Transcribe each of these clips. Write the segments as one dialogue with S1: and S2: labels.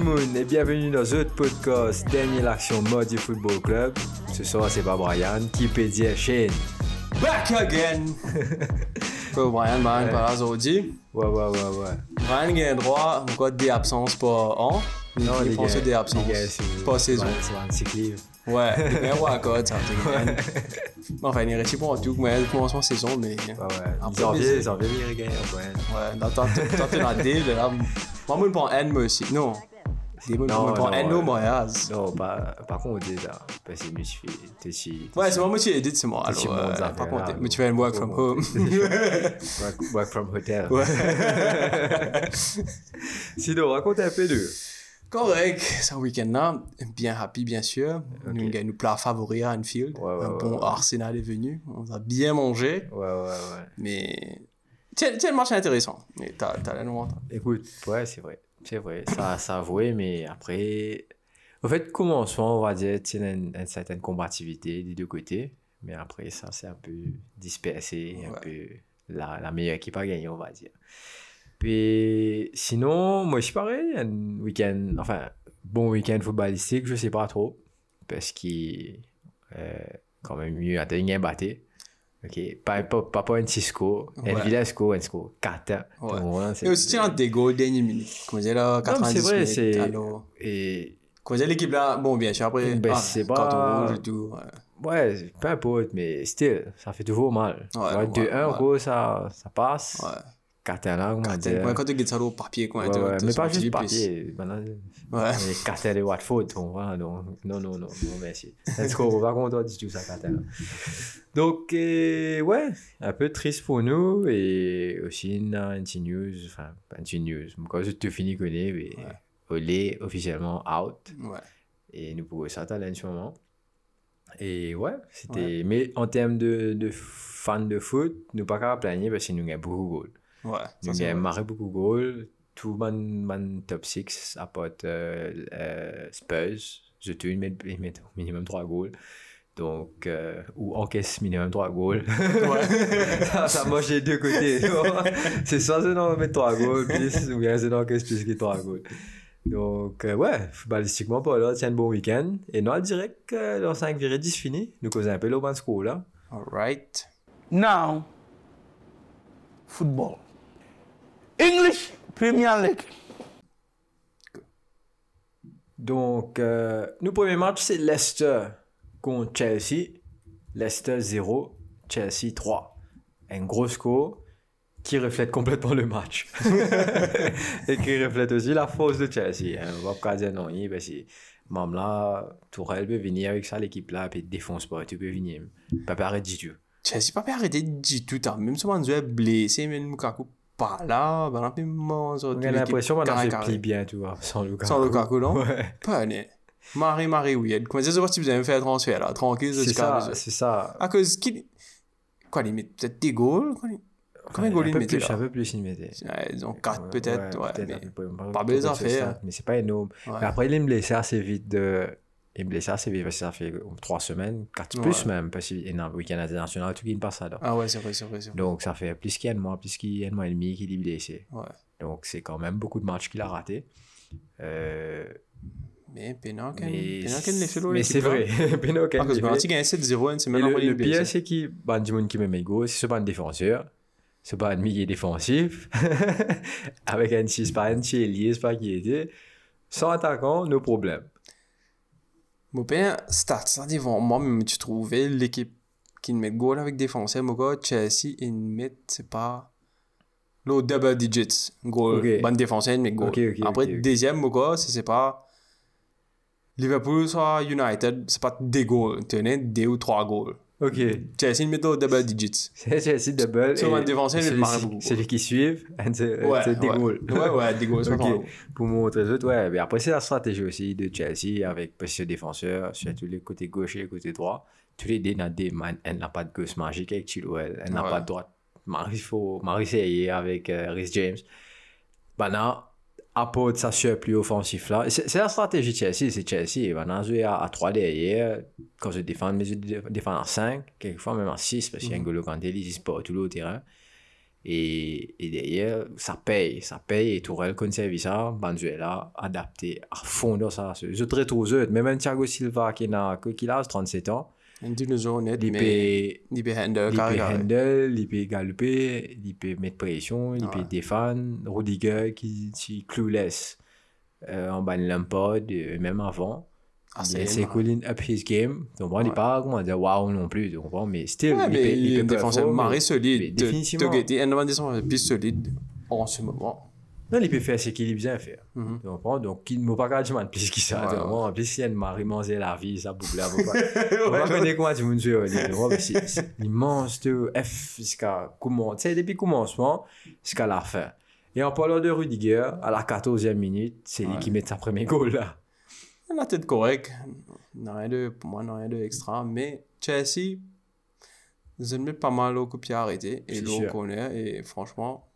S1: Moon et bienvenue dans notre podcast Dernier l'action mode du Football Club. Ce soir, c'est pas Brian qui peut dire Shane.
S2: Back again! Quoi, Brian, Brian, par aujourd'hui.
S1: Ouais, ouais, ouais, ouais.
S2: Brian a droit encore des absences, pas an.
S1: Non,
S2: il
S1: les gars,
S2: des absences. Pas saison.
S1: ouais, C'est un leave.
S2: Ouais, mais ouais, encore, ça. Enfin, il resté pour tout, mais le commencement de saison, mais.
S1: Ouais, ouais. Janvier, janvier, il regagne, Brian.
S2: Ouais, dans tant que la D, là. Moi, je prends N, moi aussi. Non.
S1: Non,
S2: je prends
S1: non,
S2: N,
S1: ouais.
S2: non, moi,
S1: Non, pas, par contre, on dit ça. Parce que je me suis fait. t'es si-
S2: Ouais, c'est moi, moi, tu l'as dit, c'est moi.
S1: Si
S2: Alors,
S1: mon
S2: euh,
S1: affaire,
S2: par contre,
S1: là,
S2: mais tu fais un work from home.
S1: Work, work from hotel.
S2: Ouais.
S1: Sinon, raconte un peu de.
S2: Correct, ce week-end-là, bien happy bien sûr. Nous gagnons nos plats favoris à Anfield.
S1: Ouais, ouais,
S2: un
S1: ouais,
S2: bon
S1: ouais.
S2: Arsenal est venu. On a bien mangé,
S1: Ouais, ouais, ouais.
S2: mais. Tiens, tiens, le match est intéressant. Mais t'as, t'as la noire.
S1: Écoute, ouais, c'est vrai. C'est vrai. Ça, ça a avoué, mais après. En fait, commencement, on va dire, tu sais, une, une certaine combativité des deux côtés. Mais après, ça, c'est un peu dispersé, un peu la, la meilleure équipe a gagné, on va dire. Puis, sinon, moi, je suis pareil. Un week-end, enfin, bon week-end footballistique, je sais pas trop. Parce qu'il euh, quand même mieux à un batté. Ok, pas, pas, pas, un Cisco, un
S2: Ouais.
S1: Villasco, un Sco, 4
S2: Ouais. Et aussi, tu as des goals dernière minute. Comme disais là,
S1: Non, mais
S2: 90
S1: c'est vrai,
S2: minutes.
S1: c'est. Et.
S2: comme disais, l'équipe là, bon, bien sûr, après,
S1: Ben,
S2: ah,
S1: c'est pas-
S2: rouge et tout. Ouais.
S1: Ouais, peu importe, mais still, ça fait toujours mal.
S2: Ouais,
S1: 2-1,
S2: ouais.
S1: gros, ça, ça passe.
S2: Ouais.
S1: 4-1, on va
S2: Quand
S1: dire?
S2: tu quand tu gagnes ça au papier, quoi.
S1: Ouais, ouais, mais pas juste papier. Maintenant,
S2: Ouais.
S1: les 4 de Watford, on voit, donc, non, non, non, non, merci. Let's go, on va content du tout ça, 4 Donc, euh, ouais, un peu triste pour nous, et aussi une, petite news, enfin, petite news, quand je te finis connaît, mais Olé officiellement out.
S2: Ouais.
S1: Et nous pouvons s'attendre en ce moment. Et ouais, c'était. Mais en termes de, de fans de foot, nous pas qu'à plaigner parce que nous avons beaucoup de goals.
S2: Ouais. ça,
S1: marqué beaucoup de goals. Tout mon, mon top 6 apporte euh, euh, Spurs. Je ils mettent au minimum 3 goals. Donc, euh, ou encaisse minimum 3 goals. ça, ça marche des deux côtés. c'est soit c'est dans mettre 3 goals, plus, ou bien c'est dans encaisse plus que 3 goals. Donc, euh, ouais, footballistiquement, pas là, c'est un bon week-end. Et nous, on dirait que dans 5 virées 10 fini, nous causons un peu le bon score là.
S2: Alright.
S3: Now, football. English Premier League.
S1: Donc, euh, nos premiers matchs, c'est Leicester contre Chelsea. Leicester 0, Chelsea 3. Un gros score qui reflète complètement le match. Et qui reflète aussi la force de Chelsea. hein. On va pas dire non, parce que même là, Tourelle peut venir avec ça, l'équipe là, puis défonce pas, tu peux venir. Pas arrêter du tout.
S2: Chelsea pas arrêter du tout. hein. Même si on est blessé, mais Lukaku pas là. Ben, on a pu manger
S1: On a l'impression qu'on a fait pli bien, tu vois, sans Lukaku.
S2: Sans Lukaku, non?
S1: Ouais.
S2: Pas né. Marie, Marie, oui. Comment c'est si vous avez fait un transfert là. Tranquille,
S1: C'est ça,
S2: là.
S1: c'est ça.
S2: À cause qu'il. Quoi, il met peut-être des goals? Combien de goals
S1: un
S2: il
S1: peu
S2: mettait
S1: plus, un
S2: là?
S1: peu plus, il mettait.
S2: Ouais, Disons 4
S1: Ouais,
S2: peut-être. Ouais, mais-
S1: pas,
S2: belles affaires.
S1: Mais c'est pas énorme. Mais après, il est blessé assez vite. De... Est blessé vite parce que ça fait 3 semaines, 4 plus
S2: Ouais.
S1: même. Parce qu'il est dans le week-end international, tout qui ne passe là.
S2: Ah ouais, c'est vrai, c'est vrai, c'est vrai.
S1: Donc ça fait plus qu'un mois, plus qu'un mois et demi qu'il est blessé.
S2: Ouais.
S1: Donc c'est quand même beaucoup de matchs qu'il a raté. Euh,
S2: Mais Pénaken,
S1: mais c'est vrai.
S2: Ah, parce que il gagne 7-0, c'est maintenant
S1: le, pire, c'est qu'il du monde qui mes goals, c'est pas un défenseur. C'est pas un milieu défensif. Avec un c'est pas un lié, c'est pas qui était. Sans attaquant, nos problèmes.
S2: Mon père, stats, ça dit, bon, moi, même, tu trouvais l'équipe qui met goal avec défenseur, mon gars, Chelsea, ils mettent, c'est pas. Là, double digits. Goal.
S1: Ok.
S2: Bonne ils mettent goal. Après, deuxième, c'est c'est pas. Liverpool, soit United, c'est pas des goals. As deux ou trois goals.
S1: Ok.
S2: Chelsea, ils mettent double digits.
S1: C'est Chelsea double.
S2: Sur
S1: et
S2: un défenseur, il
S1: celui-
S2: marque beaucoup.
S1: Celui qui suivent, c'est
S2: Ouais, ouais. des goals.
S1: Pour montrer aux autres, ouais. Mais après, c'est la stratégie aussi de Chelsea avec position défenseur, surtout les côtés gauche et les côtés droit. Tous les deux, des man, elle n'a pas de gauche magique avec Chilwell. Elle n'a pas de droite. Marie faut, Marie avec euh, Rhys James. Maintenant, apporte sa surplus offensif là. C'est la stratégie de Chelsea, c'est Chelsea. Maintenant, jouer à, à 3 derrière, quand je défends, mais je dé- défends à 5, quelquefois même à 6, parce qu'il y a un Golo Kanté, il disparaît tout le terrain. Et, et derrière, ça paye, ça paye. Et Tourelle conserve ça, Banzuela, adapté à fond dans ça. Je très trop eux. Même Thiago Silva qui a, qui a 37 ans,
S2: Un dinosaure net,
S1: il
S2: mais
S1: peut,
S2: il peut handle,
S1: il
S2: carré,
S1: peut
S2: carré.
S1: handle, peut mettre pression, il peut
S2: Ouais.
S1: défendre. Rudiger clueless euh, en bas de Lampard, euh, même avant.
S2: Ah, c'est
S1: cooling up his game. Donc, bon, il n'est pas, comment dire, waouh non plus. Donc, bon, mais still,
S2: Ouais,
S1: il
S2: mais
S1: peut-
S2: il défenseur marré solide.
S1: définitivement.
S2: Un défenseur plus solide en ce moment.
S1: Non, il peut faire ce qu'il bien faire.
S2: Mhm.
S1: Tu comprends? Donc, il ne m'a pas qu'à dire plus que ça.
S2: Ouais,
S1: tu
S2: ouais.
S1: comprends? En plus, si elle m'a remanzé la vie, ça boucle là. On va connaître comment tu me dis, tu vois, mais c'est c'est immense de F jusqu'à comment, tu sais, depuis le commencement jusqu'à la fin. Et en parlant de Rudiger, à la 14e minute, c'est lui qui met sa première goal là.
S2: La tête correcte. Rien de, pour moi, non, rien de extra. Mais Chelsea, ils aiment pas mal au coup de pied arrêté. Et
S1: C'est
S2: l'eau
S1: sûr.
S2: connaît. Et franchement,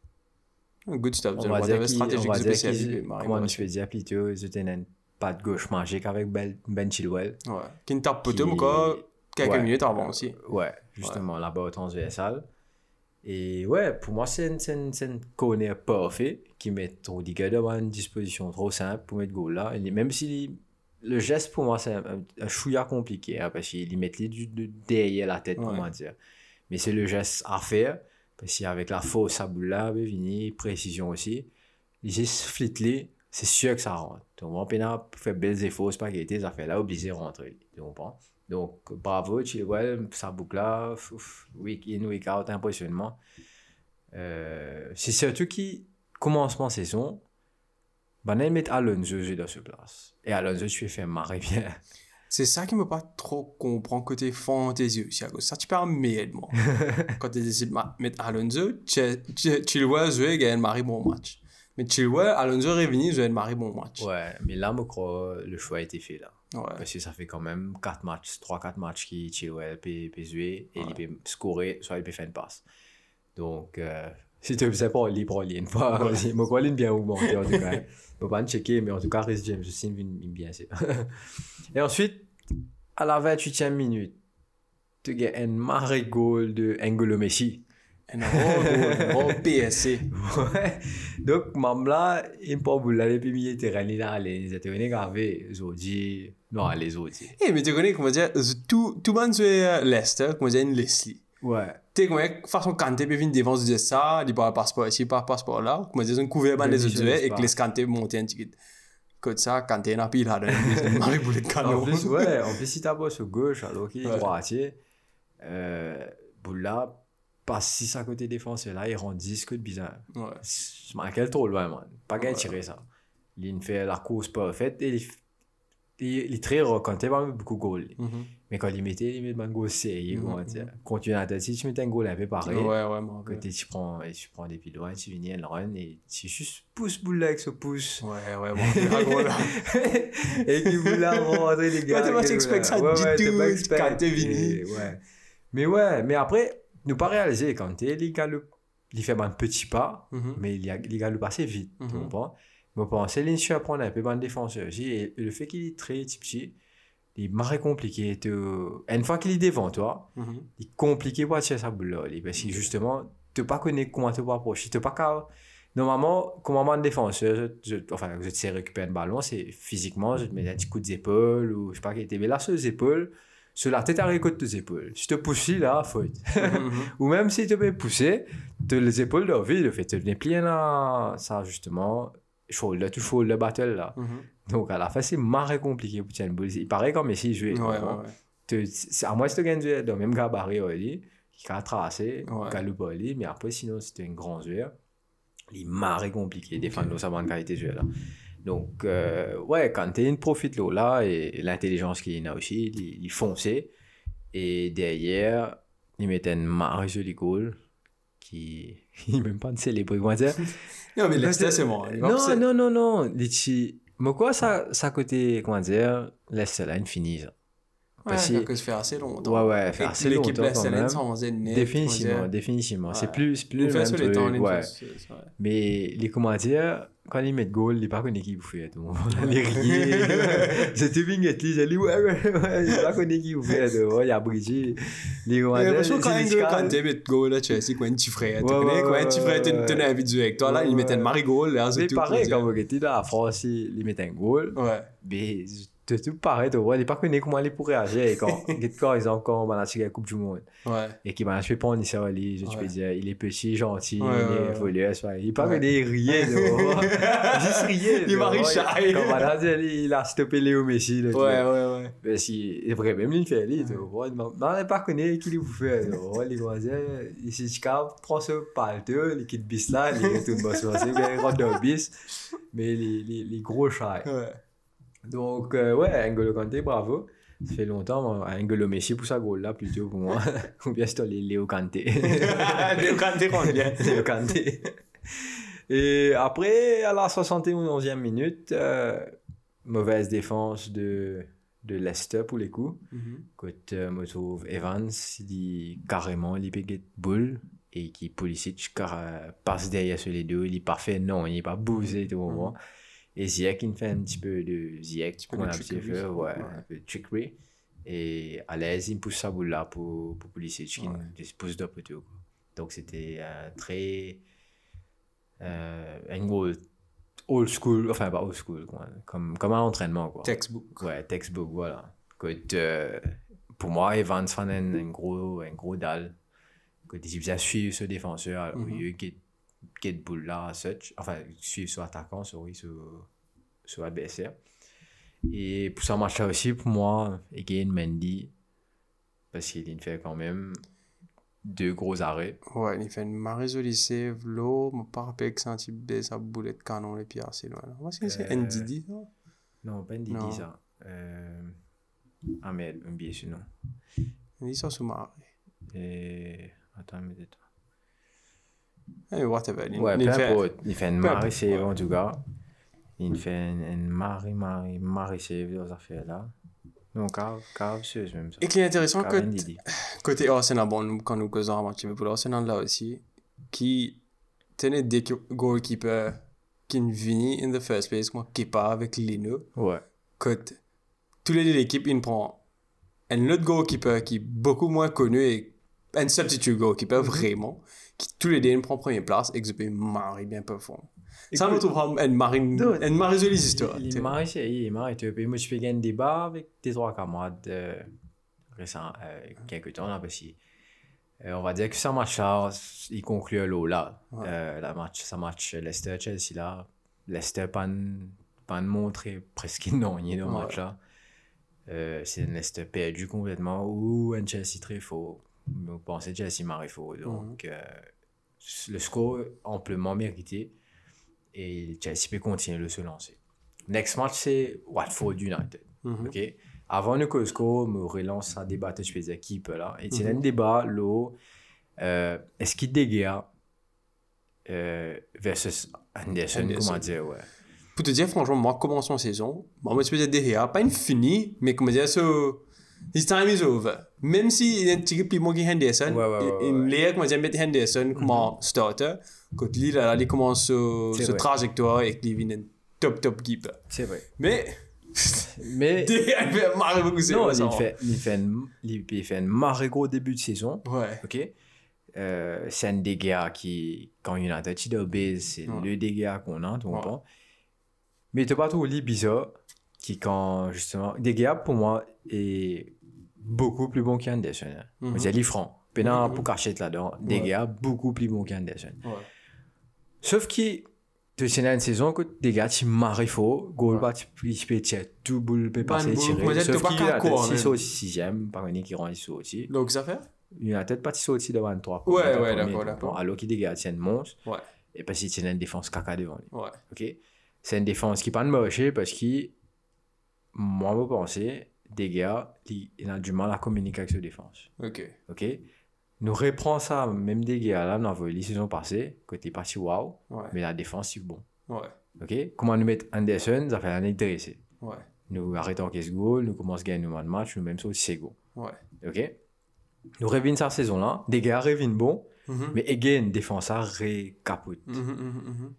S2: good stuff.
S1: On va dire
S2: stratégique
S1: comment je peux dire plutôt, ils étaient un pas de gauche magique avec Ben Ben Chilwell.
S2: Ouais. Qui ne tape pas tout, mais quelques
S1: Ouais.
S2: minutes avant aussi.
S1: Ouais, justement, là-bas au transversal. Et ouais, pour moi, c'est une, une, une corner parfait qui met Rudiger devant une disposition trop simple pour mettre goal là. Et même si le geste pour moi, c'est un, un, chouïa compliqué hein, parce qu'il met les du, de- derrière la tête,
S2: Ouais.
S1: comment dire. Mais c'est le geste à faire parce qu'avec la fausse ben, vini, précision aussi. Il juste flit c'est sûr que ça rentre. Donc, on peut faire belles efforts, spaghetti, ça fait là, obligé de rentrer. Tu comprends? Donc, bravo, Chilwell, sa boucle là, week in, week out, impressionnement. Euh, c'est surtout qui, commencement saison, ben, on met Alonso dans ce place. Et Alonso, tu fais faire marrer bien.
S2: C'est ça qui me pas trop comprendre côté fantaisie aussi. à cause Ça, tu m'aider, moi. Quand tu décides de ma- mettre Alonso, tu- tu- Chilwell jouer et gagne un bon match. Mais Chilwell, Alonso revenu, jouer un bon match.
S1: Ouais, mais là, je crois le choix a été fait là.
S2: Ouais.
S1: Parce que ça fait quand même 4 matchs, 3-4 matchs qui Chilwell peut, jouer et il peut scorer, soit il peut faire une passe. Donc, euh, si pas, il prend l'in pas. Je crois qu'il bien augmenté en tout cas. Je ne peux pas checker, mais en tout cas, Rhys James il il bien. c'est- et ensuite, à la 28e minute, tu gagnes un marée goal de N'Golo Messi.
S2: Un gros, PSC.
S1: Ouais. Donc, même là, il pas aller puis milieu de terrain, a les états gravés, Zodi, non, les autres.
S2: Eh, mais tu connais, comment dire, tout, tout le monde jouait Leicester, comment dire, une Leslie.
S1: Ouais.
S2: Tu sais, comment dire, façon Kanté peut venir défense de ça, il pas passeport ici, pas passeport là, comment dire, une couvert
S1: De Esparre.
S2: que les Kanté montent un petit peu. Comme ça, Kanté n'a pas il a donné Marie Boulet de
S1: En
S2: canon.
S1: plus, ouais, en plus, si gauche, alors qu'il est droitier, euh, Boula passe 6 à côté défenseur là, il rend 10 que de bizarre.
S2: Ouais.
S1: Je m'inquiète trop loin, man. Pas gagné tirer ça. Il fait la course parfaite et il, il, est très rare quand il pas beaucoup de goal.
S2: Mhm.
S1: Mais quand il mettait, il met un goal sérieux, dire. Continue à tête, si tu mets un goal un peu pareil,
S2: Ouais, ouais, moi.
S1: côté tu prends, et tu prends des loin, tu viens le run et tu juste pousse Boula avec ce pouce.
S2: Ouais, ouais, bon, un gros là.
S1: et qui voulait rentrer les gars.
S2: Ouais, t'as pas expect ça
S1: ouais,
S2: du
S1: ouais,
S2: tout, quand t'es.
S1: Et Ouais. Mais ouais, mais après, nous pas réaliser quand t'es, les gars, le- il fait un petit pas,
S2: Mhm.
S1: mais les gars le passer vite, tu
S2: Mhm.
S1: comprends? Je pense que l'initiative à prendre un peu de défenseur aussi, et le fait qu'il est très petit, il est marré compliqué. de- Une fois qu'il est devant toi,
S2: Mhm.
S1: il est compliqué pour tirer sa boule là, parce que justement, tu pas connais comment te approcher, tu pas qu'à- Normalement, comme un défenseur, je, enfin, je te sais récupérer un ballon, c'est physiquement, je te mets un petit coup d'épaule ou je sais pas quel était, mais là, sur les épaules, sur la tête à récolte tes épaules. Si tu te pousses là, faute.
S2: Mhm.
S1: ou même si tu peux pousser, les épaules de vie, le fait de plier là, ça justement, shoulder to shoulder battle là.
S2: Mhm.
S1: Donc à la fin, c'est marré compliqué pour une boule. Il paraît comme si je
S2: Ouais, ouais, ouais.
S1: c'est- à moins que tu dans le même gabarit qui a tracé,
S2: Ouais.
S1: qui a loupé oli, mais après sinon c'était un grand joueur. Il est marré compliqué défendre sa bonne qualité de joueur là. Donc euh, ouais, quand tu une profite là, là et l'intelligence qu'il a aussi, il, il foncé et derrière il met un marre joli goal qui il même pas de célébrer comment dire.
S2: Non, mais Leicester, c'est bon. Il va
S1: Non, non, non, non. Litchi. Mais quoi, ça, ça côté, comment dire, laisse là, finie, ça. Parce
S2: Ouais,
S1: que-
S2: que ça fait assez longtemps.
S1: Ouais, ouais, fait
S2: Et
S1: assez
S2: L'équipe
S1: longtemps quand. Définitivement,
S2: on
S1: définitivement. C'est plus, c'est plus le même ouais. Mais les commentaires, quand ils mettent goal, ils pas connaissent qui vous fait. tout. Les riez. C'était bien que les allez, ouais, ouais, ouais, ils pas connaissent qui vous fait. Il y a Brigitte. Les commentaires.
S2: quand un
S1: des
S2: gars, quand
S1: scans.
S2: David Goal, là, Chelsea, quand un petit frère, tu connais, quand un petit
S1: ouais,
S2: frère,
S1: ouais,
S2: tenait un vidéo avec toi, là,
S1: Ouais,
S2: il mettait
S1: ouais.
S2: une Marigold, là, c'est
S1: pareil, quand vous étiez là, à France, ils ils mettent un goal.
S2: Ouais.
S1: Mais c'est tout pareil, tu vois. Ils pas comment ils pourraient réagir quand, quand ils ont encore balancé la Coupe du Monde.
S2: Ouais.
S1: Et qui fait pas en Israël, je
S2: Ouais.
S1: peux dire, il est petit, gentil,
S2: Ouais,
S1: il est voleur, il pas riens, tu vois. Juste riens.
S2: Il m'a
S1: voilà, il il a stoppé Léo Messi, tu
S2: Ouais, ouais, ouais.
S1: Mais si, il vrai, même il fait, lui, tu vois. Non, on n'est pas connu qui lui fait, tu vois. Les voisins, je capte, prend ce palto, il quitte bis là, il est tout boss, il rentre dans bis. Mais les, les, les gros chats. Donc, euh, ouais, N'Golo Kanté, bravo. Ça fait longtemps, moi, N'Golo Messi pour sa goal là, plutôt pour moi. Ou bien c'est Léo Kanté.
S2: Léo Kanté rentre bien.
S1: Léo Kanté. Et après, à la 71e minute, euh, mauvaise défense de, de Leicester pour les coups.
S2: Mhm.
S1: Quand euh, je trouve Evans, il dit carrément, il peut get boule. Et qui Pulisic car, euh, passe derrière sur les deux. Il est parfait, non, il n'est pas bougé tout le moment. Et Ziyech, il fait un petit peu de
S2: de
S1: a petit peu, ouais,
S2: Ouais.
S1: un peu de trickery. Et à l'aise, il pousse sa boule là pour, pour qui se pousse quoi. Donc c'était euh, très. Euh, un goal old school, enfin pas old school, quoi, comme, comme un entraînement. Quoi.
S2: Textbook.
S1: Ouais, textbook, voilà. Euh, pour moi, Evans fait un, un gros, un gros dalle. Écoute, il vient suivre ce défenseur, alors
S2: Mhm.
S1: il get, get boule là, such. Enfin, suivre son attaquant, sur, sur ABSR. Et pour ce match-là aussi, pour moi, again, Mendy, parce qu'il il fait quand même deux gros arrêts.
S2: Ouais, il fait une marée save, l'eau, rappelé que c'est un type de sa boulette canon, les pieds assez loin. là. Moi, c'est c'est
S1: Euh,
S2: NDD, non?
S1: Non, pas
S2: Non.
S1: ça. Euh... Ah, un billet sinon.
S2: Il dit ça sous marée.
S1: Et... Attends, mais toi.
S2: Eh, whatever. Il,
S1: Ouais,
S2: il
S1: peu
S2: fait-
S1: importe. Il fait une marée save en tout cas. Il fait une, marée, marée, marée save dans ces affaires-là. Non, cave, cave, c'est même ça.
S2: Et qui est intéressant, que côté Arsenal, bon, quand nous causons un match, mais pour l'Arsenal là aussi, qui tenait des goalkeepers qui ne vini in the first place, moi, qui pas avec Lino,
S1: Ouais.
S2: que tous les deux l'équipe, ils prennent un autre goalkeeper qui est beaucoup moins connu et un substitute goalkeeper, vraiment, qui tous les deux ils prennent première place et que je peux marrer bien performant. Ça, nous trouve marée,
S1: Dude,
S2: une marée jolie histoire.
S1: Il marré, c'est- il est marré. tu vois. Moi, je fais un débat avec tes trois camarades euh, récents, euh, quelques temps, là, parce que euh, on va dire que ce match-là, il conclut l'eau là. La match, ça match Leicester-Chelsea là. Leicester pas pas de montrer presque non, il le
S2: Ouais.
S1: match là. C'est un Leicester perdu complètement ou un Chelsea très faux. Vous pensez Chelsea marre faux. Donc, euh, le score amplement mérité et Chelsea peut continuer de se lancer. Next match, c'est Watford United.
S2: Mhm.
S1: OK? Avant le Costco, me relance à débattre sur les équipes là. Et c'est
S2: Mhm.
S1: un débat, là, euh, est-ce qu'il dégage euh, versus Anderson,
S2: Anderson.
S1: comment dire, ouais.
S2: Pour te dire, franchement, moi, commençons la saison, bon, moi, je peux dire derrière, pas une finie, mais comment dire, so, his time is over. Même si il a un plus moins que Henderson, il- il comment dire, mettre Henderson comme starter, quand lui, là, il commence ce, trajectoire et qu'il devient un top, top keeper.
S1: C'est vrai.
S2: Mais,
S1: Mais
S2: il fait marrer beaucoup,
S1: non, il fait, il, fait une, il, il fait un marré gros début de saison.
S2: Ouais.
S1: OK? Euh, c'est un dégât qui, quand United est de base, c'est le dégât qu'on a, tu comprends? Mais t'as pas trouvé bizarre qui, quand justement, dégât pour moi est beaucoup plus bon qu'Anderson. Hein. On dit franc. Pendant
S2: Mhm.
S1: pour cacher là-dedans, dégât beaucoup plus bon qu'Anderson.
S2: Ouais.
S1: Sauf que, sais, une saison que dégât, tu marres faux, goal
S2: Ouais.
S1: pas, tu peux tirer tout boule, peut passer, tirer. Sauf
S2: pas
S1: qu'il a
S2: même.
S1: c'est au sixième, par contre, qui rend ici aussi.
S2: Donc, ça fait?
S1: United pas si au-dessus de 23.
S2: Ouais,
S1: Premier,
S2: ouais,
S1: premier,
S2: d'accord, d'accord.
S1: Alors qu'il c'est une monstre.
S2: Ouais.
S1: Et parce qu'il tient une défense caca devant lui.
S2: Ouais.
S1: OK? C'est une défense qui pas de marché parce que, moi, je pense, des gars, il a du mal à communiquer avec cette défense.
S2: Ok.
S1: OK? Nous reprend ça, même des gars là, dans la saison passée, côté parti wow,
S2: Ouais.
S1: mais la défense, c'est bon.
S2: Ouais.
S1: OK? Comment nous mettre Anderson, ça fait un intéressé.
S2: Ouais.
S1: nous arrêtons caisse goal, nous commençons à gagner nos matchs, nous même ça aussi c'est go.
S2: Ouais.
S1: Ok? Nous revenons cette saison-là, des gars reviennent bon,
S2: Mhm.
S1: mais again, défenseur récapote.
S2: Mhm, mhm.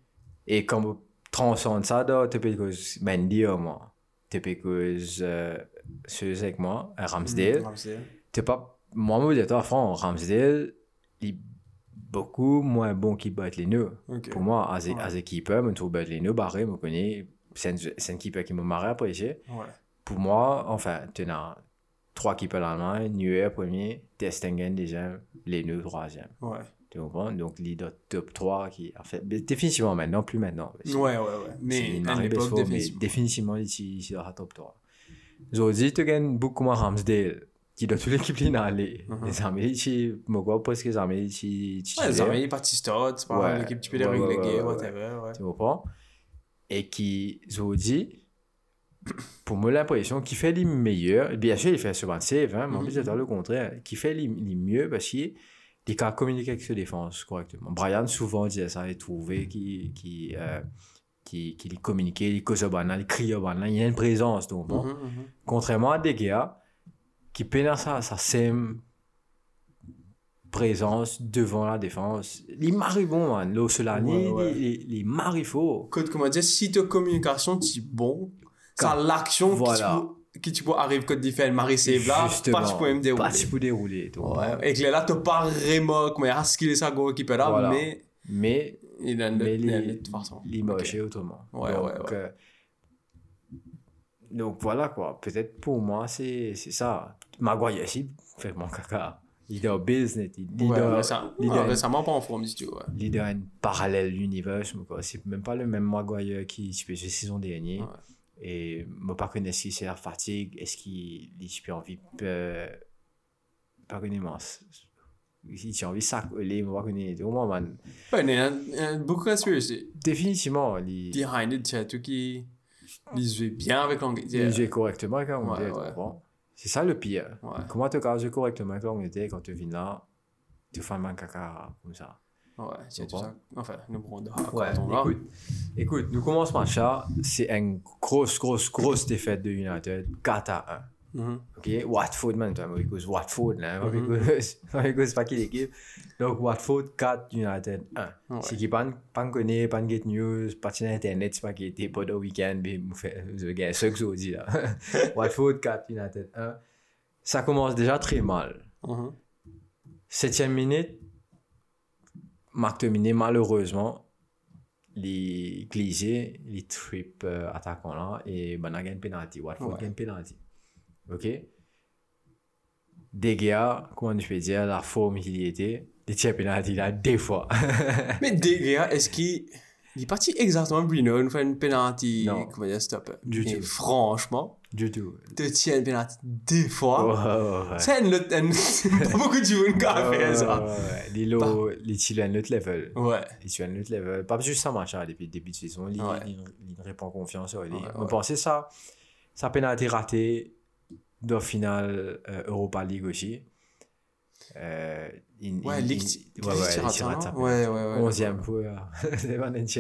S1: Et quand on transcende ça, tu peux cause Mendy au euh, ceux avec moi, euh, Ramsdale.
S2: Ramsdale.
S1: Tu pas, moi, moi, je dis, franc, Ramsdale, il est beaucoup moins bon qu'il bat les nœuds. Pour moi, as,
S2: Ouais.
S1: as a keeper, je trouve battre les nœuds barré, je connais, c'est un- keeper qui m'a marré apprécié.
S2: Ouais.
S1: Pour moi, enfin, as trois keepers d'Allemagne, Neuer premier, Testingen deuxième, les nœuds troisième.
S2: Ouais.
S1: Tu comprends? Donc, leader top 3 qui, en fait, définitivement maintenant, plus maintenant.
S2: Ouais, ouais, ouais. Mais à l'époque,
S1: fort, mais
S2: définitivement.
S1: définitivement, il la top 3. Aujourd'hui, tu gagnes beaucoup moins Ramsdale, qui dans toute l'équipe ligne aller.
S2: Mhm.
S1: Les armées, ici, moi, quoi, parce que les armées, ici,
S2: Ouais, les armées, Tistod, c'est pas
S1: Ouais.
S2: l'équipe, tu peux les
S1: ouais.
S2: whatever, ouais.
S1: tu comprends? Et qui, aujourd'hui, pour moi, l'impression qu'il fait les meilleurs, bien sûr, il fait souvent save, hein, mais en
S2: Mhm.
S1: plus, c'est dans le contraire, qui fait les, les mieux parce qu'il il peut communiquer avec ses défenses correctement. Brian, souvent, disait ça, il trouvait qu'il qui, euh, qui, qui communiquait, il causait banal, il criait banal, il y a une présence, donc bon.
S2: Mhm, mhm.
S1: Contrairement à des gars qui peinent sa, sa sème présence devant la défense. Les maribons, man. Là, Solani,
S2: Ouais, ouais.
S1: les, les.
S2: Code, comment dire, si ta communication, tu bon, ça l'action
S1: Voilà.
S2: Qui tu peux arriver quand tu fais le mari c'est là, pas tu peux même dérouler.
S1: Pas tu peux dérouler. donc.
S2: Ouais, et que là, t'as pas vraiment, dire, à skiller ça, go, qui peut là, mais
S1: Mais
S2: il a
S1: Mais
S2: de toute façon.
S1: les mocher autrement.
S2: Ouais,
S1: donc,
S2: ouais, ouais.
S1: euh, donc voilà quoi. Peut-être pour moi, c'est c'est ça. Maguire aussi fait mon caca. Leader business, leader,
S2: Ouais, récemment,
S1: leader,
S2: ouais, récemment pas en forme du tout, ouais.
S1: leader un parallèle univers. mais quoi. C'est même pas le même Maguire qui tu peux jouer saison dernière.
S2: Ouais.
S1: Et moi pas connais si c'est la fatigue, est-ce qu'il il a envie euh, pas connais moi. Il a envie de s'accoler, moi pas connais. Au moins man,
S2: Ouais, il y a il y a beaucoup de conspiracy.
S1: définitivement, il
S2: Behind it, tu as tout qui, il jouait bien avec l'Angleterre.
S1: il joue correctement avec l'Angleterre,
S2: Ouais,
S1: tu
S2: ouais.
S1: C'est ça le pire.
S2: Ouais,
S1: Comment tu jouer correctement avec l'Angleterre quand tu viens là, tu fais un caca comme ça?
S2: Ouais, c'est tout ça. Enfin, nous de
S1: Ouais, écoute, écoute, nous commençons ce match-là, c'est une grosse, grosse, grosse défaite de United, 4 à 1.
S2: Mhm.
S1: Ok, Watford, man, moi, cause Watford, là, cause, moi, cause pas quelle équipe. Donc, Watford 4, United 1.
S2: Ouais.
S1: Si qui? Pas pas connaît, pas get news, pas sur internet, c'est pas qui était pas de week-end, mais vous fait, je gagne ce que je vous dis là. Watford 4, United 1. Ça commence déjà très mal.
S2: Mhm.
S1: Septième minute, Marc Dominé, malheureusement, les glissés, les trip euh, attaquants là, et ben, a gagné penalty. Watford
S2: Ouais.
S1: gagne penalty. Ok? Des gars, comment je peux dire, la forme qu'il y était, les tirs penalty là, deux fois.
S2: Mais Degia, est-ce qu'il il est parti exactement Bruno, nous fait une penalty,
S1: Non.
S2: comment dire, stop.
S1: Du tout.
S2: franchement,
S1: du tout.
S2: te une penalty deux fois.
S1: Ouais, ouais, ouais.
S2: Une- pas beaucoup de joueurs qui ont fait ça.
S1: Ouais, ouais, ouais. Les à un autre level.
S2: Ouais.
S1: Il suit un autre level. Pas juste ça, match, hein, depuis le début de saison. Il,
S2: Ouais.
S1: il, il répond confiance. Ouais,
S2: Ouais,
S1: On
S2: ouais.
S1: pensait ça. Ça peine à été raté dans le final euh, Europa League aussi. Euh, il-
S2: Ouais, Ligue,
S1: il- ouais, ouais,
S2: à
S1: à sa?
S2: Ouais, ouais, ouais.
S1: 11e pour.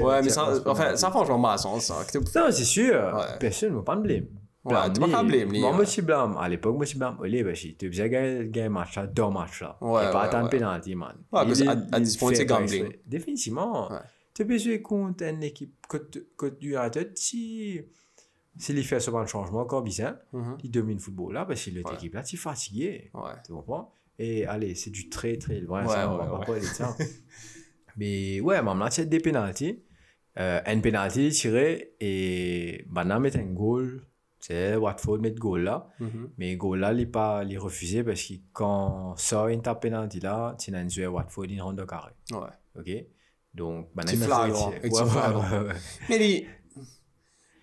S2: Ouais, mais ça,
S1: à
S2: enfin, ça, franchement, mal sens, ça. Que t'es-
S1: Non, c'est sûr.
S2: Ouais.
S1: Personne ne va pas me blâmer.
S2: Ouais, tu vas pas blâmer, lui,
S1: Moi,
S2: ouais.
S1: moi, je blâme. À l'époque, moi, je blâme. Olé, parce que tu faisais gagner un match là, deux matchs là.
S2: Ouais,
S1: et pas
S2: ouais,
S1: attendre
S2: ouais.
S1: penalty, man.
S2: Ouais, parce
S1: Il-
S2: qu'à- à
S1: il
S2: 10 points,
S1: fait
S2: c'est
S1: pas
S2: gambling. Ouais.
S1: Tu peux jouer contre une équipe côte côte du United si. S'il y fait souvent le changement, encore bizarre,
S2: Mhm.
S1: il domine le football là, parce que l'autre équipe là, tu es fatigué. Tu comprends? Et allez, c'est du très très loin,
S2: Ouais,
S1: ça, on
S2: ouais,
S1: va pas
S2: ouais.
S1: parler de ça. Mais ouais, même là, tu as des pénalties. Euh, un penalty tiré et maintenant mettre un goal. C'est Watford met goal là.
S2: Mhm.
S1: Mais goal là, il pas il refusé parce que quand sort une tape penalty là, tu as un joueur Watford, il rentre au carré.
S2: Ouais.
S1: Ok? Donc, maintenant,
S2: C'est
S1: il
S2: flagrant. Mais les,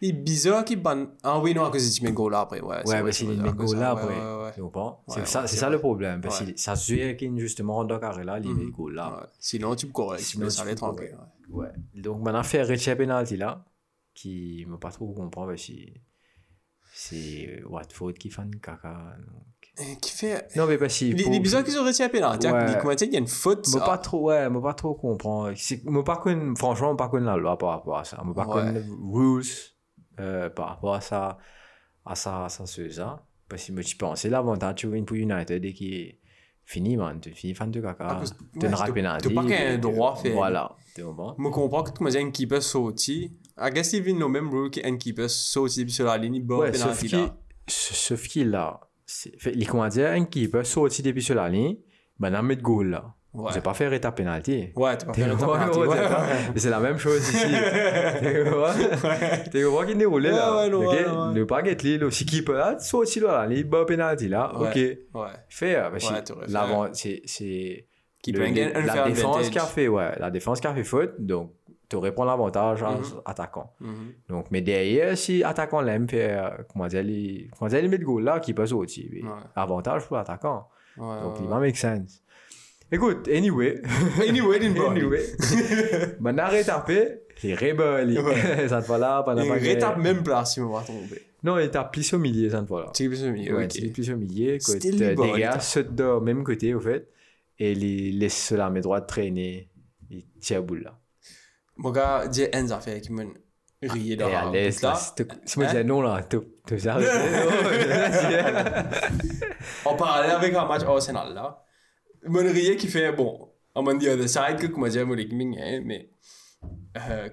S2: les bizarres qui ban... Ah oui, non, à cause tu mets goal là après, ouais.
S1: Ouais, parce qu'il met goal là
S2: ça,
S1: après.
S2: Ouais, ouais,
S1: Tu comprends? C'est ça,
S2: c'est
S1: ça le problème. Parce que ça se joue qui justement au carré là, il
S2: Mhm.
S1: met goal là.
S2: Sinon, tu peux courir, tu
S1: Sinon, tu
S2: aller
S1: peux
S2: tranquille.
S1: Ouais. Donc maintenant, faire Richie penalty là, qui ne m'a pas trop comprendre parce que c'est Watford qui fait un caca. donc.
S2: Qui fait.
S1: Non, mais parce que.
S2: Les,
S1: pour-
S2: les bizarres qui ont réussi à dire, il y a une faute,
S1: Moi pas trop, ouais, moi pas trop comprendre. Moi pas connaître, franchement, moi pas connaître la loi par rapport à ça. Moi pas connaître rules euh, par rapport à ça. à ça, à ça, ça. Parce que moi, tu penses, c'est l'avantage, tu vois, pour United et qui fini, man. Tu finis fan de caca. Tu ne rates penalty.
S2: t'as pas qu'un droit.
S1: Voilà. Tu comprends?
S2: Que tu un keeper. I guess il vient le même keeper sorti sur la ligne,
S1: sauf qu'il
S2: là,
S1: c'est, les comment dire, un keeper sorti depuis sur la ligne, ben, on met de goal là.
S2: Ouais.
S1: J'ai pas fait étape penalty.
S2: Ouais, t'as pas
S1: T'es
S2: fait le
S1: comprends?
S2: penalty.
S1: Ouais,
S2: Ouais,
S1: c'est la même chose ici. Comprends qu'il est roulé là.
S2: Ouais, ouais, non,
S1: ok?
S2: ouais, ouais.
S1: Ne pas get l'île aussi là, ligne, bon penalty là, ok.
S2: Ouais.
S1: Fait,
S2: t'aurais fait.
S1: l'avant, c'est,
S2: Qui
S1: le-
S2: peut
S1: le- la défense qui a fait, ouais, la défense qui a fait faute, donc, tu prendre l'avantage en
S2: Mhm.
S1: attaquant.
S2: Mhm.
S1: Donc, mais derrière, si l'attaquant l'aime faire, comment dire, les, comment dire, les mettre goal là, qui peut sortir. Avantage pour l'attaquant. Donc, il va make sense. Écoute, anyway.
S2: Anyway, d'une
S1: anyway. Maintenant, rétapé, les rebelles.
S2: Ouais.
S1: Ça te va là, pendant
S2: Il rétape même place, si on va tomber.
S1: Non, il tape plus au milieu, ça te va là.
S2: Tu sais, milieu,
S1: Ouais,
S2: ok.
S1: il est plus au milieu.
S2: Il
S1: gars sautent de même côté, au fait, et ils laissent la main droite traîner. Ils tirent boule là.
S2: Mon gars, j'ai une affaire qui me riait dans la
S1: l'aise,
S2: là.
S1: Si moi je
S2: Hein?
S1: disais non, là, tu tu.
S2: En parallèle avec un match Arsenal là, mon riait qui fait bon, on m'a dit other side que comment dire mon équipe hein, mais euh,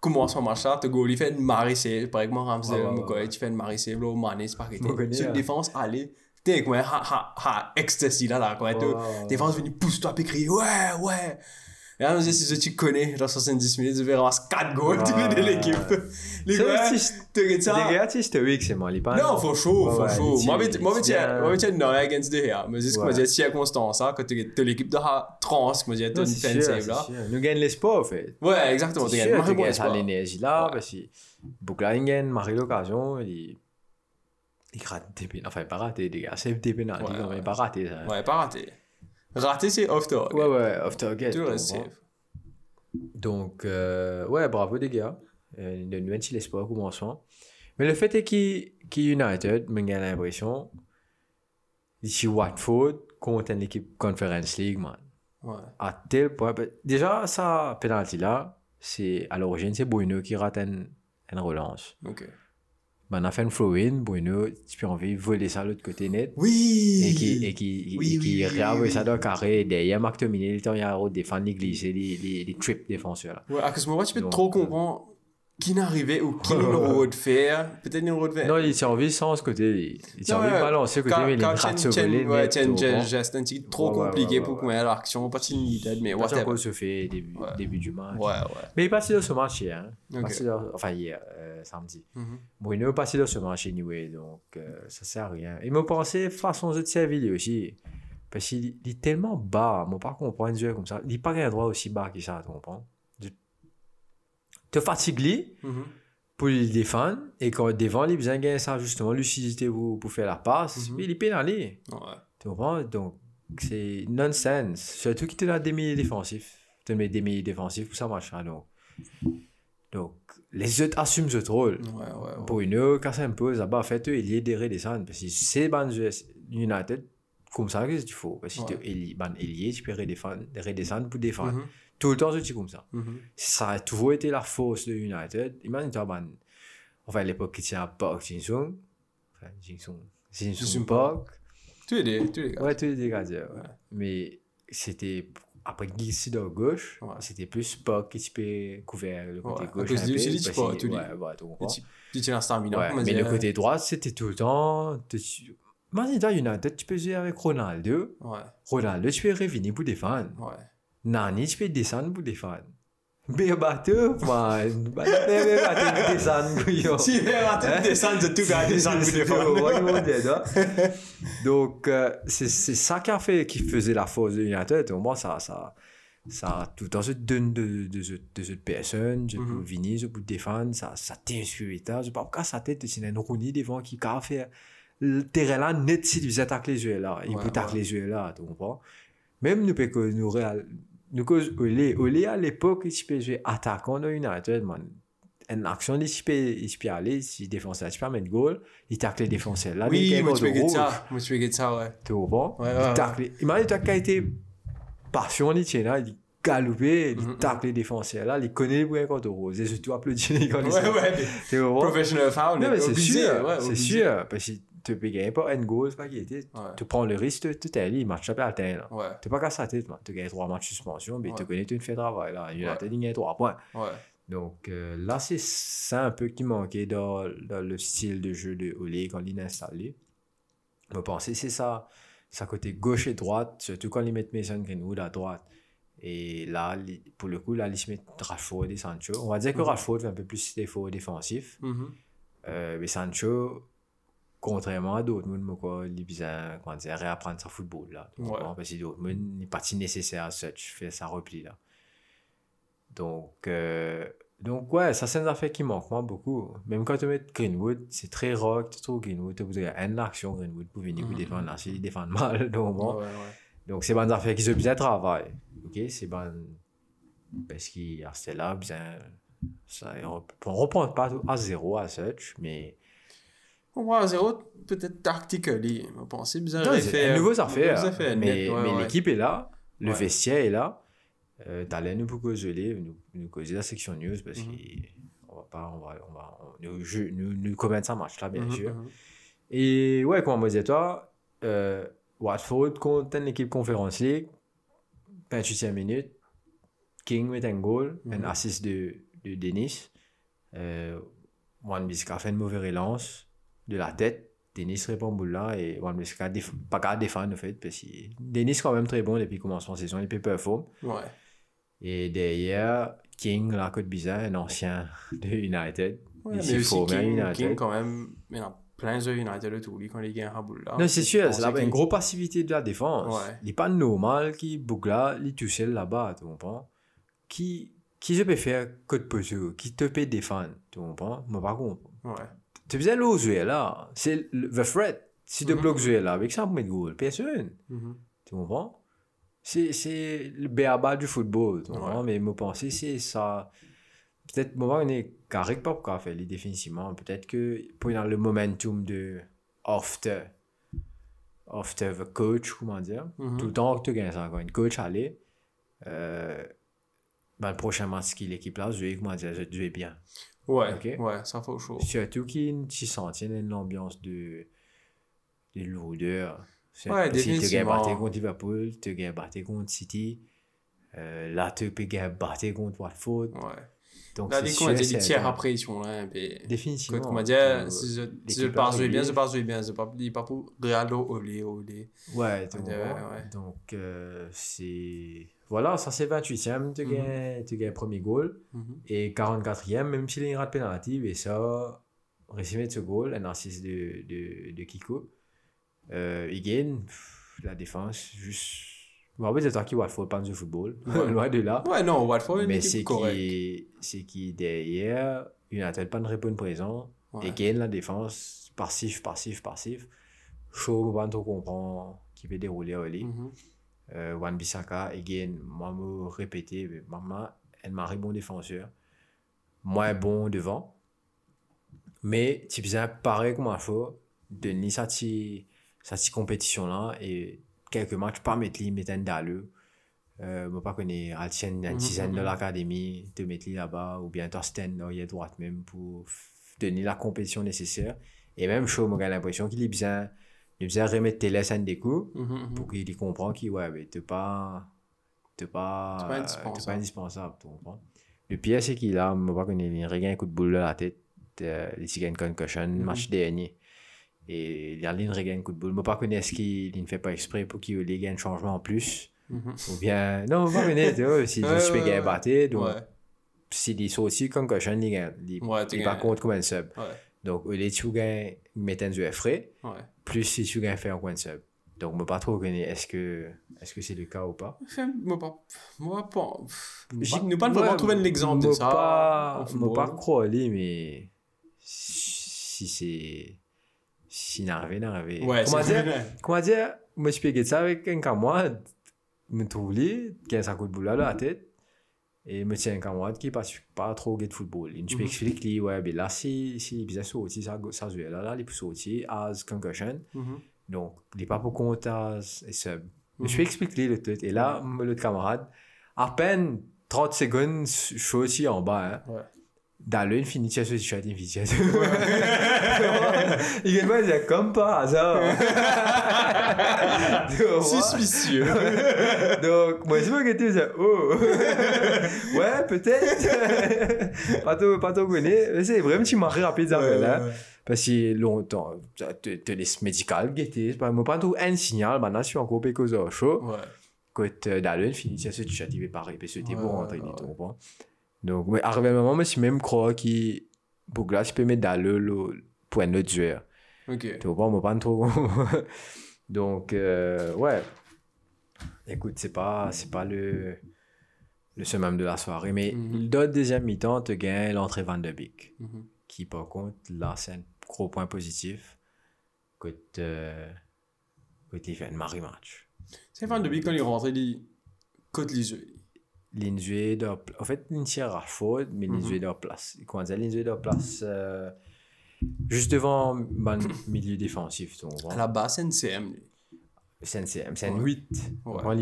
S2: comment son match là, tu goal il fait une marée save par exemple Ramsey
S1: Ouais, ouais,
S2: tu fais une marée save là Mané c'est
S1: gars,
S2: sur défense allez t'es quoi ha ha ha ecstasy là là quoi défense venu pousse toi puis crier ouais ouais et là, je si tu connais, dans 70 minutes, tu verras ramasser 4 goals
S1: Ouais.
S2: de l'équipe.
S1: Ouais,
S2: chaud.
S1: il
S2: Moi,
S1: tire-
S2: mais moi, mais
S1: il tire
S2: tiens,
S1: bien.
S2: moi, mais tiens, non, against the here. Mais c'est ce que
S1: Ouais.
S2: moi, dis, circonstance, ça, quand tu as l'équipe de je save, là.
S1: Nous gagnons l'espoir, en fait.
S2: Ouais, exactement. Tu gagnes.
S1: tu l'énergie là, parce que il gagne, Marie l'occasion, il. Il rate des pénalités. Enfin, pas raté, les gars, c'est des pénalités,
S2: Ouais,
S1: non, mais
S2: ouais.
S1: pas raté, ça.
S2: Ouais, pas raté. Raté, c'est off.
S1: Ouais, ouais, off target.
S2: Tout le reste.
S1: Donc, euh, ouais, bravo les gars. De nous mettre l'espoir commençant. Mais le fait est qu'il qu'il United, me gagne l'impression, ici Watford, contre une équipe Conference League, man.
S2: Ouais.
S1: À tel point. ben, Déjà, ça, penalty là, c'est à l'origine, c'est Bruno qui rate une, une relance.
S2: Ok.
S1: Ben, on a fait une Bruno, tu peux envie de voler ça de l'autre côté net.
S2: Oui!
S1: Et qui, et qui,
S2: Oui,
S1: et qui
S2: oui,
S1: ça dans le carré. Derrière, Marc Tominé, il y a défendre les glisser, les, les, les trip défenseurs là.
S2: Ouais, à ce moment-là, tu peux
S1: Donc,
S2: trop
S1: euh,
S2: comprendre qui n'arrivait ou qui nous l'aurait de faire. Peut-être nous l'aurait de faire.
S1: Non, il envie sans ce côté. Il envie de
S2: ouais,
S1: balancer côté, mais il
S2: Chen,
S1: ce
S2: Chen,
S1: volet.
S2: ouais, geste un petit peu trop compliqué pour qu'on ait l'action. Pas si needed, mais
S1: Pas
S2: whatever.
S1: encore se fait début, début du match.
S2: Ouais, ouais.
S1: Mais il est passé dans ce match hier. Hein. Enfin, hier, euh, samedi.
S2: Mhm.
S1: Bruno est passé dans ce match anyway, donc euh, ça sert à rien. Et me pensais façon de servir aussi. Parce qu'il il est tellement bas, moi pas comprendre un jeu comme ça. Il n'est pas droit aussi bas que ça, tu comprends? Te fatigues
S2: Mhm.
S1: pour le défendre, et quand il défend, il a besoin de gagner ça, justement, lucidité pour, pour faire la passe,
S2: Mhm.
S1: mais il est pénalisé.
S2: Ouais.
S1: Tu comprends? Donc, c'est nonsense. Surtout qu'il te donne des milieux défensifs. Tu te mets des milieux défensifs pour ça marche. hein, Donc, donc, les autres assument ce rôle.
S2: Ouais, ouais, ouais.
S1: Pour une heure, quand ça impose, là-bas, en fait, eux, il y a des redescendre. Parce que c'est ban United, comme ça que tu faut. Parce que
S2: Ouais.
S1: tu ban ailier, tu peux redescendre, pour défendre.
S2: Mhm.
S1: Tout le temps, c'est comme ça.
S2: Mhm.
S1: Ça a toujours été la force de United. Imagine, toi, ban, enfin, à l'époque, qui tient à Park Jin-sung. Enfin, Jin-sung.
S2: Jin-sung
S1: Park.
S2: Tous les deux, tous les gars.
S1: Ouais, tous les dégradés. Ouais.
S2: Ouais.
S1: Mais c'était. Après Gissy de gauche,
S2: Ouais.
S1: c'était plus Spock qui peut couvert le côté
S2: Ouais, à
S1: gauche.
S2: cause
S1: un peu,
S2: aussi du
S1: qu'il-
S2: tout.
S1: Ouais, ouais, tu comprends.
S2: Tu tu tiens la stamina.
S1: Ouais,
S2: comment
S1: mais
S2: dire.
S1: le côté droit, c'était tout le temps. dans United, tu peux jouer avec Ronaldo.
S2: Ouais,
S1: Ronaldo, tu peux revenir pour défendre.
S2: ouais.
S1: Nani, tu peux descendre pour défendre. Mais bateau, man. Bateau, pour descendre, couillon.
S2: Si, mais attends, descendre de tout gars,
S1: dead, hein. Donc, euh, c'est ça qui a fait, qui faisait la force de United. Au moins, ça, ça, ça, tout donne de, de, de, de cette personne, je peux
S2: Mhm.
S1: venir, je peux défendre, ça, ça t'inspire. Je sais pas sa tête, c'est une Rooney devant qui a fait le terrain là, net, si tu attaques les yeux là. Il peut attaquer les yeux là, tu comprends? Même nous, peut que nous, cause, Olé, Olé, à l'époque, il peut jouer attaquant de United, man il peut aller, si peux mettre goal, il tacle les défenseurs là,
S2: Oui,
S1: il
S2: moi,
S1: moi
S2: tu peux get ça. Moi, tu peux get ça, ouais.
S1: tu comprends?
S2: Ouais, ouais,
S1: Il
S2: ouais.
S1: tacle, imagine toi qui a été passion, il tient là, il il
S2: Mhm.
S1: tape les défenseurs là, il connaît les points contre Rose, et surtout applaudit les quand ils
S2: Ouais,
S1: sont-
S2: ouais, mais
S1: Tu comprends?
S2: professional foul.
S1: Non, mais c'est sûr,
S2: ouais,
S1: c'est sûr, parce que tu peux gagner pas un goal, c'est pas qui était.
S2: Ouais.
S1: Tu prends le risque, tu t'es il match à terre.
S2: Ouais,
S1: Tu pas cassé la tête, tu gagnes trois matchs de suspension, mais tu connais, tu fais travail là. United, il gagne trois points. Donc euh, là, c'est ça un peu qui manquait dans, dans le style de jeu de Oli quand il est installé. Je pensais c'est ça, ça côté gauche et droite, surtout quand ils mettent Mason Greenwood à droite. Et là, pour le coup, là, ils se mettent Rashford et Sancho. On va dire que. Rashford fait un peu plus d'efforts défensifs.
S2: Mhm.
S1: Euh, mais Sancho, contrairement à Dortmund, moi, quoi, il a besoin, comment dire, réapprendre son football, là. Tu
S2: Ouais.
S1: Parce que pas si nécessaire à ça, tu fais sa repli, là. Donc, euh, donc ouais, ça, c'est une affaire qui manque moi beaucoup. Même quand tu mets Greenwood, c'est très que tu trouves Greenwood, tu as une action Greenwood pour venir vous
S2: Mhm.
S1: défendre, là, s'il défend mal, donc.
S2: Ouais, ouais.
S1: Donc, c'est bonnes affaires qui se bien travail. Ok, c'est bon. Parce qu'il y a c'est là, bien. Ça, on ne reprend pas à zéro à such, mais.
S2: À zéro, peut-être tactically. On pensait bizarre.
S1: Non, un nouveau affaire.
S2: affaires.
S1: Mais,
S2: ouais,
S1: mais
S2: ouais.
S1: l'équipe est là, le
S2: Ouais.
S1: vestiaire est là. Euh, T'allais nous geler, nous, nous causer la section news parce
S2: Mhm.
S1: qu'on va pas, on va, on va, on- nous, je- nous, nous commettre ça match là, bien
S2: Mhm,
S1: sûr.
S2: mhm.
S1: Et ouais, comme on disait toi, euh, Watford contre une équipe Conference League, 28e minute, King met un goal, un
S2: Mhm.
S1: assist de, de Denis. Euh, Wan Bissaka fait une mauvaise relance de la tête. Denis répond boule là et Wan Bissaka pas qu'à défendre en fait. Parce que Denis quand même très bon depuis le commencement de saison, il peut performer.
S2: Ouais.
S1: Et derrière, King, la côte bizarre, un ancien de United.
S2: Ouais,
S1: il
S2: mais aussi King,
S1: United.
S2: King, quand même, en a plein de United de lui quand il gagne là.
S1: Non, c'est sûr, c'est une grosse passivité de la défense.
S2: Ouais.
S1: Il n'est pas normal qu'il boucle là, il tout seul là-bas, tu comprends? Qui, qui je peux faire que de poteau, qui te peut défendre, tu comprends? Moi, par contre,
S2: Ouais.
S1: Tu faisais l'eau jouer là, c'est le the threat. Si tu
S2: Mhm.
S1: bloques jouer là, avec ça, pour mettre goal, personne,
S2: Mhm.
S1: tu comprends? C'est, c'est le béaba du football, tu comprends? Mais moi, penser, c'est ça. Peut-être, moi, on est carré pas pour faire les définitivement. Peut-être que pour dans le momentum de after, after the coach, comment dire,
S2: Mhm.
S1: tout le temps que tu gagnes quand une coach allait, euh, ben, le prochain match qui l'équipe là, je vais, comment dire, je vais bien.
S2: Ouais,
S1: Ok.
S2: ouais, ça fait chaud.
S1: Surtout qu'il s'y sentait une ambiance de, de lourdeur.
S2: Ouais,
S1: parce que Tu gagnes
S2: définitivement.
S1: battu contre Liverpool, tu gagnes battu contre City. Euh, là, tu peux gagner battu contre Watford.
S2: Ouais.
S1: Donc,
S2: Là,
S1: c'est
S2: les dit
S1: c'est
S2: des tiers après, ils sont là. Puis...
S1: Définitivement.
S2: Comme on dit,
S1: Euh,
S2: si je, si je pars jouer bien, je pars jouer bien. Je pars, il part pour Realo, olé, olé.
S1: Ouais, tu
S2: Ouais, ouais.
S1: Donc, euh, c'est. Voilà, ça c'est 28e, tu
S2: Mhm.
S1: gagnes tu gagnes premier goal.
S2: Mhm.
S1: Et 44e, même s'il y a une rate pénalty, et ça, résumé de ce goal, un assist de, de, de Kiko. Euh, il gagne pff, la défense, juste. Bon, en fait, c'est toi qui Watford pas de football, loin de là.
S2: Ouais, non, Watford, une
S1: Mais c'est qui, c'est qui derrière, United pas de réponse présent,
S2: Ouais.
S1: et gagne la défense, passif, passif, passif. Chaud, pas trop comprend qui peut dérouler à. Euh, Wan Bissaka, again, moi, me répéter, mais maman, elle m'a bon défenseur. Moins bon devant. Mais, tu faisais pareil comme un faux, de ni cette, compétition-là, et quelques matchs, pas mettre lui, mettre daleux. Euh, moi, pas connais Altien, un
S2: Mhm,
S1: dizaine de
S2: mhm.
S1: l'académie, te mettre là-bas, ou bien Thorsten, là, il est droite même, pour donner la compétition nécessaire. Et même, chaud, moi, j'ai l'impression qu'il est bien, il est bien remettre tes laisses des coups
S2: Mhm, mhm.
S1: pour qu'il comprenne qu'il ouais mais t'es pas t'es pas
S2: T'es pas indispensable.
S1: pas indispensable tu comprends? Le pire c'est qu'il a moi pas il regagne un coup de boule dans la tête euh, il s'y gagne concussion
S2: Mhm.
S1: match dernier. Et il a regagne un coup de boule. Moi pas connais est-ce qu'il il ne fait pas exprès pour qu'il ait gagne un changement en plus?
S2: Mhm.
S1: ou bien non pas connais si je suis gagné battu donc
S2: Ouais,
S1: s'il est sorti concussion il gagne il,
S2: Ouais,
S1: il contre comme un sub.
S2: Ouais,
S1: donc de tu gagnes mettre un jeu frais.
S2: Ouais.
S1: Plus si tu gagnes faire un coin sub donc moi pas trop connais est-ce que est-ce que c'est le cas ou pas
S2: Moi, pas. Moi, pas.
S1: Moi
S2: J'ai-
S1: pas-
S2: vraiment
S1: ouais,
S2: trouvé un exemple de ça.
S1: Pas, moi pas croire, mais si c'est. Si n'arrive, n'arrive.
S2: Ouais,
S1: comment dire, comment dire, moi je peux ça avec un camarade, me trouve lui, qui a un coup de boule à la tête, et me tient un camarade qui passe pas trop de football. Je peux
S2: Mhm.
S1: expliquer lui, ouais, là, si, si il est sorti, ça, ça joue là, là, il peut sortir, as concussion,
S2: Mhm.
S1: donc il n'est pas pour compte as et sub.
S2: Mhm.
S1: Je peux expliquer le tout. Et là, l'autre camarade, à peine 30 secondes, je suis aussi en bas. Hein.
S2: Ouais.
S1: Dans le fini, tu as ce chat invité. Il est pas comme par hasard. Donc,
S2: Suspicieux.
S1: Donc, moi, je me disais, ça. Oh! ouais, peut-être. pas c'est vraiment, tu m'as rapide, ça,
S2: Ouais,
S1: là.
S2: ouais, ouais.
S1: Parce que longtemps, tu te laisses médical, guetter. Tout un signal. Maintenant, je suis encore peu cause au chaud.
S2: Ouais.
S1: Quand euh, dans le fini, tu as ce chat, il va pas répéter, c'était
S2: Ouais,
S1: pour
S2: ouais,
S1: rentrer,
S2: ouais,
S1: tu
S2: ouais.
S1: comprends? Donc, mais arrivé un moment, moi, si même croire qu'il, pour là, je peux mettre dans le, le point de joueur.
S2: Ok.
S1: Tu comprends, moi, pas trop. Donc, euh, ouais. Écoute, c'est pas, c'est pas le, le summum de la soirée, mais
S2: Mhm.
S1: le deuxième mi-temps, tu gagnes l'entrée Van de Beek,
S2: Mhm.
S1: qui, par contre, là, c'est un gros point positif. Que euh, que tu fais un mari match.
S2: C'est fan de Big quand il est rentré, il côte les yeux.
S1: L'injoué de en fait, l'injoué à Rashford, mais de place. De place, euh, juste devant mon milieu défensif?
S2: À la base, c'est NCM. lui.
S1: C'est un, c'est un- c'est un
S2: Ouais.
S1: 8.
S2: Ouais.
S1: Quand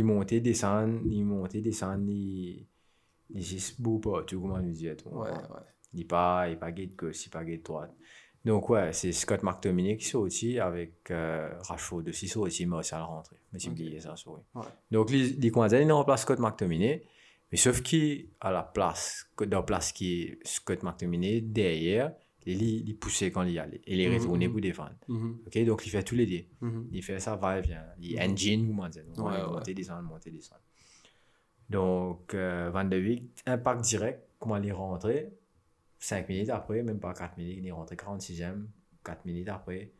S1: juste beau pas, tu vois comment il
S2: Ouais, ouais.
S1: Pas, il pas gate gauche, il pas gate droite. Donc, ouais, c'est Scott McTominay qui sorti avec euh, Rashford aussi sorti, mais aussi à la rentrée. Mais ça. Donc, les, les ils remplacent Scott McTominay, mais sauf qu'il à la place, dans la place qui est Scott McTominay, derrière, il, il, poussait quand il y allait. Et il est
S2: Mhm,
S1: retourné
S2: mhm.
S1: pour défendre.
S2: Mhm.
S1: Ok, donc il fait tous les deux. Il fait ça va-et-vient. Il engine, comment dire. Donc,
S2: ouais.
S1: monter, descendre, monter, descendre. Donc, euh, Van de Beek, impact direct, comment il est rentré? 5 minutes après, même pas 4 minutes, il est rentré 46e. 4 minutes après,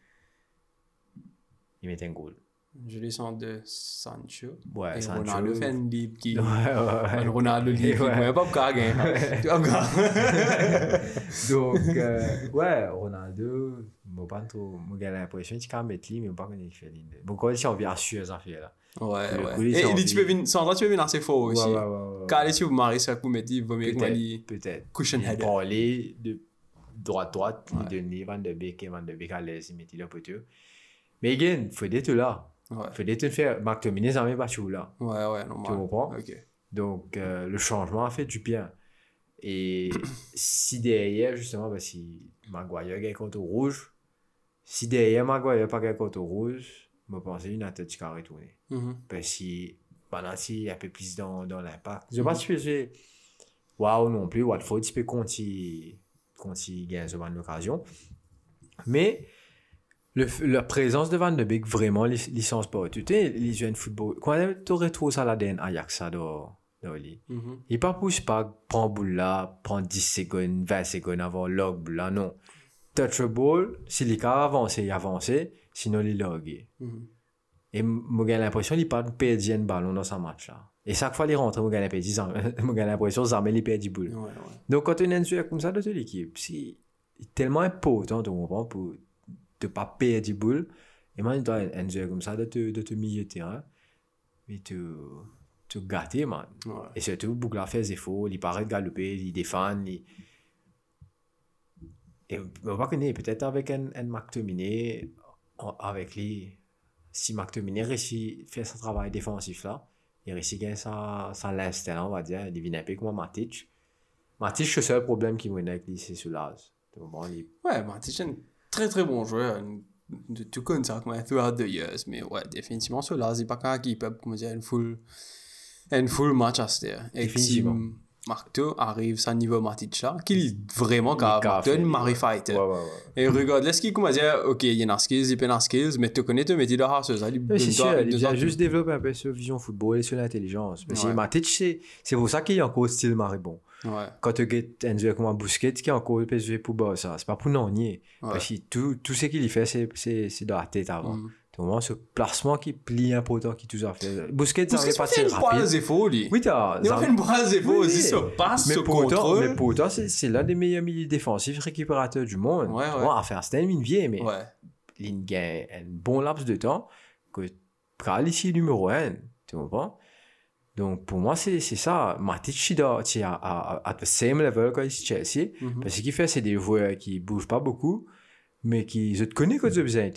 S1: il met un goal.
S2: Je descends de Sancho.
S1: Ouais,
S2: Et
S1: Sancho.
S2: Ronaldo fait une libre qui.
S1: Ouais, ouais, ouais.
S2: Ronaldo libre.
S1: Ouais.
S2: Pas vois, gars.
S1: Donc, euh, ouais, Ronaldo, moi, pas trop. Moi, j'ai l'impression quand mais pas fait l'île. Bon, quand il envie à suer, ça fait là.
S2: Ouais, Et tu peux venir, Sandra, tu peux venir assez fort aussi.
S1: Ouais, ouais, ouais.
S2: Quand tu ça, il vaut mieux
S1: Peut-être,
S2: cushion
S1: parlait de droite-droite, il donnait Van de Beek et Van de Beek à l'aise, il mettait là pour tout. Mais again, faut d'être là.
S2: Ouais,
S1: Faut d'être faire. McTominay, ça m'a pas tout là.
S2: ouais, ouais, normal.
S1: Tu comprends?
S2: Ok.
S1: Donc, euh, le changement a fait du bien. Et si derrière, justement, parce que Maguire gagne contre rouge, si derrière Maguire pas gagne contre rouge, je pense une tête qui a retourné.
S2: Mhm.
S1: Parce que qu'il y a un peu plus dans, dans l'impact. Je ne sais pas si peux waouh non plus, Watford, il gagne ce genre d'occasion. Mais le, la présence de Van de Beek, vraiment, li- licence pas. Tu sais, les jeunes football, quand tu trouvé ça la dernière Ajax, ça, lit.
S2: Mhm.
S1: Il pas pousse pas, prend boule là, prend 10 secondes, 20 secondes avant log boule là, non. Touch a ball, si les cas avancent, il avance, sinon il log.
S2: Mhm.
S1: Et moi j'ai l'impression qu'il pas perdre un ballon dans ce match là. Et chaque fois qu'il rentre, moi j'ai l'impression Zarmel il perd du boule. Donc quand un joueur comme ça dans toute l'équipe, c'est tellement important, tu comprends, pour ne pas perdre du boule. Et moi, tu as un joueur comme ça de te, de te milieu de terrain, mais te, te gâter, man.
S2: Ouais.
S1: Et surtout, Bougla fait des efforts, il paraît de galoper, il défend. Il... Et on va connaître peut-être avec un, un McTominay, avec lui, si McTominay réussit à faire son travail défensif là, il réussit à gagner sa, sa l'instinct, on va dire, il devient un peu comme Matic. Matic, le seul problème qu'il mène avec lui, c'est sur l'âge.
S2: Ouais, c'est un très très bon joueur. De tout comme ça, comme throughout the years. Mais ouais, définitivement, celui-là, c'est pas qu'un qui peut, comment dire, une full, une full match à faire. Et si
S1: Définitivement.
S2: Marco arrive à niveau Matic là, qu'il est vraiment capable.
S1: capable,
S2: Marie fighter. Et regarde, laisse qu'il, comment dire, ok, il y a un skills, il peut un skills, mais tu connais, tu mets des races, ça,
S1: c'est sûr, il
S2: donne-
S1: juste développer un peu sur vision football et sur l'intelligence.
S2: Ouais.
S1: Matic, c'est pour ça qu'il est encore style Maribon.
S2: Ouais,
S1: Quand tu as un joueur comme un Busquets qui est encore le PSV pour bas, ça, c'est pas pour non nier.
S2: ouais.
S1: Parce que tout, tout ce qu'il fait, c'est- dans la tête avant.
S2: Mm.
S1: Vraiment ce placement qui plie important qui a fait. Busquets, ça avait
S2: que
S1: pas
S2: fait
S1: tir
S2: une brosse
S1: rapide.
S2: faux, lui.
S1: Oui, t'as.
S2: Il a fait une faux
S1: Oui,
S2: aussi, ce passe,
S1: Mais pour, autant, mais pour autant, c'est l'un des meilleurs milieux défensifs récupérateurs du monde.
S2: Ouais, ouais.
S1: à faire c'était une vieille, mais il gagne un bon laps de temps que Kral ici numéro 1. Tu comprends? Donc pour moi, c'est c'est ça. Matic, être à, à, à the same level que Chelsea.
S2: Mhm.
S1: Parce qu'il fait, c'est des joueurs qui bougent pas beaucoup, mais qui, je te connais quand tu as besoin.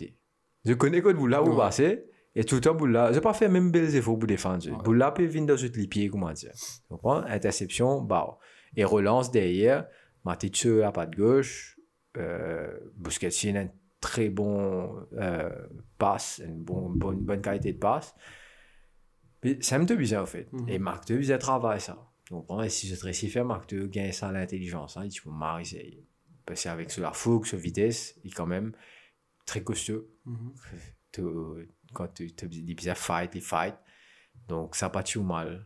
S1: Je connais quand vous là où passer, Et tout le temps, Boula, j'ai pas fait même belles efforts pour défendre.
S2: Ouais.
S1: Boula peut venir dans les pieds, comment dire. Tu comprends? Interception, bah. Et relance derrière. Matic sur la patte gauche. Euh, Busquets, il a un très bon euh, passe, une bon- bonne, bonne qualité de passe. C'est un peu bizarre, en fait.
S2: Mhm.
S1: Et Marc il travaille ça. Donc, si je réussis à faire Marc II, gagner ça à l'intelligence, hein, il faut marrer. Parce qu'avec sur la fougue, sur vitesse, il est quand même très costaud.
S2: Mhm.
S1: Tu- quand tu des bizarres fight, il fight. Donc, ça pas tout mal.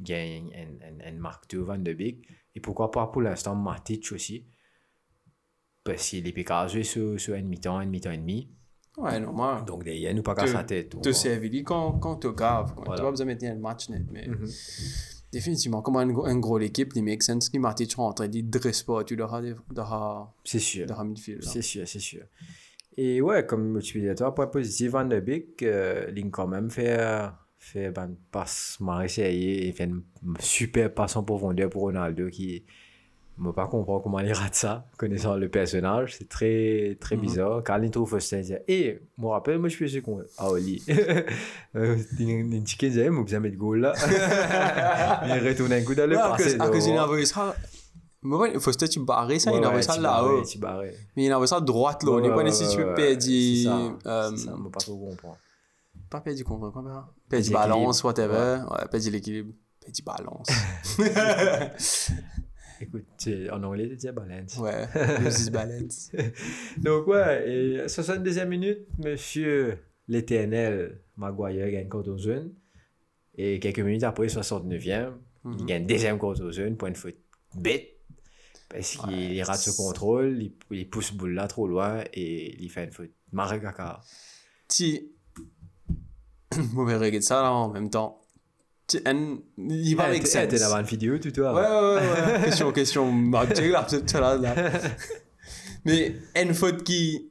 S1: Gagne un, Marc II Van de Beek. Et pourquoi pas pour l'instant Matic aussi. Parce qu'il est pécagé sur, sur un mi-temps, un mi-temps et demi.
S2: Ouais, normal.
S1: Donc, il y a nous pas qu'à sa tête.
S2: te servir quand, quand tu grave. Tu
S1: Voilà.
S2: pas besoin de mettre le match net. Mais
S1: Mhm.
S2: définitivement, comme un, gros- un gros équipe, il make sense. Qui Matic rentre, il dresse pas, tu dois
S1: C'est sûr.
S2: midfield.
S1: C'est sûr, c'est sûr. Et ouais, comme utilisateur, point positif, Van de Beek, euh, il quand même fait, euh, fait ben, passe Marseillais et fait une super passe en profondeur pour Ronaldo qui ne pas comprendre comment il rate ça, connaissant le personnage. C'est très, très bizarre. Quand il trouve Faustin, il dit je me rappelle, moi je faisais con. Ah, Oli. Il y a un ticket, il dit moi, besoin de goal là. il retourne un coup dans le passé.
S2: cause- à cause il a
S1: dehors.
S2: envoyé ça. Mais il faut que tu barres ça, il
S1: ouais,
S2: ça là-haut.
S1: barrais.
S2: Mais il a envoyé ça droite là. Il n'est pas nécessaire, tu perdre.
S1: c'est ça,
S2: euh,
S1: moi, pas trop comprendre.
S2: Pas perdre du contre, quoi, perdre
S1: Perdre
S2: du balance, whatever. Ouais, perdre l'équilibre. Perdre du balance.
S1: Écoute, en anglais, tu dis balance.
S2: Ouais, loses balance.
S1: Donc, ouais, et 62e minute, monsieur l'éternel Maguire gagne contre zone. Et quelques minutes après, 69e,
S2: Mhm.
S1: il gagne deuxième contre zone pour une faute bête. Parce qu'il
S2: Ouais,
S1: rate ce contrôle, il, il pousse boule là trop loin et il fait une faute. Marre caca.
S2: Si. Mauvais regret de ça là en même temps. Il va avec
S1: T'es
S2: sense.
S1: dans une vidéo, tout toi.
S2: Ouais, ouais, ouais, ouais. question, question. Ma ça, là, là. Mais une faute qui.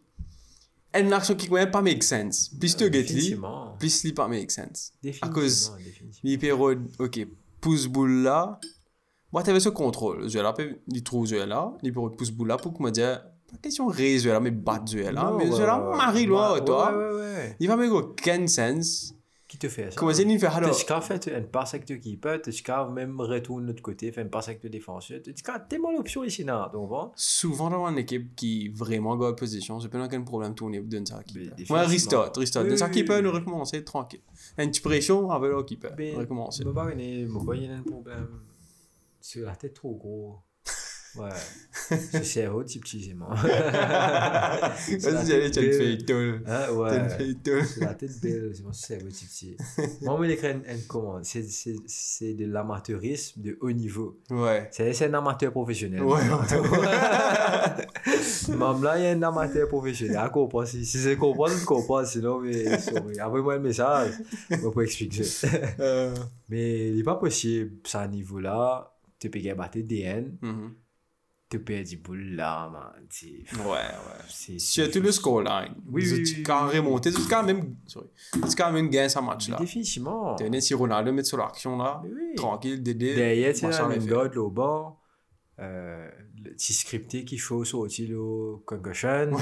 S2: Une action qui ne pas make sense. Plus tu get li, plus li pas make sense.
S1: Définitivement.
S2: cause- peut ok, pouce boule là. Moi, tu avais ce contrôle. Je là, il trouve je là, il peut pouce boule là pour que me dire, pas question ré je là, mais battre je là. Mais je là, marie
S1: Ouais,
S2: toi. Il va me aucun sens.
S1: Qui te fait ça?
S2: Comment il fait alors?
S1: Tu qu'à faire une passe avec le keeper, tu qu'à même retourner de l'autre côté, faire une passe avec le défenseur. Tu qu'à tellement l'option ici, là. Donc, bon.
S2: Souvent dans une équipe qui vraiment gagne position, c'est pas aucun problème de tourner d'un ça
S1: Mais définitivement.
S2: Ouais, restart.
S1: Oui,
S2: D'un ça
S1: oui,
S2: keeper, nous recommencer tranquille. Une petite pression avec le keeper.
S1: Mais,
S2: Recommencer.
S1: je me barre, il y a un problème. C'est la tête trop gros. Ouais. C'est la
S2: Vas-y, allez, tu as une
S1: belle.
S2: feuille tôle.
S1: Hein,
S2: Tu
S1: ouais.
S2: feuille tôle.
S1: C'est la tête belle, c'est mon cerveau, petit. Moi, il écrit une commande. C'est- de l'amateurisme de haut niveau.
S2: Ouais.
S1: C'est un amateur professionnel.
S2: Ouais.
S1: Même là, il y a un amateur professionnel. À comprendre. Si, c'est comprendre, je comprends. Sinon, mais. Envoyez-moi un message. On peut expliquer.
S2: Euh,
S1: Mais il n'est pas possible, ça, à niveau-là, tu peux gagner DN,
S2: mhm.
S1: tu peux du boule là, man. C'est.
S2: Ouais, ouais.
S1: c'est-
S2: Surtout le scoreline.
S1: Oui, oui,
S2: Tu
S1: oui,
S2: quand remonter, tu quand même, sorry. Tu quand même gagner ce match là.
S1: Définitivement.
S2: Tu as si Ronaldo met sur l'action là, tranquille, Dédé.
S1: Derrière, tu as un
S2: fait.
S1: gars au bord. Euh, scripté qu'il faut sortir le concussion.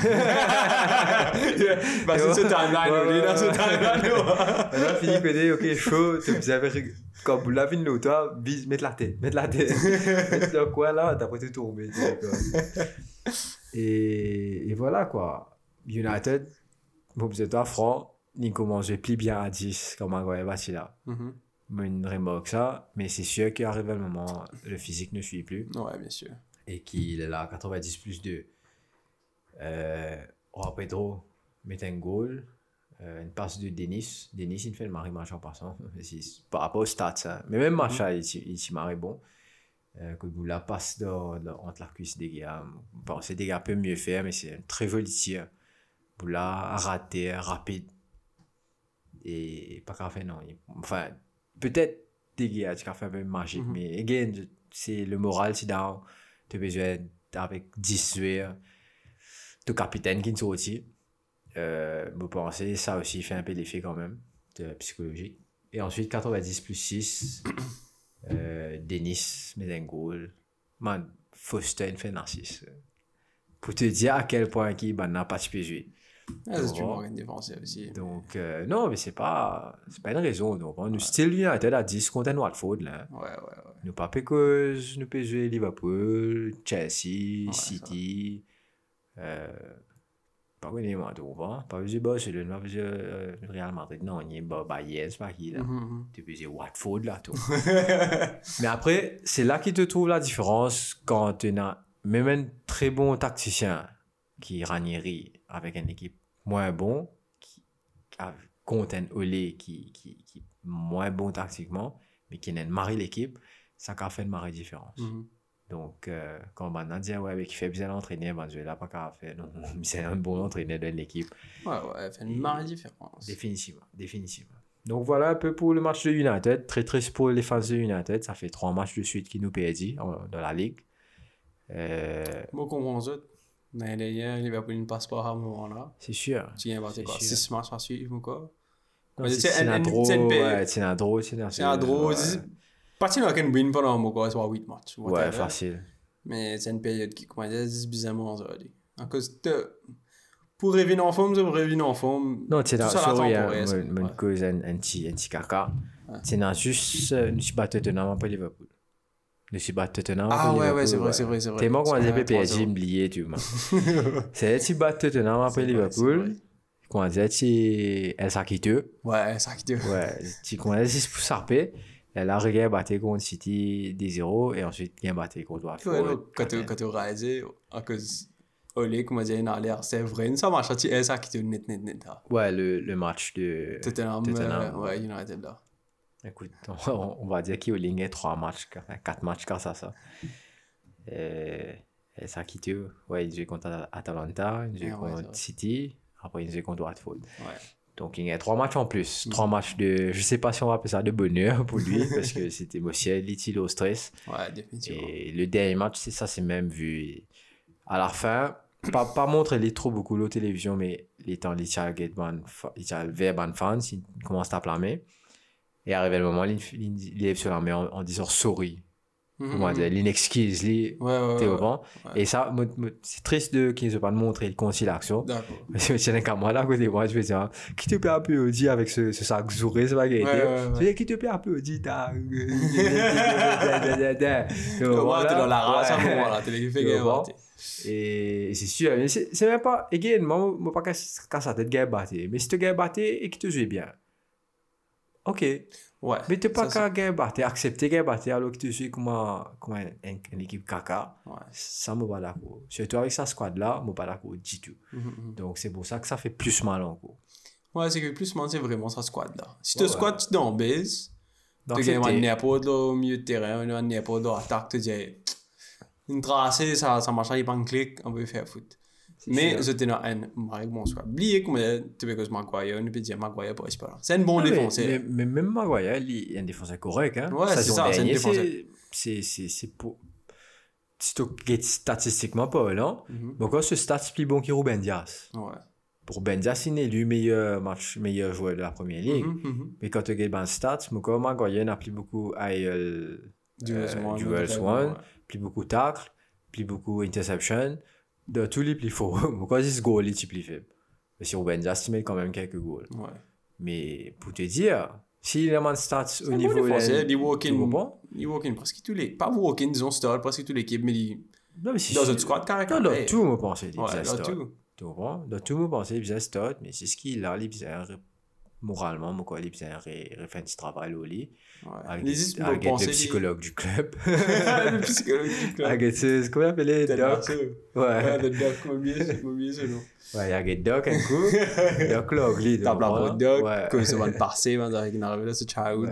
S2: Bah, c'est ce timeline, on est dans ce timeline.
S1: Maintenant, fini côté, ok, chaud, tu vous avez, quand vous l'avez de toi, bise, mettre la tête, mettre la tête. mettre dans quoi là, t'as pas tout tombé. Et, et voilà quoi. United, vous êtes à franc, ils commencent à plier bien à 10, comme un est là. Mais une remorque ça, mais c'est sûr qu'arrive un moment, le physique ne suit plus
S2: Ouais, bien sûr.
S1: Et qu'il est là à 90 plus 2. Euh, oh, Pedro met un goal, euh, une passe de Denis. Denis, il fait le mari match en passant. C'est par rapport au stats, ça. Mais même match, il, il s'y marie bon. Euh, que la passe dans, dans- entre la cuisse des gars. Bon, c'est des gars peut mieux faire, mais c'est un très joli tir. Vous la raté, rapide. Et pas qu'à faire, non. Il- Enfin, peut-être des gars qui ont fait un peu magique,
S2: Mhm.
S1: mais again, c'est le moral, c'est down. Besoin avec 10 joueurs. Tu capitaine qui est sorti. Euh, vous pensez, ça aussi fait un peu l'effet quand même, de psychologique. Et ensuite, 90 plus 6, euh, Denis goal. Man, Foster fait narcisse. Pour te dire à quel point qui n'a pas jouer.
S2: Ah, c'est
S1: Tu
S2: aussi.
S1: Donc, euh, non, mais c'est pas, c'est pas une raison. Donc, nous, style United à 10 contre un Watford, là.
S2: Ouais, ouais, ouais.
S1: Nous pas Pécose, nous jouer Liverpool, Chelsea,
S2: Ouais,
S1: City. Euh, pas connu, moi, tu vois. Pas Barcelone, pas jouer euh, Real Madrid. Non, il y a pas Bayern, c'est pas qui, là.
S2: Mhm.
S1: Tu peux jouer Watford, là, tout. Mais après, c'est là qu'il te trouve la différence quand tu as même un très bon tacticien qui est Ranieri avec une équipe moins bon, qui, un Olé qui, qui, qui est moins bon tactiquement, mais qui n'a marre l'équipe, ça a fait une marée différence.
S2: Mhm.
S1: Donc, euh, quand on dit, ouais, mais qui fait bien l'entraîner, ben, je là pas qu'à faire. Non, mais c'est un bon entraîneur de l'équipe.
S2: Ouais, ouais, fait une marée différence.
S1: Définitivement, définitivement. Donc voilà un peu pour le match de United. Très triste pour les fans de United. Ça fait trois matchs de suite qui nous perdent en- dans la ligue. Euh,
S2: Moi, comprends ça. L'année dernière, Liverpool ne passe pas à un moment-là.
S1: c'est sûr.
S2: Tu viens
S1: C'est
S2: quoi
S1: sûr.
S2: 6 matchs à suivre ou quoi? Mais
S1: C'est
S2: c'est un- un-
S1: Sinadro,
S2: c'est
S1: Sinadro, Sinadro.
S2: C'est un draw. Pas si on a win pendant un quoi, soit 8 matchs.
S1: Ouais, facile.
S2: Mais c'est une période qui, comment dire, c'est bizarrement. En cause de. Pour revenir en forme, c'est pour revenir en forme.
S1: Non, sais,
S2: ça, la
S1: hein, cause un un petit un petit caca.
S2: Ouais.
S1: Tu sais, juste, nous sommes battus Tottenham après Liverpool. Nous sommes battus Tottenham
S2: Ah ouais, ouais, c'est vrai, c'est vrai, c'est vrai.
S1: T'es mort qu'on a
S2: C'est
S1: dit PSG
S2: 3-0.
S1: oublié, tu vois. C'est tu battu Tottenham après
S2: C'est
S1: Liverpool. Qu'on dit, tu El Sakiteux.
S2: Ouais, ça qui te.
S1: Ouais, tu connais 6 pour Sarpé. Elle a regardé battu contre City des 0 et ensuite il a battu contre Watford.
S2: Ouais, donc, quand tu tu réalises, en cause. Olé, il a l'air, c'est vrai, ça marche, c'est ça qui te net, net, net.
S1: Ouais, le, match de.
S2: Tottenham,
S1: Tottenham.
S2: euh, ouais, United là.
S1: Écoute, on, va dire qu'il a 3 matchs, 4 matchs grâce à ça. Et, et ça qui tue. Ouais, il joue contre Atalanta, il joue
S2: Ah
S1: contre. City, après il joue contre Watford.
S2: Ouais.
S1: Donc il y a 3 matchs en plus. 3 matchs de. Je sais pas si on va appeler ça de bonheur pour lui, parce que c'était émotionnel, il au stress.
S2: Ouais, définitivement.
S1: Et le dernier match, c'est ça, c'est même vu. À la fin, pas, pas montrer les trop beaucoup la télévision, mais les temps, les chats, les verban fans, ils commencent à blâmer. Et arrivé le moment, sur la main en, en disant sorry. Dire, l'inexcuse, les.
S2: Ouais, ouais,
S1: T'es au vent.
S2: ouais.
S1: Et ça, c'est triste de qu'ils ne pas montré le conciliation.
S2: D'accord.
S1: Quand moi, là, à côté de moi, je vais dire, qui te peut applaudir avec ce, ce sac zouré, c'est
S2: Ouais, ouais,
S1: Je vais dire, qui te peut applaudir, t'as.
S2: Ouais,
S1: Voilà.
S2: t'es dans la race à un moment là, t'es les fait
S1: Et c'est sûr, c'est c'est même pas. Again, moi, pas qu'à sa tête, gars batté. Mais si tu gars batté et que tu joues bien. Ok.
S2: Ouais.
S1: Mais tu pas qu'à accepter gars batté alors que tu joues comme, un- comme un- un- une équipe caca.
S2: Ouais.
S1: Ça, me pas d'accord. Surtout avec sa squad là, me pas d'accord du tout.
S2: Mhm, mhm.
S1: Donc c'est pour ça que ça fait plus mal encore.
S2: Ouais, c'est que plus man, c'est vraiment sa squad là. Si
S1: Ouais,
S2: tu squad, tu dans base,
S1: Donc
S2: tu gagnes
S1: c'était-
S2: n'importe au milieu de terrain, un n'importe attaque, tu dis, une tracée, ça, ça marche pas un clic, on peut faire foot. C'était dans un, Marek, bon squad. Oubliez comment tu veux que Maguire, peut dire Maguire pour espérer. C'est un bon
S1: Ah, mais-
S2: défenseur.
S1: Mais, mais même Maguire, il y a un défenseur correct. Hein.
S2: Ouais, c'est ça, c'est un
S1: dernière,
S2: défenseur.
S1: C'est c'est- c'est pour. Si tu regardes statistiquement pas, là.
S2: Mhm.
S1: Donc, ce stat est plus bon que Ruben Diaz.
S2: Ouais.
S1: Pour Ben Diaz, il est élu meilleur match, meilleur joueur de la première ligue.
S2: Mhm, mhm.
S1: Mais quand tu regardes les stats, mon Maguire n'a plus beaucoup IL,
S2: Duels
S1: euh,
S2: one,
S1: duels plus beaucoup tackle, plus beaucoup interception. De tous les plus forts. Pourquoi c'est ce goal est plus faible Mais si Ruben Diaz, il met quand même quelques goals.
S2: Ouais.
S1: Mais pour te dire, s'il a de stats au niveau
S2: bon défenseur, il
S1: tu
S2: walk-in,
S1: comprends
S2: il walk-in presque tous les, pas walk-in, disons start, presque toute l'équipe, mais il,
S1: Non, mais c'est
S2: dans un squad carré.
S1: Non, dans tout, me pensais,
S2: Ouais, dans tout.
S1: Tu comprends? Dans tout, me pensais, il faisait start, mais c'est ce qu'il a, il faisait ré- moralement, ré- ré- faire un petit travail au lit. Avec, des- le psychologue du club.
S2: le psychologue du club.
S1: Avec ce, il appelait Doc. Ouais.
S2: Le doc, nom.
S1: Ouais, il y a Doc un coup. Doc.
S2: T'as plein de doc, comme ça va le passer, man, avec une arrivée là, c'est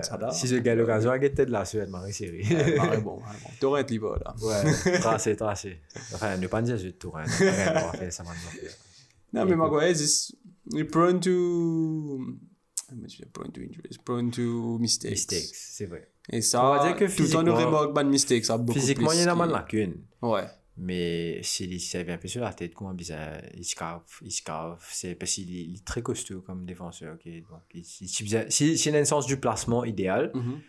S2: ça là.
S1: Si je gagne l'occasion, il y a Ted Lasso, elle m'a série.
S2: Pareil, bon, été libre, là.
S1: Ouais, tracé, tracé. Enfin, ne pas dire ça m'a.
S2: Non, mais prone to. Prone to injuries, prone to mistakes.
S1: Mistakes, c'est vrai.
S2: Et ça,
S1: On va dire que
S2: tout en
S1: physiquement-
S2: remarque pas de mistakes, ça beaucoup
S1: Physiquement, il y en a
S2: qui-
S1: mal lacune.
S2: Ouais.
S1: Mais s'il s'il vient un peu sur la tête, comment bizarre, il se cave, il se cave. C'est parce qu'il est, est très costaud comme défenseur. ok. Donc, il, a un sens du placement idéal
S2: Mhm,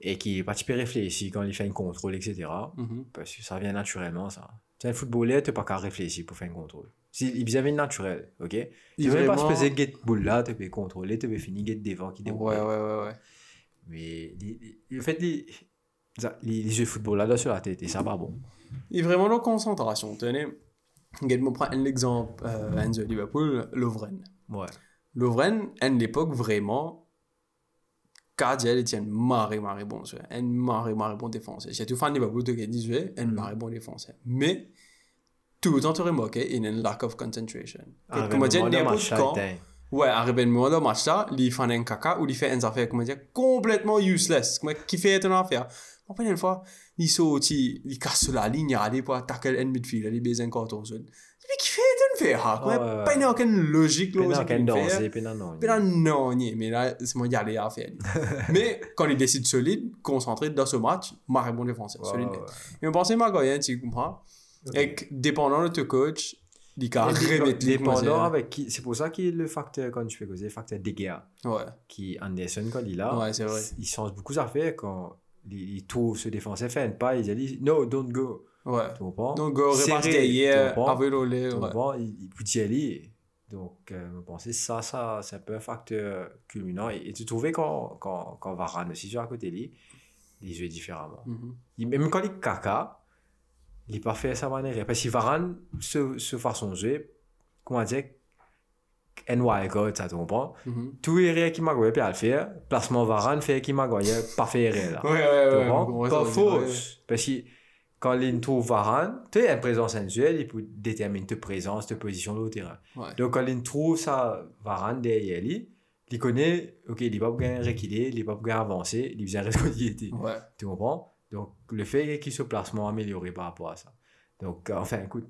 S1: et qu'il n'est pas petit peu réfléchi quand il fait un contrôle, etc.,
S2: mhm.
S1: parce que ça vient naturellement, ça. Tu es un footballeur, tu n'as pas qu'à réfléchir pour faire un contrôle. Il avait naturel, ok?
S2: Il
S1: ne pas se poser get boule là, tu peux contrôler, tu peux finir get devant qui déroule.
S2: Ouais, ouais, ouais, ouais.
S1: Mais en fait, les, les, les jeux de football là, là sur la tête, et ça va bon.
S2: Il vraiment la concentration. Tenez, je me prends un exemple, un de Liverpool, Lovren.
S1: Ouais.
S2: Lovren, à l'époque, vraiment, Cardiel était un marré, marré bon, un marré, marré bon défenseur. J'ai tout fan de Liverpool, tu dis, jouer, un marré bon défenseur. Mais, tout le temps, tu remarques, il y a un lack of concentration.
S1: Ah, ça,
S2: quand,
S1: était-
S2: ouais, arrivé le moment de match là, il fait un caca ou il fait une affaire, comment dire, complètement useless. Comment, qui fait une affaire. Bon, une fois, il saute, il il casse la ligne, il allait pour attaquer un midfield, il baise un carton jaune. Mais qui fait une affaire,
S1: ouais, ouais.
S2: pas une aucune logique, logique,
S1: quand
S2: il fait.
S1: danser, pénal, non.
S2: Mais là, non, mais là, c'est moi y aller à faire. mais quand il décide solide, concentré dans ce match, marre bon défenseur, solide.
S1: ouais, ouais.
S2: Mais je pense que Magoyan, tu comprends? Et que, dépendant de ton coach, il a les
S1: Dépendant
S2: commentaires.
S1: avec qui. C'est pour ça qu'il est le facteur, quand tu fais causer, le facteur dégâts.
S2: Ouais,
S1: Qui, Anderson, quand il est là,
S2: Ouais, c'est vrai.
S1: il change beaucoup d'affaires quand il, trouve ce défenseur fait pas, il dit no, don't go.
S2: ouais.
S1: Tu comprends?
S2: Donc, go, derrière,
S1: comprends?
S2: avec lait,
S1: Tu comprends? Il, peut y aller. Donc, euh, je pensais ça, ça, c'est un peu un facteur culminant. Et, et tu trouvais quand, quand, quand Varane aussi joue à côté de lui, il jouait différemment.
S2: Mhm.
S1: Il- même quand il est caca, il n'est pas fait à sa manière. Parce que Varane, ce, ce façon de jouer, comment dire, un wildcard, ça tu comprends?
S2: Mhm.
S1: Tout est rien qui m'a puis à le faire. Placement Varane fait qui m'a pas fait rien là.
S2: Ouais, ouais, ouais.
S1: pas fausse. Parce que quand il trouve Varane, tu as une présence sensuelle, il peut déterminer ta présence, ta position au terrain. Donc quand il trouve ça Varane derrière lui, il connaît, ok, il n'est pas bien reculer, il n'est pas bien avancer, il vient.
S2: Ouais.
S1: Tu comprends? Le fait qu'il se placement amélioré par rapport à ça. Donc, euh, enfin, écoute,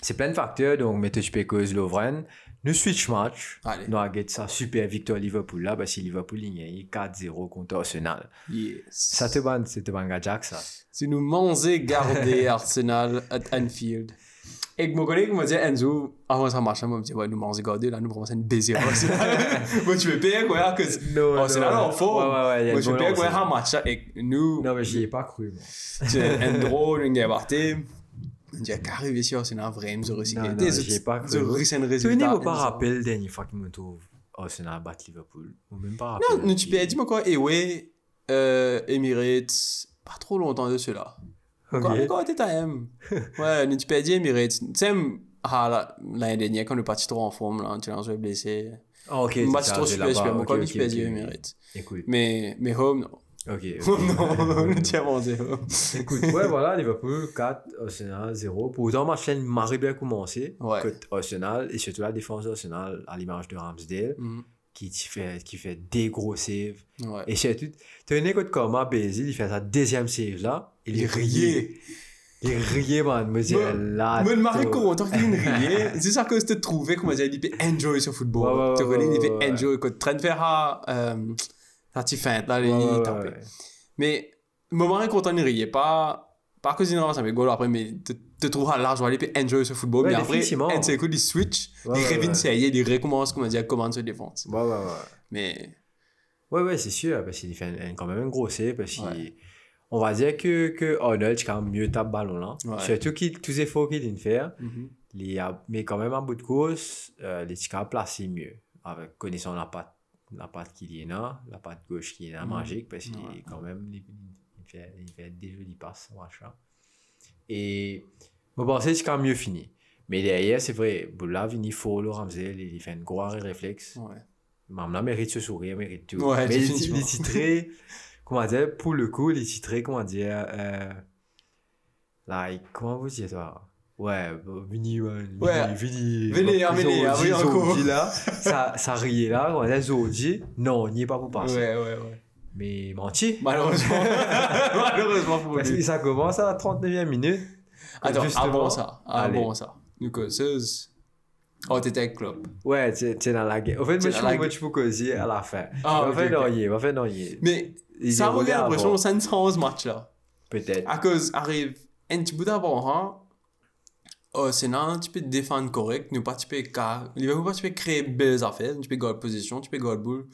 S1: c'est plein de facteurs. Donc, mettez cause Lovren. Nous switch match.
S2: Allez.
S1: Nous avons ça super victoire Liverpool là, parce que Liverpool il gagne 4-0 contre Arsenal.
S2: Yes.
S1: Ça te ban, c'est te ban Jack ça?
S2: Si nous manger garder Arsenal à Anfield. Et mon collègue m'a dit, Enzo, avant ça marche, moi, je me dit, ouais, nous manger garder, là, nous prenons une baiser. Moi, tu veux payer quoi, que
S1: Non. Ouais, ouais, ouais. il y a
S2: Moi,
S1: une
S2: je veux
S1: bonne
S2: payer quoi, un match, là, et nous,
S1: Non, mais j'y ai pas cru. moi.
S2: tu un drôle, une qu'arriver sur Arsenal, vraiment, je recycle.
S1: Non, non, j'y ai pas cru.
S2: Un
S1: Tu
S2: résultat.
S1: ne pas rappeler la dernière fois qu'il me trouve? Arsenal battre Liverpool. Ou même pas
S2: Non,
S1: rappeler.
S2: nous, tu peux dis-moi quoi, et ouais, euh, Emirates, pas trop longtemps de cela. Quand, quand t'es à M. Ouais, peux dire Emirates. Tu sais, ah, l'année dernière, quand on est parti trop en forme, là, tu l'as blessé.
S1: Ah, ok.
S2: Trop
S1: ça,
S2: super, super. Moi, quand. Emirates.
S1: Écoute.
S2: Mais, mais home, non.
S1: Ok.
S2: Non, as mangé home.
S1: Écoute, ouais, voilà, Liverpool 4, Arsenal 0. Pour autant, match a marre bien commencé
S2: Ouais.
S1: Arsenal et surtout la défense d'Arsenal à l'image de Ramsdale
S2: Mhm.
S1: Qui fait, qui fait des gros saves.
S2: Ouais.
S1: Et surtout, tu as une écoute comme Bézil, il fait sa deuxième save là, il
S2: Il
S1: est rié. Il riait, man. Me dit,
S2: Me-
S1: là.
S2: Mais le content qu'il riait. C'est ça que je te trouvais, comment dire, il peut enjoy ce football.
S1: Ouais, ouais,
S2: Tu connais, il
S1: ouais.
S2: enjoy. Quand tu train de faire à, la petite feinte, là, il
S1: ouais.
S2: Mais, mon mari content, il riait. Pas, pas que sinon, ça met goal après, mais te, trouves à large, il peut enjoy ce football.
S1: Ouais,
S2: mais après,
S1: définitivement.
S2: un seul coup, il switch,
S1: Ouais,
S2: il
S1: ouais,
S2: revient,
S1: ouais.
S2: ça y est, il recommence, comment dire, comment se défendre.
S1: Ouais, ouais, ouais.
S2: Mais,
S1: Ouais, ouais, c'est sûr, parce qu'il fait quand même un gros save, parce qu'on
S2: Ouais.
S1: va dire que, que Arnold, c'est quand même mieux tape ballon là. Surtout qu'il, tous les efforts qu'il vient faire,
S2: mhm.
S1: il a, mais quand même en bout de course, euh, les ticas placés mieux, avec connaissant la patte, la patte qu'il y a, la patte gauche qui est là,
S2: Mhm.
S1: magique, parce qu'il quand même, il, fait, il fait des jolis passes, machin. Et, je pensais que c'est quand même mieux fini. Mais derrière, c'est vrai, Boula, il faut le Ramsey, il il fait un gros arrêt réflexe.
S2: ouais.
S1: Maman mérite ce sourire, mérite tout.
S2: Ouais,
S1: mais
S2: définitivement.
S1: les titrés, comment dire, pour le coup, les titrés, comment dire, euh, like, comment vous dites, toi? Ouais, Vini, Vini. Vini,
S2: Venez, venez, oui, encore.
S1: Là, ça, ça riait là, comment dire, Zodi, non, il n'y est pas pour passer.
S2: Ouais, ouais, ouais.
S1: Mais menti.
S2: Malheureusement. Malheureusement pour
S1: Parce
S2: lui.
S1: que ça commence à la 39e minute.
S2: Attends,
S1: Justement,
S2: avant ça,
S1: allez.
S2: avant ça. Nous causeuse. Oh, t'étais avec Klopp.
S1: Ouais, tu es dans la guerre. En fait,
S2: T'es
S1: moi, je moi, je peux causer à la fin.
S2: Ah,
S1: on
S2: ok,
S1: va faire
S2: ok.
S1: non, on va faire non, il-
S2: Mais
S1: il
S2: ça
S1: roulé
S2: l'impression ça ne sent ce match-là.
S1: Peut-être.
S2: À cause, arrive un petit bout d'avant, hein. Oh, c'est non, tu peux te défendre correct, nous pas tu peux car, Liverpool pas tu peux créer belles affaires, tu peux garder position, tu peux garder boule,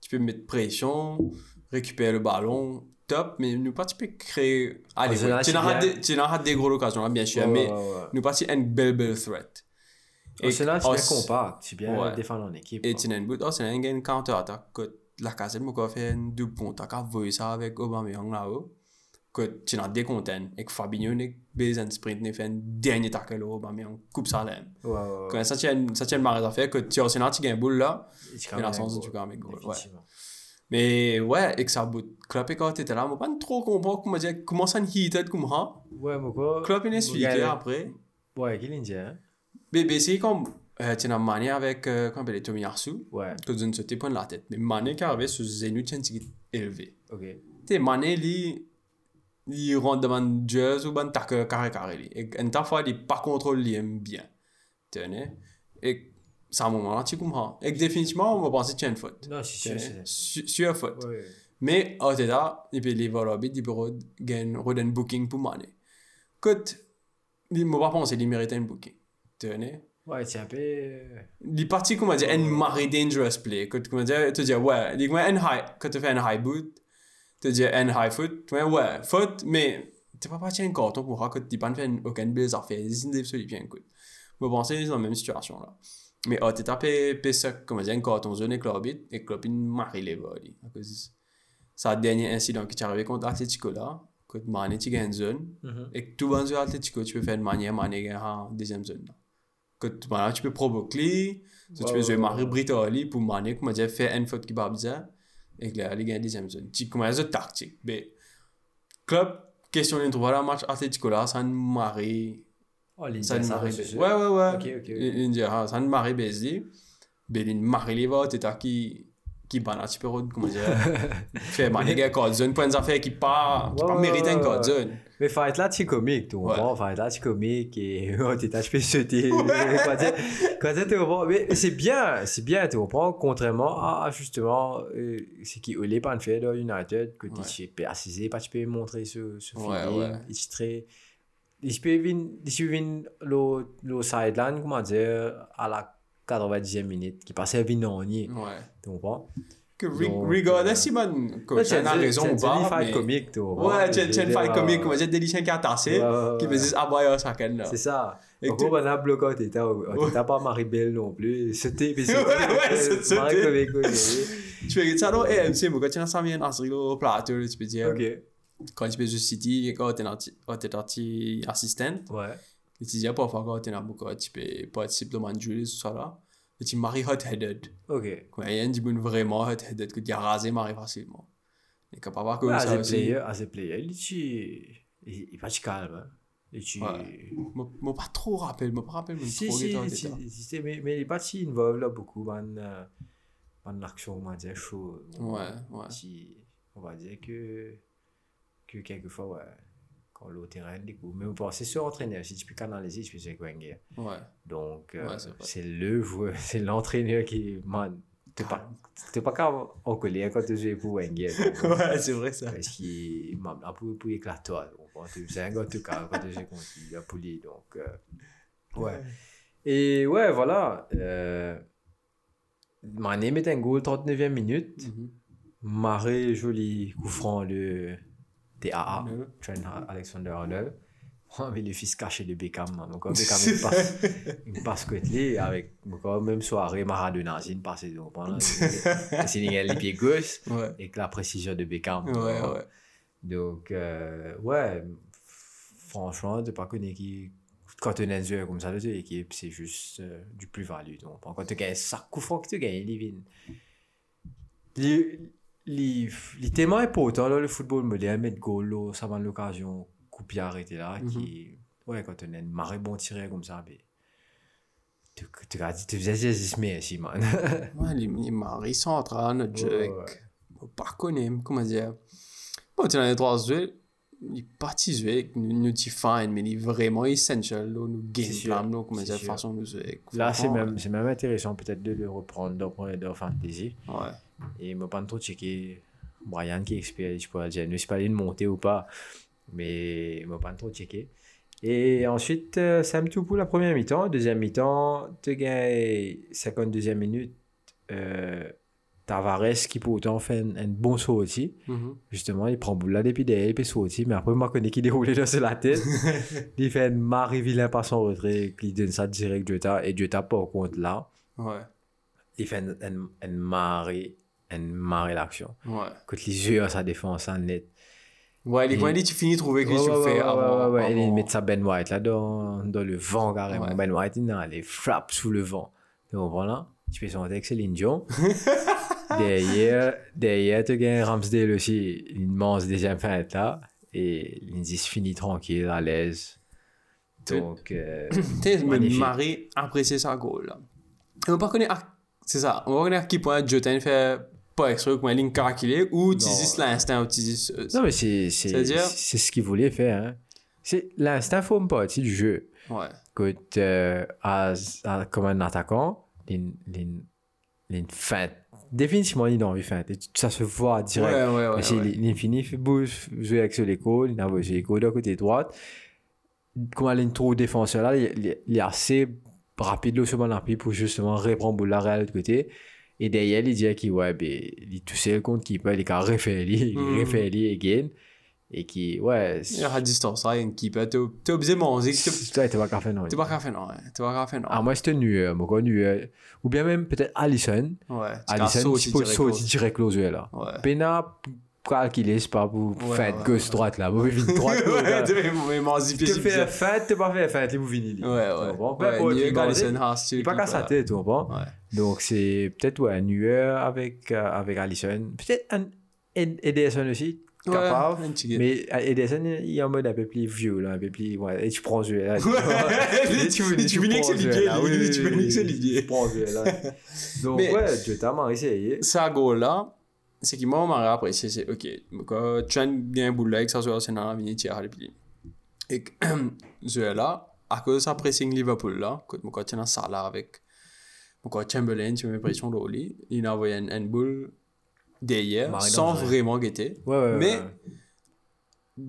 S2: tu peux mettre pression, récupère le ballon, top, mais nous pas tu peux créer. Allez, tu n'as
S1: bien.
S2: des, tu n'as des gros occasions, là, bien sûr, mais nous pas une belle, belle threat.
S1: Arsenal, c'est
S2: oh,
S1: bien
S2: c'est-
S1: compact. C'est bien défendre en équipe.
S2: Et tu n'as une bout, c'est un gain counter-attack. Que la casette m'a fait un double pont, t'as voir ça avec Aubameyang là-haut. Que tu n'as des contents. Et que Fabinho n'est pas un sprint, n'est fait un dernier tackle au Aubameyang, coupe ça là.
S1: Ouais.
S2: Quand ça tient, ça tient le marée d'affaires, que tu as Arsenal, tu gagnes un boule là.
S1: Et tu
S2: Et dans le sens où tu
S1: gagnes
S2: un goal. Mais ouais, et que ça bout. Klopp et quand t'étais là, moi pas trop comprendre comment dire, comment ça ne heated comme ça.
S1: Ouais, mon quoi.
S2: Il
S1: Mon
S2: expliqué
S1: gars,
S2: après?
S1: Ouais, qu'il est hein?
S2: Mais, mais c'est comme, euh, tu as Mané avec, euh, comment il s'appelle, Tomiyasu.
S1: Ouais,
S2: que je ne sautais pas de la tête. Mais Mané qui arrivait sur Zenu tient élevé.
S1: ok.
S2: Tu sais, Mané, lui, il rentre devant jazz ou ben tac carré carré. lui. Et une fois, il pas contrôle lui aime bien. Tu sais, Et c'est un moment là, tu comprends. Et définitivement, on va penser que tu as une faute.
S1: Non, c'est
S2: Tu
S1: sûr,
S2: Sur.
S1: Ouais.
S2: Mais, au là, il peut voir l'orbite, il peut gagner un booking pour Mané. Écoute, il m'a pas pensé qu'il méritait un booking. Tu sais,
S1: Ouais, c'est un peu. euh,
S2: les parties comment dire une marée dangerous play que comment dire ouais dis moi un high quand tu fais un high boot te dire un high foot ouais ouais foot mais t'es pas parti un carton pour que tu pas fait aucun belles affaires c'est une des bien écoute moi penser dans la même situation là mais oh t'es tapé pé ça comment dire un carton zone l'orbite et une marée les vols à cause ça a dernier incident qui t'est arrivé contre Atletico là que Mané tu gagnes zone
S1: mhm.
S2: et que tout va sur Atletico, tu peux faire une manière, Mané gagne en deuxième zone. là. Que tu, voilà, tu peux provoquer, tu
S1: Ouais,
S2: peux jouer
S1: ouais,
S2: Marie
S1: ouais.
S2: Britoli pour Mané, comme dire, faire une faute qui va bizarre, et que là, Ouais, ouais, ouais.
S1: Ok, ok, ok.
S2: Il dit, ah, ça ne marie baisé. Il marie les votes, et t'as qui, qui banne un petit peu, comment dire, fait Mané gagne code zone, pour une affaire qui pas, qui
S1: Ouais,
S2: pas
S1: ouais,
S2: mérite un
S1: ouais,
S2: code
S1: ouais.
S2: zone.
S1: Mais fight là, c'est comique, tu comprends? Fight là, c'est comique et oh, t'es tâche sauter. Quand tu comprends? Mais c'est bien, c'est bien, tu comprends? Contrairement à, justement, euh, ce qui est pas fait dans United, que
S2: Ouais.
S1: tu peux assiser, pas tu peux montrer ce, ce
S2: Ouais,
S1: feeling, tu venir, il peut venir le, le sideline, comment dire, à la 90e minute, qui passait à Vinogny,
S2: Ouais.
S1: tu comprends?
S2: Que re-
S1: Donc,
S2: regardless
S1: euh,
S2: coach a raison ou
S1: C'est une
S2: pas
S1: fight comique, tu comprends?
S2: ouais tu tu as une fight
S1: Ouais,
S2: comique
S1: ouais.
S2: comme j'ai des lichens qui a tassé qui me disent ah bah ça qu'elle là
S1: C'est ça.
S2: Et
S1: En gros, on a bloqué, t'étais t'étais pas Marie-Belle non plus. C'était.
S2: Ouais, ouais, c'était-
S1: Marie comique, ok.
S2: tu fais ça dans AMC mais quand tu as ça bien dans le plateau tu peux dire
S1: Ok.
S2: Quand tu peux City quand tu es quand assistant
S1: Ouais.
S2: tu dis parfois quand tu es un beaucoup tu peux participer dans un jeu ce soir là tu maries hot-headed
S1: Ok.
S2: quand il y a un bon vraiment hot-headed que tu as rasé marie facilement et quand pas que
S1: Ouais,
S2: ça
S1: as a
S2: aussi
S1: player, as a player, il est pas calme. hein. Et tu.
S2: Moi pas trop rappelle moi pas rappelle moi
S1: Si,
S2: trop
S1: si, si, mais, mais il est pas si involved là beaucoup, man. euh, l'action, on va dire, chaud.
S2: Ouais, ouais.
S1: On va dire que. Que quelquefois, ouais. Quand l'autre terrain, du coup. Mais bon, c'est sur entraîneur. Si tu peux canaliser, tu peux jouer Wenger.
S2: ouais
S1: Donc, euh,
S2: Ouais, c'est
S1: c'est le joueur, c'est l'entraîneur qui, man, t'es pas, t'es pas capable en colère quand tu joues pour Wenger. donc,
S2: ouais c'est vrai ça
S1: Parce qu'il m'a là pour, pour éclater toi. donc, quand tu- C'est un gars tout cas quand tu joues contre lui, poli. Donc, euh, ouais. Et ouais, voilà. Euh, Mané met un goal 39e minute. Maré, joli coup franc de TAA. Trent Alexander Arnold. Oh, mais le fils caché de Beckham, man. Donc, Beckham, il passe, il passe côté avec, donc, même soirée, Maradona, c'est une passe, donc, pendant, c'est les pieds gauche,
S2: ouais
S1: avec la précision de Beckham.
S2: ouais ouais
S1: Donc, euh, ouais, franchement, de pas connaître qui, quand tu as un joueur comme ça, de l'équipe, c'est juste euh, du plus-value. Donc, quand tu gagnes ça, coup franc que tu gagnes, il les, les tellement important, là, le football moderne, mettre goal, ça va l'occasion, couper arrêter là, qui, ouais, quand on a une marée bon tiré comme ça, tu, tu, tu, tu faisais des man.
S2: ouais les, les maris centrales notre jeu avec par contre comment dire bon tu as les trois jeux il est parti jouer avec nous nous define mais il est vraiment essentiel nous plan nous comment dire
S1: sûr.
S2: façon de jouer
S1: Là, c'est même, c'est même intéressant peut-être de le reprendre dans le de fantasy.
S2: ouais
S1: Et je ne pas trop checker Brian qui expert, je je ne sais pas une montée ou pas, mais je ne pas trop checker. Et ensuite, euh, tout pour la première mi-temps. Deuxième mi-temps, tu gagnes 52e minute. Euh, Tavares qui pourtant fait un, un bon saut aussi.
S2: Mhm.
S1: Justement, il prend boule depuis derrière, il peut sauter. Mais après, connais qui déroule là sur la tête. il fait un mari vilain par son retrait, il donne ça direct Jota. Et Jota, par contre, là,
S2: Ouais.
S1: il fait un, un, un mari, un mari l'action.
S2: Ouais.
S1: Quand les yeux à sa défense, en net.
S2: Ouais, les coins tu finis de trouver que
S1: Ouais,
S2: tu
S1: ouais,
S2: fais
S1: ouais,
S2: avant.
S1: ouais, ouais, ouais. Et il
S2: avant-
S1: met sa Ben White là dans, dans le vent carrément. Ben White, il a les frappes sous le vent. Donc voilà, tu fais son avec Céline Dion. derrière, derrière, tu gagnes Ramsdale aussi, une immense deuxième feinte là. Et Lindsay se finit tranquille, à l'aise. Donc, euh,
S2: Tu sais, mais
S1: Magnifique.
S2: Marie apprécie sa goal, là. Et on va pas connaître, à- c'est ça, on va connaître à quel point Jotin fait pas exprès comme une ligne calculée ou dis l'instinct ou dis
S1: non, mais c'est c'est- ce qu'il voulait faire. Hein. C'est L'instinct forme partie du jeu.
S2: Ouais.
S1: que euh, à- comme un attaquant, il feinte. Définitivement, il a envie de feinte. Ça se voit direct.
S2: Ouais, ouais, ouais.
S1: Fait bouge, jouer avec sur l'épaule, il a sur l'épaule de côté droite. Comme il une trop défenseur là, il, il- il est assez rapide le pied pour justement reprendre là à l'autre côté. Et derrière, il dit qu'il ouais, ben, il toussait le compte qui peut, il refait il refait lui again. Et qui, ouais,
S2: Il y a à distance, a une keeper, t'es obligé de manger,
S1: toi, t'es pas non.
S2: t'es pas non. T'es pas faire non.
S1: Ah, moi, c'était nueur, moi, quoi. Ou bien même peut-être Allison.
S2: Ouais. Tu
S1: Allison,
S2: sauter
S1: tu peux
S2: direct,
S1: sauter direct aux yeux là.
S2: Ouais.
S1: Pena, calculer, c'est pas pour gauche droite là. Vite droite.
S2: Ouais, tu
S1: Tu fais feinte, t'es pas fait feinte, vous finissez.
S2: Ouais, ouais.
S1: Bon,
S2: Ouais, tu
S1: est pas qu'à sa tête, tu comprends?
S2: Ouais.
S1: Donc c'est peut-être ouais, nueur avec, euh, avec Allison. Peut-être un Ed- Ederson aussi, capable.
S2: Ouais, un.
S1: Mais euh, Ederson, il est en mode un peu plus vieux, là, un peu plus. Ouais, et tu prends ce là.
S2: Ouais, tu- tu avec ce
S1: ce oui,
S2: tu finis avec ce.
S1: Tu prends ce là. Donc,
S2: Mais-
S1: ouais, je t'ai mal essayé.
S2: là, c'est qu'il m'a marre après, c'est, ok, quand tu as bien un là, que ça soit Arsenal, vini tirer les pieds. Et que, ce là, à cause de sa pressing Liverpool là, quand tu as ça là avec, quand Chamberlain, tu mets pression de lit, il a envoyé un, un boule derrière,
S1: Marie
S2: sans vraiment guetter.
S1: Ouais, ouais,
S2: Mais-
S1: ouais.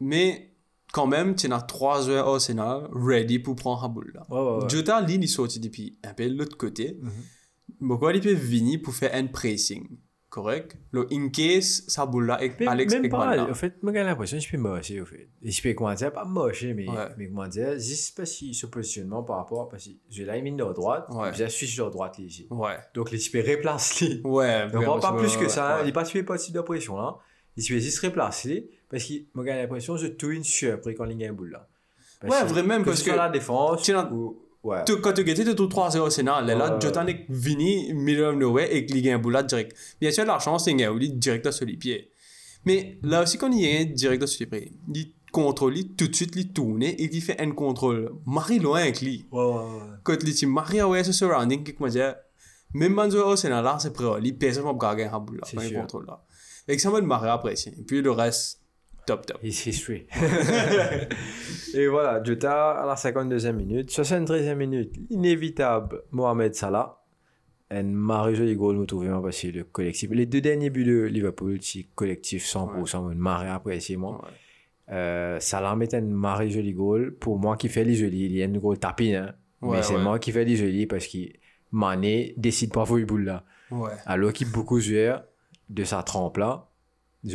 S2: Mais, quand même, tu as trois joueurs Arsenal ready pour prendre la boule là. Jota, il est sorti depuis un peu de l'autre côté.
S1: Mhm.
S2: Pourquoi il peut venir pour faire un pressing? Correct Le in case, sa boule là, Alex
S1: même pas, en fait, moi j'ai l'impression que je peux mocher, au fait. Et je peux, comment dire, pas mocher, mais,
S2: Ouais.
S1: mais comment dire, juste parce qu'il se positionnement par rapport, parce que j'ai la mine de droite,
S2: Ouais.
S1: j'ai switch de droite, ici.
S2: Ouais.
S1: Donc, les peux replace, lui.
S2: Ouais.
S1: On prend pas
S2: ouais,
S1: plus que ça, hein. il n'est pas suivi pas de pression, là. Il se fait juste replacer, parce que moi j'ai l'impression que je tourne sur après quand il y a un boule, là.
S2: Ouais, vraiment, parce
S1: ce
S2: que-
S1: la défense, ou... Ouais.
S2: Tu- Quand tout 3-0 Arsenal, là,
S1: Ouais.
S2: Jota n'est venu, middle of nowhere, et qu'il y un boule là direct. Bien sûr, la chance, c'est qu'il direct sur les pieds. Mais là aussi, quand il y a un direct sur les pieds, il contrôle, tout de suite, il tourne, et il fait un contrôle. Marie loin avec lui. Quand les teams Marie away ce surrounding qui comment dire même Manzo Arsenal là c'est prêt il pèse pas pour gagner un là pas un contrôle là et que ça va le marrer après et puis le reste top top
S1: His history. Et voilà, Jota à la 52e minute. 73e minute, inévitable, Mohamed Salah. Un marre joli goal, nous trouvons parce que le collectif. Les deux derniers buts de Liverpool, c'est collectif 100%, une marée appréciée, moi.
S2: Ouais.
S1: Euh, Salah met un marre joli goal. Pour moi, qui fait les jolis, il y a une goal tapine, hein.
S2: Ouais,
S1: mais c'est
S2: ouais.
S1: moi qui fais les jolis parce que Mané décide pas de boule là. Alors qu'il beaucoup de joueurs de sa trempe là,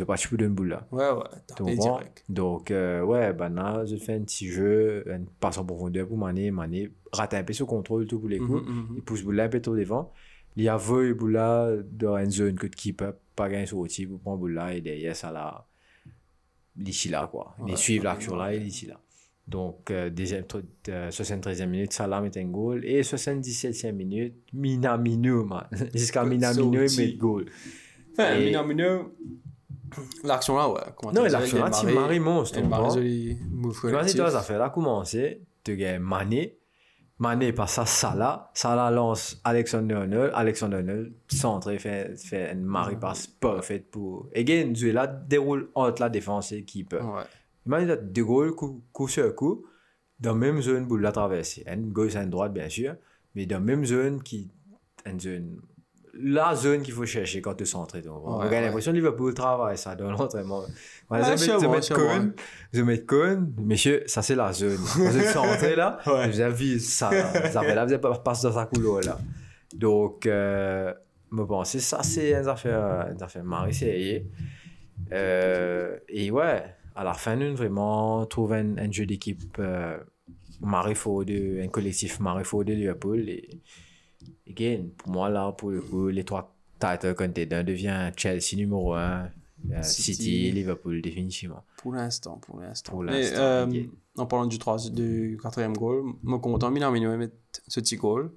S1: pas de une boule là.
S2: ouais ouais
S1: comprends?
S2: direct
S1: Donc, euh, ouais, ben là, je fais un petit jeu, une passe en profondeur pour Mané. Mané rate un peu ce contrôle tout pour les coups.
S2: Mhm, mhm.
S1: Il pousse Boula un peu trop devant. Il y a vu Boula dans une zone que qui peut pas gagner sur outil pour prendre Boula et derrière ça là, d'ici là quoi.
S2: Ouais,
S1: Ils suivent
S2: ouais,
S1: l'action là
S2: ouais.
S1: et d'ici là. Donc, euh, deuxième, euh, 73e minute, Salah met un goal. Et 77e minute, Minamino, man. Jusqu'à Minamino, il met goal.
S2: Enfin,
S1: Et-
S2: L'action là ouais comment
S1: Non,
S2: dire,
S1: l'action
S2: il y a
S1: là,
S2: une
S1: tu
S2: marée-
S1: maries monstre.
S2: une
S1: tu
S2: marée
S1: comprends?
S2: jolie move
S1: Tu vois,
S2: collectif.
S1: si toi, ça fait là commencer, tu gagnes Mané. Mané passe à Salah. Salah lance Alexander Arnold. Alexander Arnold centre, fait, fait une marée passe parfaite pour. Et again, là déroule entre la défense et l'équipe.
S2: ouais
S1: Imagine deux goals coup, coup sur coup, dans la même zone pour la traverser. Une gauche et une droite, bien sûr, mais dans la même zone qui. Une zone. La zone qu'il faut chercher quand tu centres. Donc, on
S2: Ouais,
S1: a
S2: ouais.
S1: l'impression que Liverpool travaille ça dans l'entraînement. Ouais,
S2: Ouais,
S1: je
S2: c'est bon, c'est
S1: Cohen,
S2: bon.
S1: je mets Cohen, messieurs, ça c'est la zone. Vous êtes centré là,
S2: Ouais.
S1: vous avez ça. Ça fait là, vous n'avez pas passe dans sa couleur là. Donc, euh, me penser, ça, c'est une affaire, une affaire. Euh, et ouais, à la fin, nous, vraiment, trouver un, un jeu d'équipe euh, un collectif Marie Ford de Liverpool. Et, again, pour moi, là, pour le coup, les trois title contenders devient Chelsea numéro 1, City,
S2: City.
S1: Liverpool, définitivement.
S2: Pour l'instant, pour l'instant.
S1: Pour
S2: euh, en parlant du, trois, du quatrième goal, je suis content, mais il mettre ce petit goal.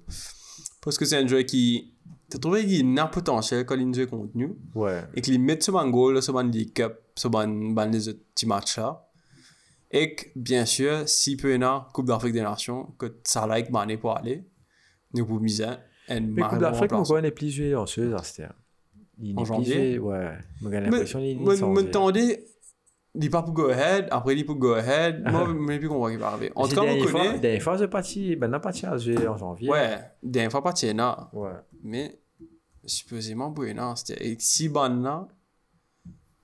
S2: Parce que c'est un joueur qui. Tu trouvé qu'il a un potentiel quand il joue.
S1: Ouais.
S2: Et qu'il met ce bon goal, ce bon League Cup, ce bon, les autres petits matchs là. Et que, bien sûr, si peut y avoir Coupe d'Afrique des Nations, que ça like mané pour aller, nous pouvons miser un
S1: Mais Coupe d'Afrique, pourquoi on est plus joué en ce c'était Il
S2: En janvier?
S1: ouais.
S2: Mais,
S1: l'impression
S2: il pas pour go ahead, après il pour go ahead, moi, je ne plus comprendre qui va arriver. En tout cas, on
S1: dernière fois-
S2: connaît.
S1: Dernière fois, j'ai parti, ben, parti à jouer en janvier.
S2: Ouais, dernière fois pas Tiena,
S1: Ouais.
S2: mais supposément Buena, c'était. Et si bon là,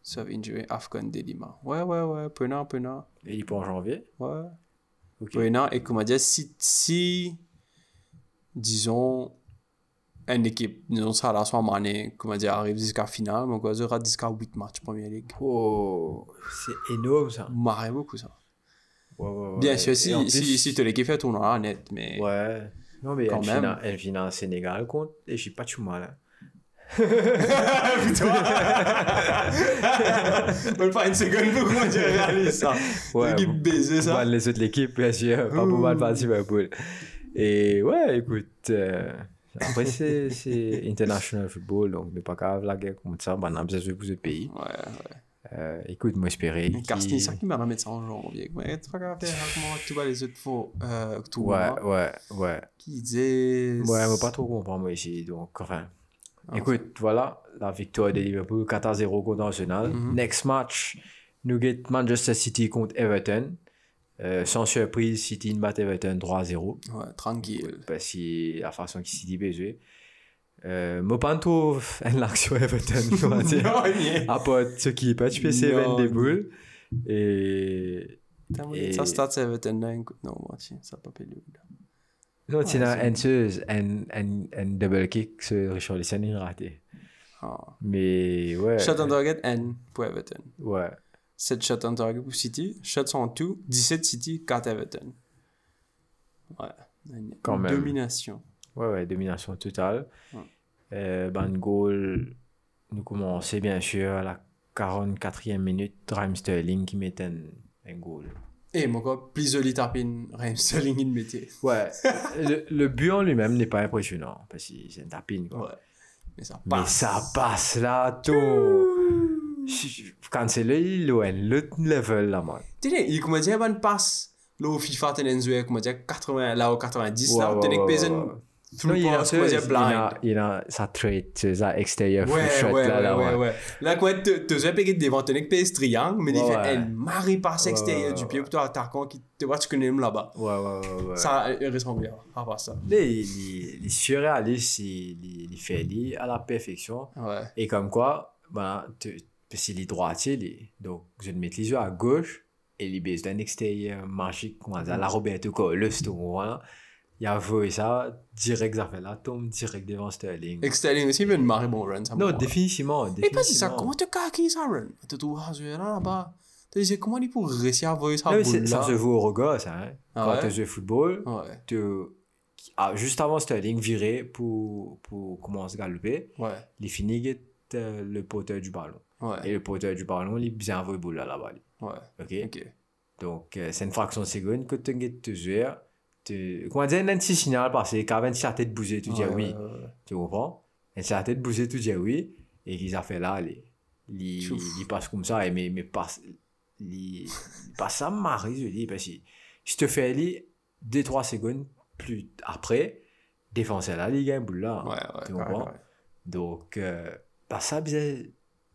S2: ça vient jouer Afghan Delima. Ouais, ouais, ouais, Buena, Buena.
S1: Et il peut en janvier?
S2: Ouais.
S1: Ok.
S2: Buena, et comment dire, si, si disons, une équipe, disons, ça là, soit mané, comment dire, arrive jusqu'à la finale, mais quoi, ça aura jusqu'à 8 matchs Première Ligue.
S1: Oh, c'est énorme ça.
S2: Marre beaucoup ça.
S1: Ouais, ouais, ouais.
S2: Bien sûr, si,
S1: en plus-
S2: si, si tu l'équipe fait tourner là, net, mais.
S1: Ouais. Non, mais
S2: Quand
S1: elle
S2: même.
S1: elle finit en Sénégal contre. Et je suis pas tout mal. Hein.
S2: Même pas une seconde pour comment dire réaliser ça.
S1: Ouais,
S2: L'équipe baisée ça.
S1: Les autres l'équipe, bien sûr. Pas pour mal partir Liverpool. Et ouais, écoute. euh, après, c'est international football, donc n'est pas grave la guerre comme ça. Ben, on a besoin de pour ce pays.
S2: Ouais, ouais.
S1: Euh, écoute, moi, espérer. Qu'il-
S2: c'est ça qui m'a remis ça en janvier. Mais tu vas comment tu vois les autres fois, euh,
S1: Ouais, ouais, ouais.
S2: Qui disait.
S1: Ouais, mais pas trop comprendre moi ici. Donc, enfin.
S2: Ah,
S1: Écoute, voilà, la victoire de Liverpool 4-0 contre Arsenal.
S2: Mhm.
S1: Next match, nous get Manchester City contre Everton. Euh, sans surprise, City bat Everton 3-0.
S2: Ouais, tranquille.
S1: Parce que la façon qu'il City peut jouer. Euh, trop une l'action Everton, on va dire. À part ce qui est pas, peux essayer
S2: Non.
S1: des boules. Et. Et-
S2: Ça start un dingue. Non, moi, ça pas payer.
S1: Non, tu as un un, un double kick sur Richard Lisson, il a raté.
S2: Ah.
S1: Mais ouais.
S2: Shot on target N pour Everton.
S1: Ouais.
S2: 7 shots on target pour City. Shots en tout. 17 City, 4 Everton. Ouais. Une
S1: Quand même.
S2: Domination.
S1: Ouais, ouais, domination totale.
S2: Ouais.
S1: Euh, ben, goal, nous commençons bien sûr à la 44e minute, Raheem Sterling qui met un, un goal.
S2: Et mon gars, plus joli tapine, Raheem Sterling, il mettait.
S1: Ouais, le, le but en lui-même n'est pas impressionnant, parce que c'est un tapine, quoi.
S2: Ouais. Mais ça
S1: Mais
S2: passe.
S1: ça passe là, tout. Quand c'est là, il est à l'autre level, là, man.
S2: Tu sais, il comment dire, bonne passe. Là, au FIFA, t'es dans un, comment dire, 80, là, au 90, là,
S1: ouais.
S2: through
S1: Non, il a, il
S2: blind.
S1: a, il a sa trait, sa extérieur
S2: Ouais,
S1: shot,
S2: ouais,
S1: là,
S2: ouais,
S1: là,
S2: ouais. Là, quoi, tu tu as payé devant, triangle, mais il fait une passe
S1: Ouais,
S2: extérieure
S1: ouais,
S2: du pied pour toi, attaquant qui te voit, tu connais même là-bas.
S1: Ouais, ouais, ouais, ouais.
S2: Ça, il ressemble bien, à part ça.
S1: Mais il, il, il est surréaliste, il, il, il fait lui à la perfection.
S2: Ouais.
S1: Et comme quoi, ben, tu, parce qu'il est droitier, lui. donc je vais mettre les yeux à gauche et il baisse d'un extérieur magique, comment dire, la Roberto Carlos, tu vois. Il a vu ça, direct, ça fait la tombe direct devant Sterling.
S2: Et Sterling aussi, il une marée bon run, ça
S1: Non,
S2: va.
S1: définitivement.
S2: Et pas si ça,
S1: définitivement.
S2: comment tu caquilles ça run? Tu te trouves là, là-bas? Tu sais, comment il pour réussir à voir ça
S1: ça
S2: là
S1: se voit au regard, ça. Hein.
S2: Ah
S1: Quand
S2: ouais?
S1: tu joues au football,
S2: Ouais,
S1: tu, ah, juste avant Sterling viré pour, pour commencer à galoper,
S2: ouais,
S1: il finit euh, le porteur du ballon. Et
S2: ouais,
S1: le porteur du ballon, il bien envoyé boule là, là-bas. lui.
S2: ouais.
S1: OK? Donc, euh, c'est une fraction de seconde que tu as te jouer. Tu... Comment dire, un petit signal passé, quand même, si la tête bouger, tu dis
S2: Ouais,
S1: oui.
S2: ouais, ouais.
S1: Tu comprends? Et si la tête bouger, tu dis oui. Et qu'ils ont fait là, il, il, il passe comme ça, et mais, mais passe, il, il passe ça, Marie, je dis, parce que je te fais aller 2-3 secondes plus après, défoncer là, il gagne boule là.
S2: Ouais, ouais,
S1: tu
S2: ouais,
S1: comprends?
S2: ouais.
S1: Donc, euh, bah, ça bien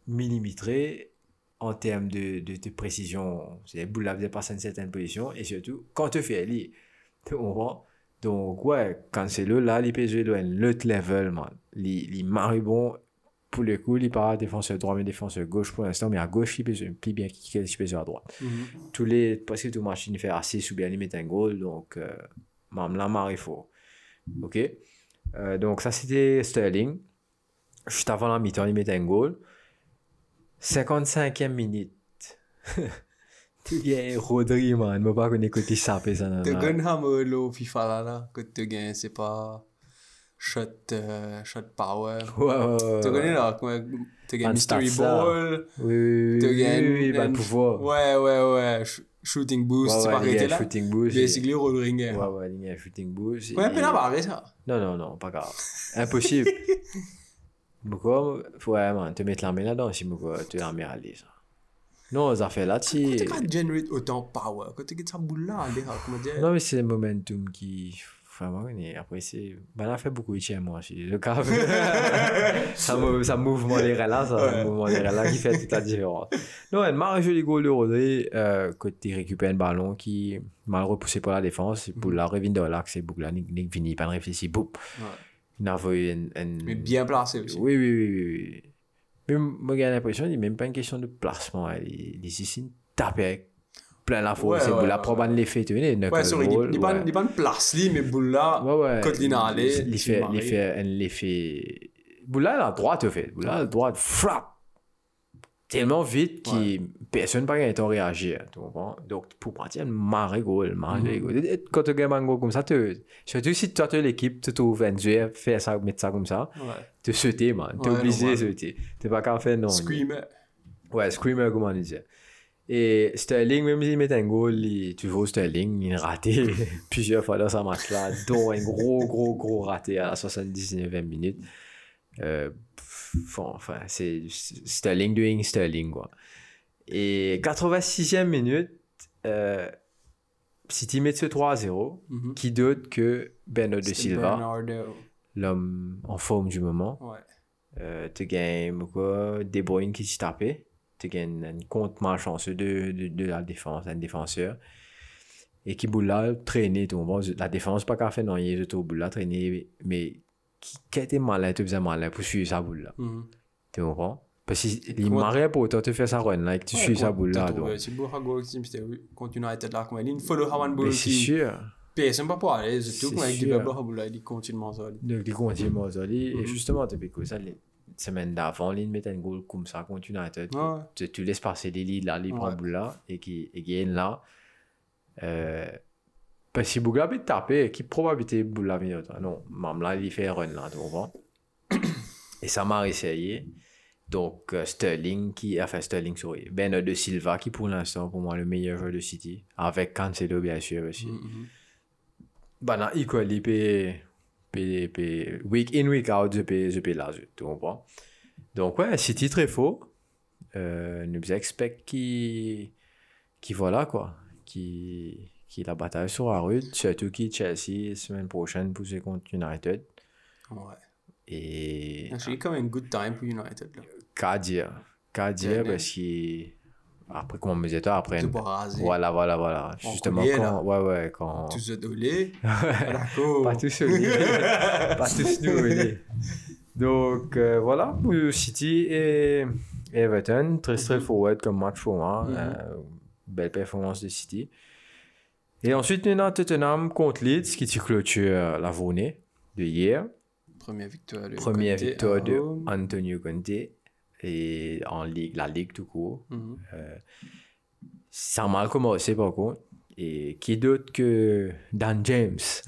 S1: millimétré en termes de, de, de précision. C'est boule là, passer une certaine position et surtout quand tu fais aller. Tu comprends? Donc, ouais, quand c'est le là, l'IPG doit être l'autre level, man. Marie bon. Pour le coup, il part défenseur droit, mais défenseur gauche pour l'instant, mais à gauche, il peut jouer plus bien qu'il jouer à droite.
S2: Mhm.
S1: Tous les, parce que tout match, il fait assez ou bien il met un goal, donc, euh, même là, marie fort. Ok? Euh, donc, ça, c'était Sterling. juste avant la mi-temps, il met un goal. 55e minute. Tu gagnes Rodri, man. Je ne pas côté sapé, ça.
S2: Te gen hammer lo FIFA là là, que te gen, c'est pas shot, euh, shot power.
S1: Ouais, ouais, ouais.
S2: Tu connais là, gen
S1: Un
S2: mystery ball,
S1: Oui, oui, oui.
S2: gen...
S1: oui, oui, le
S2: un-
S1: pouvoir.
S2: Ouais, ouais, ouais, sh- shooting boost, c'est pas arrêté
S1: un
S2: là.
S1: shooting boost.
S2: Basically.
S1: Ouais, ouais, il y a un shooting boost.
S2: Ouais, mais là, bah, arrête ça.
S1: Non, non, non, pas grave. Impossible. Pourquoi Ouais, man, te mettre la main là-dedans, si pourquoi tu la mets à l'aise. Non, ça fait là-dessus.
S2: T'es pas generate autant power, quand tu get ça boule là, comment dire?
S1: Non, mais c'est le momentum qui. Vraiment, et après, c'est. Ben, là, fait beaucoup de moi aussi. Le cas. ça, ça mouvement les là, ça, ça mouvement les là qui fait toute la différence. Non, elle m'a un joli goal de Rodri, euh, quand tu récupères un ballon qui mal repoussé par la défense, et pour la revient dans l'axe, c'est beaucoup là, Nick, Nick Vini, pas de réfléchir, boum.
S2: Ouais.
S1: Il a envoyé un. un-
S2: Mais bien placé aussi.
S1: Oui, oui, oui, oui. Mais moi, j'ai l'impression qu'il n'est même pas une question de placement. hein. Il il est tape avec plein la faute.
S2: Ouais,
S1: c'est
S2: ouais,
S1: pour la
S2: ouais,
S1: proba de l'effet, tu sais,
S2: Ouais, sorry, il n'y a pas une place, mais
S1: Ouais, ouais.
S2: quand il est allé,
S1: Il fait, un l'effet. Boula, la droite, au fait. Boula, la droite, frappe. Tellement vite que personne n'a pas réagir. Tu comprends? Donc, pour moi, marée goal, marée goal. Et Quand tu gagnes un goal comme ça, tu- surtout si toi, tu es l'équipe, tu trouves un jeu, faire ça, mettre ça comme ça, tu sauter, man. Tu es obligé de sauter. Tu pas qu'à faire non.
S2: Screamer.
S1: Ouais, Screamer, comme on disait. Et Sterling, même s'il met un goal, il- tu vois Sterling, il a raté plusieurs fois dans ce match-là, dont un gros, gros, gros raté à la 79e minute. Euh, enfin, c'est Sterling doing Sterling, quoi. Et 86e minute, euh, City met ce 3-0,
S2: Mhm.
S1: qui d'autre que Bernardo Silva, l'homme en forme du moment.
S2: Ouais.
S1: Euh, tu gagnes quoi De Bruyne qui s'est tapé. Tu gagnes un compte malchanceux de, de, de la défense, un défenseur. Et qui boule là, traîner, tout bon, La défense, pas qu'à faire non, il est bout là, traîner, mais qui, été malin, tu faisais malin pour suivre sa boule là.
S2: Mhm.
S1: Tu comprends? Parce qu'il marrait pour autant te faire sa run là, et que tu
S2: Ouais,
S1: suis sa boule là. donc.
S2: C'est beau, à goal, si c'était contre United là, comme il il follow Hawan
S1: Mais c'est sûr.
S2: personne pas pour aller, surtout
S1: sûr.
S2: développe la boule là, il continue ça.
S1: Donc, il continue à s'aller. Et
S2: Mhm.
S1: justement, tu peux ça, les semaines d'avant, il met un goal comme ça contre United.
S2: Ouais.
S1: tu, tu laisses passer les lits là, les prend boule là, et qui est là. Euh, parce que Bougla peut taper, qui probabilité vient Non, même là, il fait run là, tu comprends? et ça m'a essayé. Donc, euh, Sterling, qui a fait Sterling sur Ben de Silva, qui pour l'instant, pour moi, le meilleur joueur de City, avec Cancelo, bien sûr, aussi.
S2: Mhm.
S1: Bah, non, il colle, week in, week out, je peux, je peux là, tu comprends? Donc, ouais, City très faux. Euh, nous expect qui, qui voilà, quoi, qui, qui la bataille sur la route, surtout qui Chelsea, semaine prochaine, jouer contre United.
S2: Ouais.
S1: Et,
S2: J'ai quand même un good time pour United
S1: qu'à dire, qu'à dire, parce que, après, comme on me disait, toi, après, voilà, voilà, voilà,
S2: En
S1: justement, quand, ouais, ouais, quand,
S2: Tout se dolé. D'accord.
S1: Pas tous solide. pas tous nous. Donc, euh, voilà, pour City et Everton, très straightforward comme match pour moi.
S2: Mhm.
S1: Euh, belle performance de City. Et ensuite, nous avons Tottenham contre Leeds qui clôture la journée de hier.
S2: Première victoire de
S1: Première
S2: Conte
S1: victoire de
S2: home.
S1: Antonio Conte et en ligue, la ligue tout court.
S2: Mhm.
S1: Ça a mal commencé par contre. Et qui d'autre que Dan James?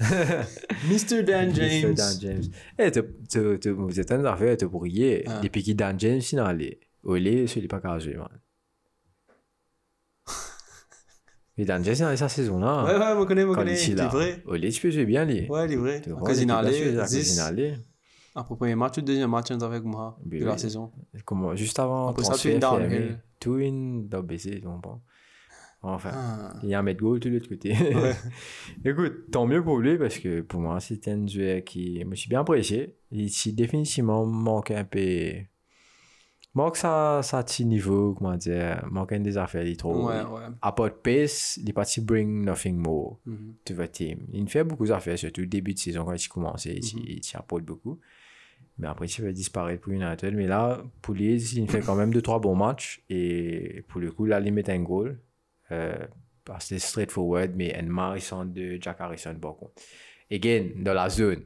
S2: Mr. Dan James.
S1: Mr. Dan James. Eh, vous êtes en affaire, pour y
S2: Ah.
S1: Depuis que Dan James, est allé. Olé, celui pas jouer, man. Il a sa saison là.
S2: Ouais, ouais, moi connais, moi connais.
S1: il est
S2: C'est
S1: là.
S2: vrai.
S1: Olé, tu peux jouer bien, lui.
S2: Ouais.
S1: Tu l'équipe
S2: Casinale,
S1: là, tu es à
S2: 10.
S1: Casinale.
S2: Après premier match, le deuxième match, on avec moi
S1: Ben
S2: de la saison.
S1: Comment, juste avant,
S2: Après ça, tu es downhill.
S1: fermé. Tout une dans BC, tu comprends. Enfin.
S2: Ah.
S1: Il y a un mètre goal de l'autre côté. Écoute, tant mieux pour lui parce que pour moi, c'était un joueur qui me suis bien apprécié. Il s'y définitivement manque un peu. Manque sa, sa petit niveau, comment dire. Manque un des affaires, il trop.
S2: Ouais, ouais.
S1: À part de pace, il parti bring nothing more
S2: Mhm.
S1: to the team. Il fait beaucoup d'affaires, surtout début de saison quand il commençait, il,
S2: Mhm.
S1: il, il apporte beaucoup. Mais après, il va disparaître pour United. Mais là, pour lui, il fait quand même 2-3 bons matchs. Et pour le coup, là, il met un goal. Euh, parce que c'est straightforward, mais un Marison de Jack Harrison, par contre. Again, dans la zone.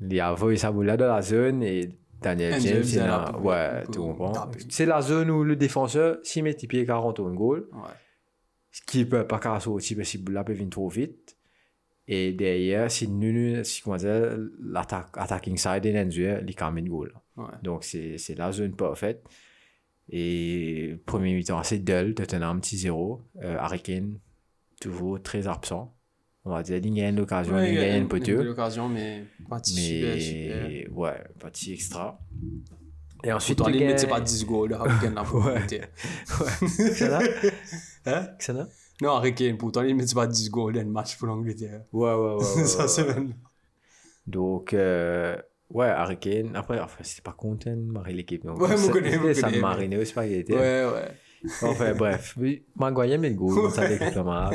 S1: Il a sa boule là dans la zone et Daniel
S2: James, il a
S1: ouais, tu comprends. C'est la zone où le défenseur, s'il met pieds 40 au goal,
S2: Ouais.
S1: ce qui peut pas qu'à sortir parce que la peut venir trop vite. Et derrière, si nous, si comment dire, l'attaque, attacking side est l'endure, il quand même goal.
S2: Ouais.
S1: Donc, c'est c'est la zone parfaite. Et premier mi-temps, c'est dull, Tottenham, petit 0. Euh, Harry Kane, toujours très absent. On va dire, il gagne l'occasion,
S2: Ouais,
S1: il
S2: il y a une,
S1: un
S2: une
S1: poteau.
S2: belle occasion, mais pas super, super.
S1: Mais ouais, partie extra. Et ensuite,
S2: Pourtant,
S1: tu
S2: limite,
S1: gagnes-
S2: c'est pas 10 goals, là, Kane n'a pas
S1: Ouais.
S2: goûté.
S1: Xana
S2: Hein?
S1: Xana
S2: Non, Harry Kane, pourtant, limite, c'est pas 10 goals le match pour l'Angleterre.
S1: Ouais, ouais, ouais. ouais,
S2: Ça, c'est même.
S1: Donc, euh, ouais, Harry Kane. Après, enfin, c'était pas content de marier l'équipe. donc
S2: Ouais,
S1: ça-
S2: moi, connais, moi,
S1: Ça
S2: connais,
S1: me
S2: mais-
S1: marinait au spaghetti.
S2: Ouais, ouais.
S1: Enfin, bref. Oui, Maguire met le goal dans sa équipe là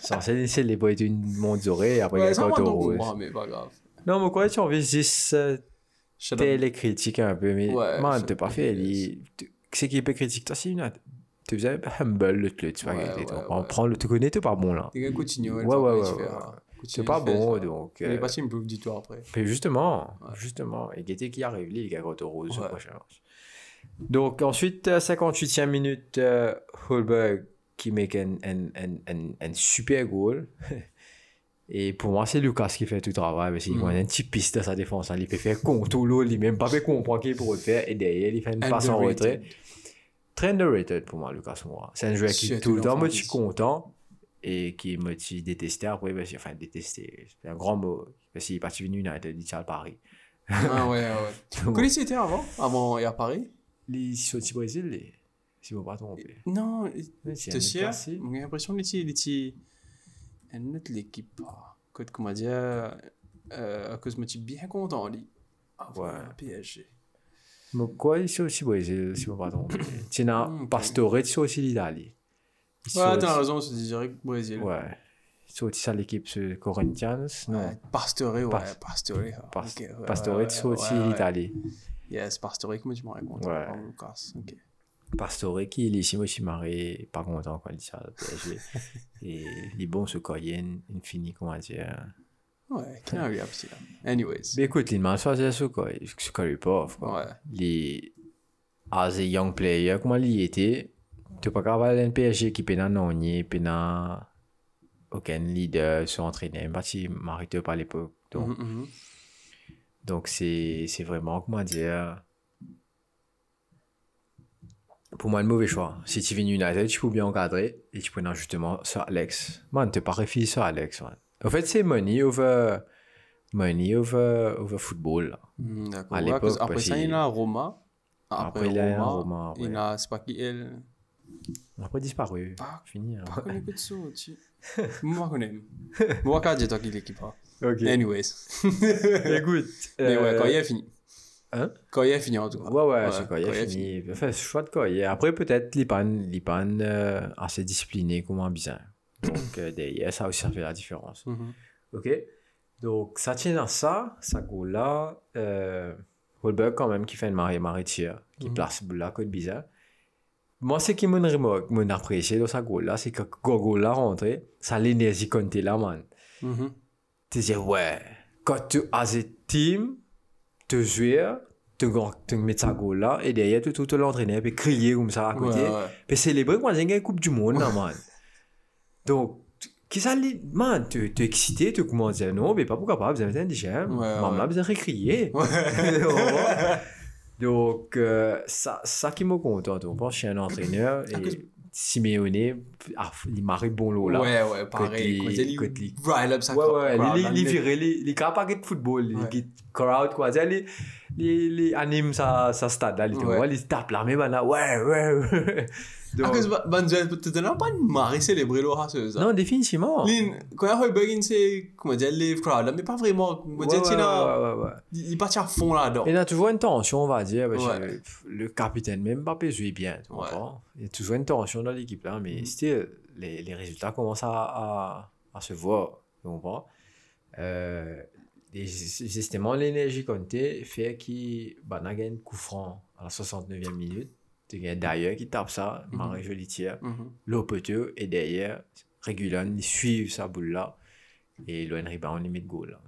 S1: Censé laisser les boys mondiale et après, il y a
S2: donc
S1: Rose.
S2: comprendre, mais pas grave.
S1: Non, mais quoi, tu as envie juste euh, t'es critiques un peu, mais man, t'as pas fait. C'est qui peut critiquer toi, si tu faisais humble le truc, tu vois. On prend le, tu connais, t'es pas bon là.
S2: Coutinho, il
S1: Ouais, ouais,
S2: pas
S1: ouais,
S2: hein.
S1: C'est pas bon, donc.
S2: Il est
S1: euh,
S2: passé une du tout après.
S1: Mais justement, justement, et Guettet qui arrive, les gars, Coto Rose, prochain match. Donc, ensuite, euh, 58e minute, euh, Holberg qui met un, un, un, un, super goal. Et pour moi, c'est Lucas qui fait tout le travail. Parce qu'il
S2: Mm.
S1: a un petit piste à sa défense. hein. Il peut faire contre l'eau, il même pas fait comprendre qu'il pourrait le faire. Et derrière, il fait une passe en retrait. Très underrated pour moi, Lucas Moura. C'est un joueur qui
S2: Surtout
S1: tout le temps me content et qui me suis détesté après. Parce enfin, détesté, c'est un grand mot. Parce qu'il est parti venu United, il à Paris.
S2: Ah ouais, ouais. Vous connaissez était avant? Avant et à Paris?
S1: Les sortis Brésil, les... si je ne me pas tromper.
S2: Non,
S1: Mais c'est
S2: t'es
S1: un
S2: sûr?
S1: classé.
S2: J'ai l'impression était. il était- Une autre l'équipe. ah, Écoute, comment dire euh, À cause je me suis bien content, lui. Avant
S1: Ouais.
S2: PSG.
S1: Mais quoi, ils sont aussi Brésil, si je ne me pas tromper. Tu as
S2: Hmm, ok.
S1: Pastore, ils sont aussi l'Italie. Ils
S2: Ouais, t'as raison, c'est direct Brésil.
S1: Ouais. Aussi à l'équipe Corinthians. Non?
S2: Pastore, ouais,
S1: Pas-
S2: Pastore. ah,
S1: Pastore, sont aussi l'Italie.
S2: Yes, Pastore, comment tu m'en racontes
S1: Ouais.
S2: Oh, Lucas, ok.
S1: Pastore qui est ici, moi, je suis marré, pas content quand il dit ça, PSG. Et les bons se cognent, infini, comment dire.
S2: Ouais, qui a eu petit là. Anyways.
S1: Mais écoute, les sont assez se cognent, se cognent pas, quoi.
S2: Ouais.
S1: les as a young player comment il était? Tu pas capable d'un PSG qui peut non ni peut aucun leader sur entraîner même pas si Marito pas à l'époque donc
S2: Mhm, mhm.
S1: Donc c'est c'est vraiment comment dire pour moi le mauvais choix si tu viens United tu peux bien encadrer et tu peux justement sur Alex man t'es pas réfléchi sur Alex man. en fait c'est money over money over over football.
S2: Hmm, D'accord. Ouais, après ça, il y a Roma.
S1: Après, il y a Roma,
S2: Il y a, c'est pas qui elle.
S1: Après disparu
S2: Pas-
S1: fini hein.
S2: Pas hein.
S1: ok
S2: Anyways.
S1: écoute
S2: Mais ouais,
S1: euh,
S2: quand il a fini.
S1: Hein?
S2: Quand il a fini, en tout cas.
S1: Ouais, ouais,
S2: Ouais,
S1: c'est quand il a
S2: a
S1: fini. Enfin, c'est choix de quoi. Et après, peut-être, Lipan, Lipan euh, assez discipliné comme un bizarre. Donc, euh, derrière, ça aussi, ça fait la différence.
S2: Mhm.
S1: OK Donc, ça tient à ça, ça goal-là. Euh, Holberg, quand même, qui fait une marée maritière, qui
S2: Mhm.
S1: place la bizarre. Moi, ce qui m'a apprécié dans sa goal-là, c'est que quand goal-là rentré, ça l'énergie comptait là, man.
S2: Mhm.
S1: Tu dis, ouais, quand tu as un team, tu joues, tu tu mets sa goal là, et derrière, tu tout l'entraîner, puis crier comme ça à côté,
S2: Ouais, ouais.
S1: puis célébrer quand il y a une Coupe du Monde, là, man. Donc, tu- qui ça, man, tu es excité, tu commences à dire non, mais pas pour capable, vous avez un déjà, maman, vous avez crier. Donc, euh, ça, ça qui me contente. On pense je suis un entraîneur, et Simeone, ah, il m'arrive bon lot là.
S2: Ouais, ouais, pareil. Quand il
S1: côté-
S2: rile up sa
S1: Ouais, ouais,
S2: là,
S1: les,
S2: mais-
S1: virés, les, les capables de football,
S2: Ouais.
S1: qui crowd, quoi, les, les animent sa, sa stade, là, tapent là, mais ben là, ouais, ouais, ouais.
S2: À
S1: Donc,
S2: cause de Banzel, tu n'as pas une marée célébrée, le rasseuse.
S1: non, définitivement.
S2: Lin, quand il y a Holberg, c'est, comment dire, les crowd, là, mais pas vraiment.
S1: Ouais,
S2: dire,
S1: ouais,
S2: tu sais,
S1: ouais, ouais, ouais.
S2: il partit à fond là-dedans.
S1: Et il y a toujours une tension, on va dire, parce
S2: Ouais.
S1: le capitaine même pas jouer bien, tu
S2: Ouais.
S1: comprends Il y a toujours une tension dans l'équipe là, mais still, les, les résultats commencent à, à, à se voir, tu comprends euh, et Justement, l'énergie comptée fait qu'il bah, a gagné un coup franc à la 69e minute. Tu gagnes d'ailleurs qui tape ça. Marie Jolitière,
S2: Mhm.
S1: l'eau poteau, et derrière, Régulon, ils suivent sa boule là, et Loen Rebound limite goal là.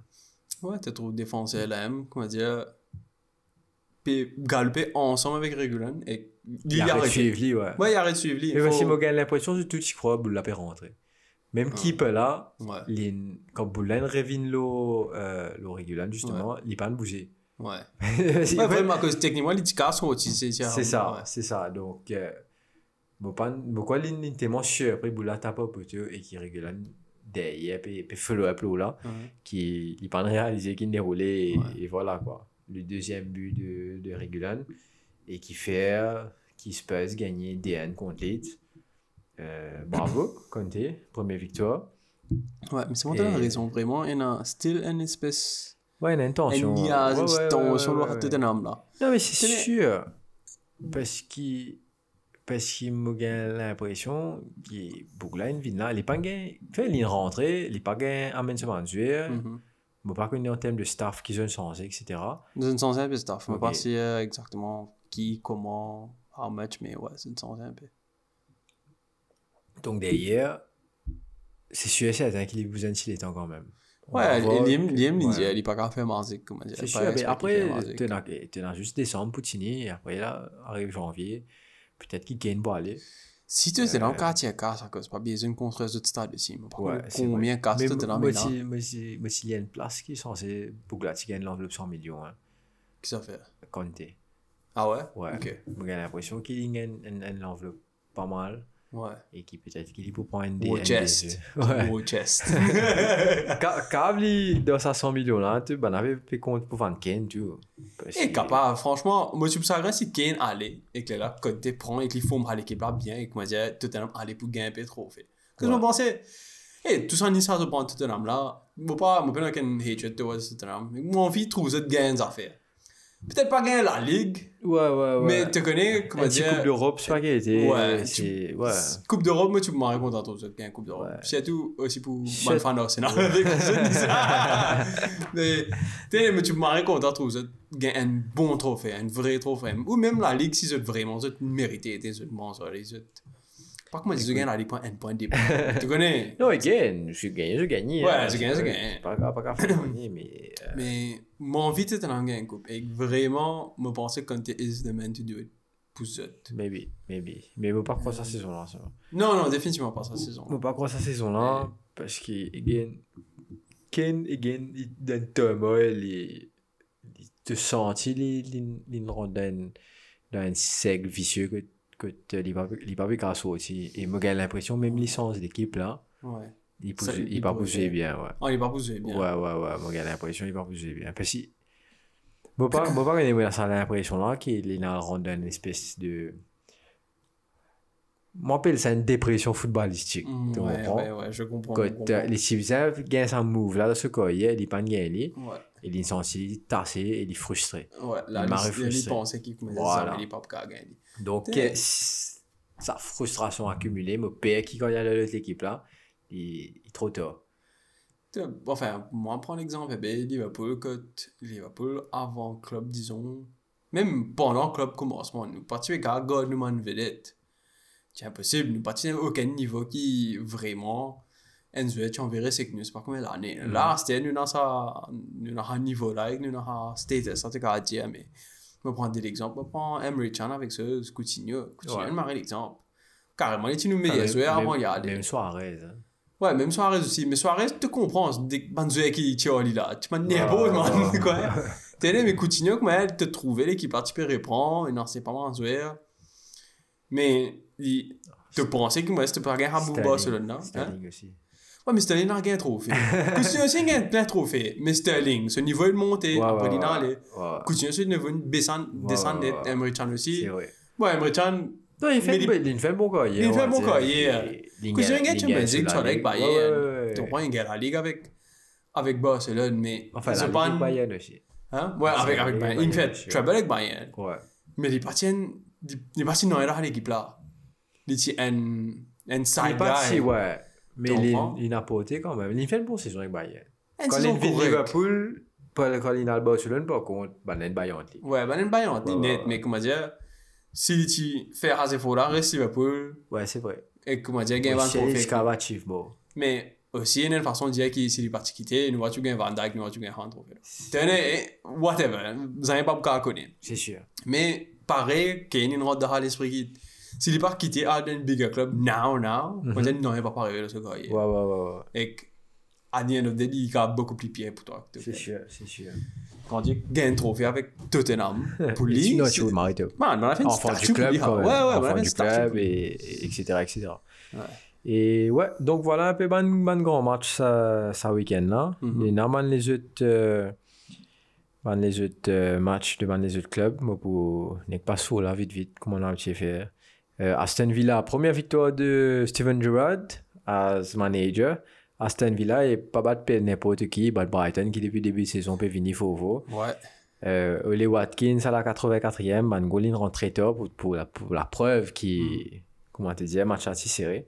S2: Ouais, tu trouves là, même, comment dire. puis galoper ensemble avec Regulan, et
S1: Il arrête de suivre, lui, ouais.
S2: Ouais, il arrête de suivre lui.
S1: Mais
S2: faut-
S1: voici, moi, j'ai l'impression que tout y croit, Boula peut rentrer. Même
S2: Ah.
S1: qui peut là,
S2: Ouais,
S1: quand Boula revient l'eau, euh, l'eau régulière, justement, il peut pas bouger.
S2: Ouais. Ouais, vraiment, que techniquement, les petits sont aussi, c'est
S1: ça, c'est ça. Donc, euh, pas, pourquoi l'in est tellement sûr, après Boula tape poteau et qui régule derrière, puis, puis follow up là, qui, il peut réaliser qu'il déroulé et,
S2: Ouais.
S1: et voilà quoi. Le deuxième but de, de Regulan et qui fait, qui se passe gagner DN contre Leeds. Euh, bravo, Conte, première victoire.
S2: Ouais, mais c'est pour t'as
S1: Et-
S2: raison, vraiment, il y a still une espèce...
S1: Ouais, il y a une tension.
S2: Il y a
S1: Ouais,
S2: une
S1: ouais, ouais,
S2: tension
S1: ouais, ouais, ouais.
S2: Tottenham, là.
S1: Non, mais c'est sûr. Parce qu'il parce qu'il m'a gagné l'impression que Bougla, une ville là, il n'est pas gagné. Fait, il est rentré, il n'est pas gagné à Menseman Zuer.
S2: Mhm.
S1: Je ne pas connu en termes de staff qu'ils ont changé, etc.
S2: Dans une centaine de stuff. Je ne sais pas si euh, exactement qui, comment, how much, mais ouais, c'est une centaine peu.
S1: Donc derrière, c'est sûr et certain qu'il est besoin de est quand même.
S2: Ouais, Liam,
S1: que-
S2: Liam, il est pas de faire marzik, comment dire.
S1: C'est
S2: pas
S1: sûr, mais après, tu as, tu as juste décembre, Poutini, et après, là, arrive janvier, peut-être qu'il gagne pour aller.
S2: Si tu es dans
S1: Euh,
S2: le quartier cas, ça cause pas besoin de construire ce stade ici. Mais
S1: Ouais, c'est
S2: combien
S1: vrai.
S2: de cas
S1: Mais
S2: tu es dans le
S1: si- moi, s'il y a une place qui est censée, Bougla, qui gagne l'enveloppe 100 millions, hein,
S2: Qu'est-ce que ça fait?
S1: Conte.
S2: Ah ouais?
S1: Ouais.
S2: Ok.
S1: J'ai l'impression qu'il gagne une, une, une enveloppe pas mal,
S2: Ouais.
S1: et qui peut-être qu'il peut prendre une des
S2: chest. Au chest.
S1: Quand quand il dans sa 100 millions là, tu ben, avait fait compte pour vendre Ken, tu vois.
S2: Et
S1: que-
S2: capable, franchement, moi, je me sens si Kane allait, et que là, Côté prend, et qu'il faut à l'équipe là bien, et que moi, je disais, Tottenham allait pour gagner un trophée. Que je
S1: Ouais.
S2: me pensais, et tout ça, ni ça, de prendre Tottenham là, moi, pas, moi, pas qu'un hatred towards Tottenham, envie de trouver ça de gagner des affaires. Peut-être pas gagner la ligue,
S1: Ouais, ouais, ouais.
S2: mais tu connais, comment dire.
S1: Coupe d'Europe, c'est pas qu'il était.
S2: Ouais,
S1: c'est. Ouais.
S2: Coupe d'Europe, moi, tu me rends content de gagner Coupe d'Europe. C'est tout aussi pour man fan d'Arsenal. mais, tu sais, mais tu me rends content de gagner un bon trophée, un vrai trophée. Ou même la Ligue, si c'est vraiment, des autres monstres, les autres. Par contre, moi, si je gagne la Ligue, point un point des points. Tu connais?
S1: Non, again, je suis gagné, je gagne.
S2: Ouais,
S1: hein,
S2: je gagne, je gagne.
S1: Pas grave, pas grave, gagner, mais. euh,
S2: Mais, mon envie, c'était d'en gagner une coupe. Et vraiment, je pensais que Conte is the man to do it. Ça.
S1: Maybe, maybe. Mais je ne pas croire sa saison là. ça.
S2: Non, non, définitivement pas sa saison.
S1: Je ne pas croire sa saison là, parce que, again, Ken, again, il donne turmoil, il il te sentit, il il- il rentre dans un- dans un cercle vicieux n'as pas vu qu'à sortir. Et moi, j'ai l'impression, même licence d'équipe là,
S2: Ouais.
S1: il
S2: Ça, il faire.
S1: bien, ouais.
S2: Oh, il est pas bougé bien.
S1: Ouais, ouais, ouais. Moi, j'ai l'impression qu'il va bouger bien. Parce que. Moi, pas, moi, pas gagner ça l'impression là qu'il est dans une espèce de. Moi, j'appelle ça une dépression footballistique.
S2: Mm,
S1: tu
S2: ouais,
S1: comprends?
S2: ouais, ouais, je comprends.
S1: Quand
S2: je comprends.
S1: euh, les civilisations gagnent un move là, dans ce cas, il n'est pas gagné.
S2: Ouais.
S1: Il est et il est frustré.
S2: Ouais, là,
S1: Il
S2: il, il qu'il il pas.
S1: Donc, euh, sa frustration accumulée, mon père qui, quand il y a l'autre équipe là, il, il est trop tard.
S2: Enfin, moi, prends l'exemple, eh ben, Liverpool, quand Liverpool, avant le club, disons, même pendant le club commencement, nous partions avec un gars, nous, vedette. C'est impossible, nous partions à aucun niveau qui, vraiment, Enzo, tu en verrais, c'est que nous, pas comme l'année.
S1: Mhm.
S2: Là, c'était, nous, dans un niveau là, nous, dans un status, ça, c'est dire, mais, je vais prendre l'exemple, je vais prendre Emery Chan avec ce, ce Coutinho. Coutinho,
S1: Ouais.
S2: il l'exemple. Carrément, il était nous
S1: Ah,
S2: meilleur
S1: même-
S2: joueur avant
S1: même-
S2: d'y aller.
S1: Même Suarez. hein.
S2: Ouais, même Suarez aussi. Mais Suarez, tu comprends, c'est des banzoués qui tu là. Tu m'as nerveux, man. Quoi. T'es là, mais Coutinho, comment elle te trouvait, l'équipe peux répondre. Et non, c'est pas banzoué. Mais, il te pensais que moi, c'était pas gagner à
S1: Sterling.
S2: Barcelone, non? Hein?
S1: Sterling aussi.
S2: Ouais, mais Sterling n'a gagné un trophée. Coutinho aussi a gagné plein de trophées. Mais Sterling, ce niveau est monté.
S1: Ouais,
S2: Après,
S1: ouais, ouais.
S2: Coutinho, c'est niveau Chan aussi.
S1: C'est vrai.
S2: Ouais,
S1: Non, il fait, il, il fait un bon carrière.
S2: il fait un bon carrière. Coutinho
S1: gagne il
S2: Champions League. Bayern. Tu comprends, il gagne la Ligue avec, avec Barcelone, mais
S1: Enfin, la Ligue Bayern aussi.
S2: Hein? Ouais, avec, avec Bayern. Il fait
S1: aussi,
S2: avec Bayern.
S1: Ouais.
S2: Mais les parties, les parties non, il a l'équipe là. Un, un side guy.
S1: ouais. Mais il, il a porté quand même. Il fait une bonne saison avec Bayern.
S2: Un
S1: Quand il vit. Liverpool, pas- quand il a le Barcelone, par contre, il a une Bayern.
S2: Ouais, un Bayern, il est
S1: Ouais,
S2: net,
S1: ouais.
S2: mais comment dire, si tu fais à zéro là, reste Liverpool,
S1: Ouais, c'est vrai.
S2: et comment dire, gagne un
S1: C'est
S2: trophée.
S1: escavatif, bon.
S2: Mais aussi, il y a une façon de dire qu'il s'il est parti quitter, nous voici gagner Van Dyke, nous voici gagner Hunt. Tenez, whatever, vous n'avez pas beaucoup à connaître.
S1: C'est sûr.
S2: Mais pareil, Kane, il rentre dans l'esprit qui. S'il est pas quitté à un bigger club, now, now, peut-être non, il pas pareil de ce gars.
S1: Ouais, ouais, ouais, ouais.
S2: Et à the end of the day, il a beaucoup plus pied pour toi.
S1: C'est sûr, c'est sûr.
S2: Quand tu gagnes un trophée avec Tottenham, pour lui.
S1: sinon,
S2: c'est-
S1: tu Marito.
S2: Man, on a fait une statue
S1: du club,
S2: lui,
S1: quand
S2: hein.
S1: même.
S2: Ouais, ouais, on a fait une statue
S1: club, et, et- etc., etc.
S2: Ouais.
S1: Et ouais, donc voilà un peu ban, ban grand match ça, ça week-end là.
S2: Mhm.
S1: Et normalement les autres, euh, les autres euh, matchs de ban les autres clubs, moi pour n'est pas là vite vite comment on a pu faire. Aston Villa, première victoire de Steven Gerrard as manager. Aston Villa est pas battre n'importe qui, bat Brighton qui depuis le début de saison peut venir fauveau.
S2: Ouais.
S1: Euh, Ole Watkins à la 84e, Van Golin très tôt pour, pour, la, pour la preuve qui, comment te dire, match assez serré.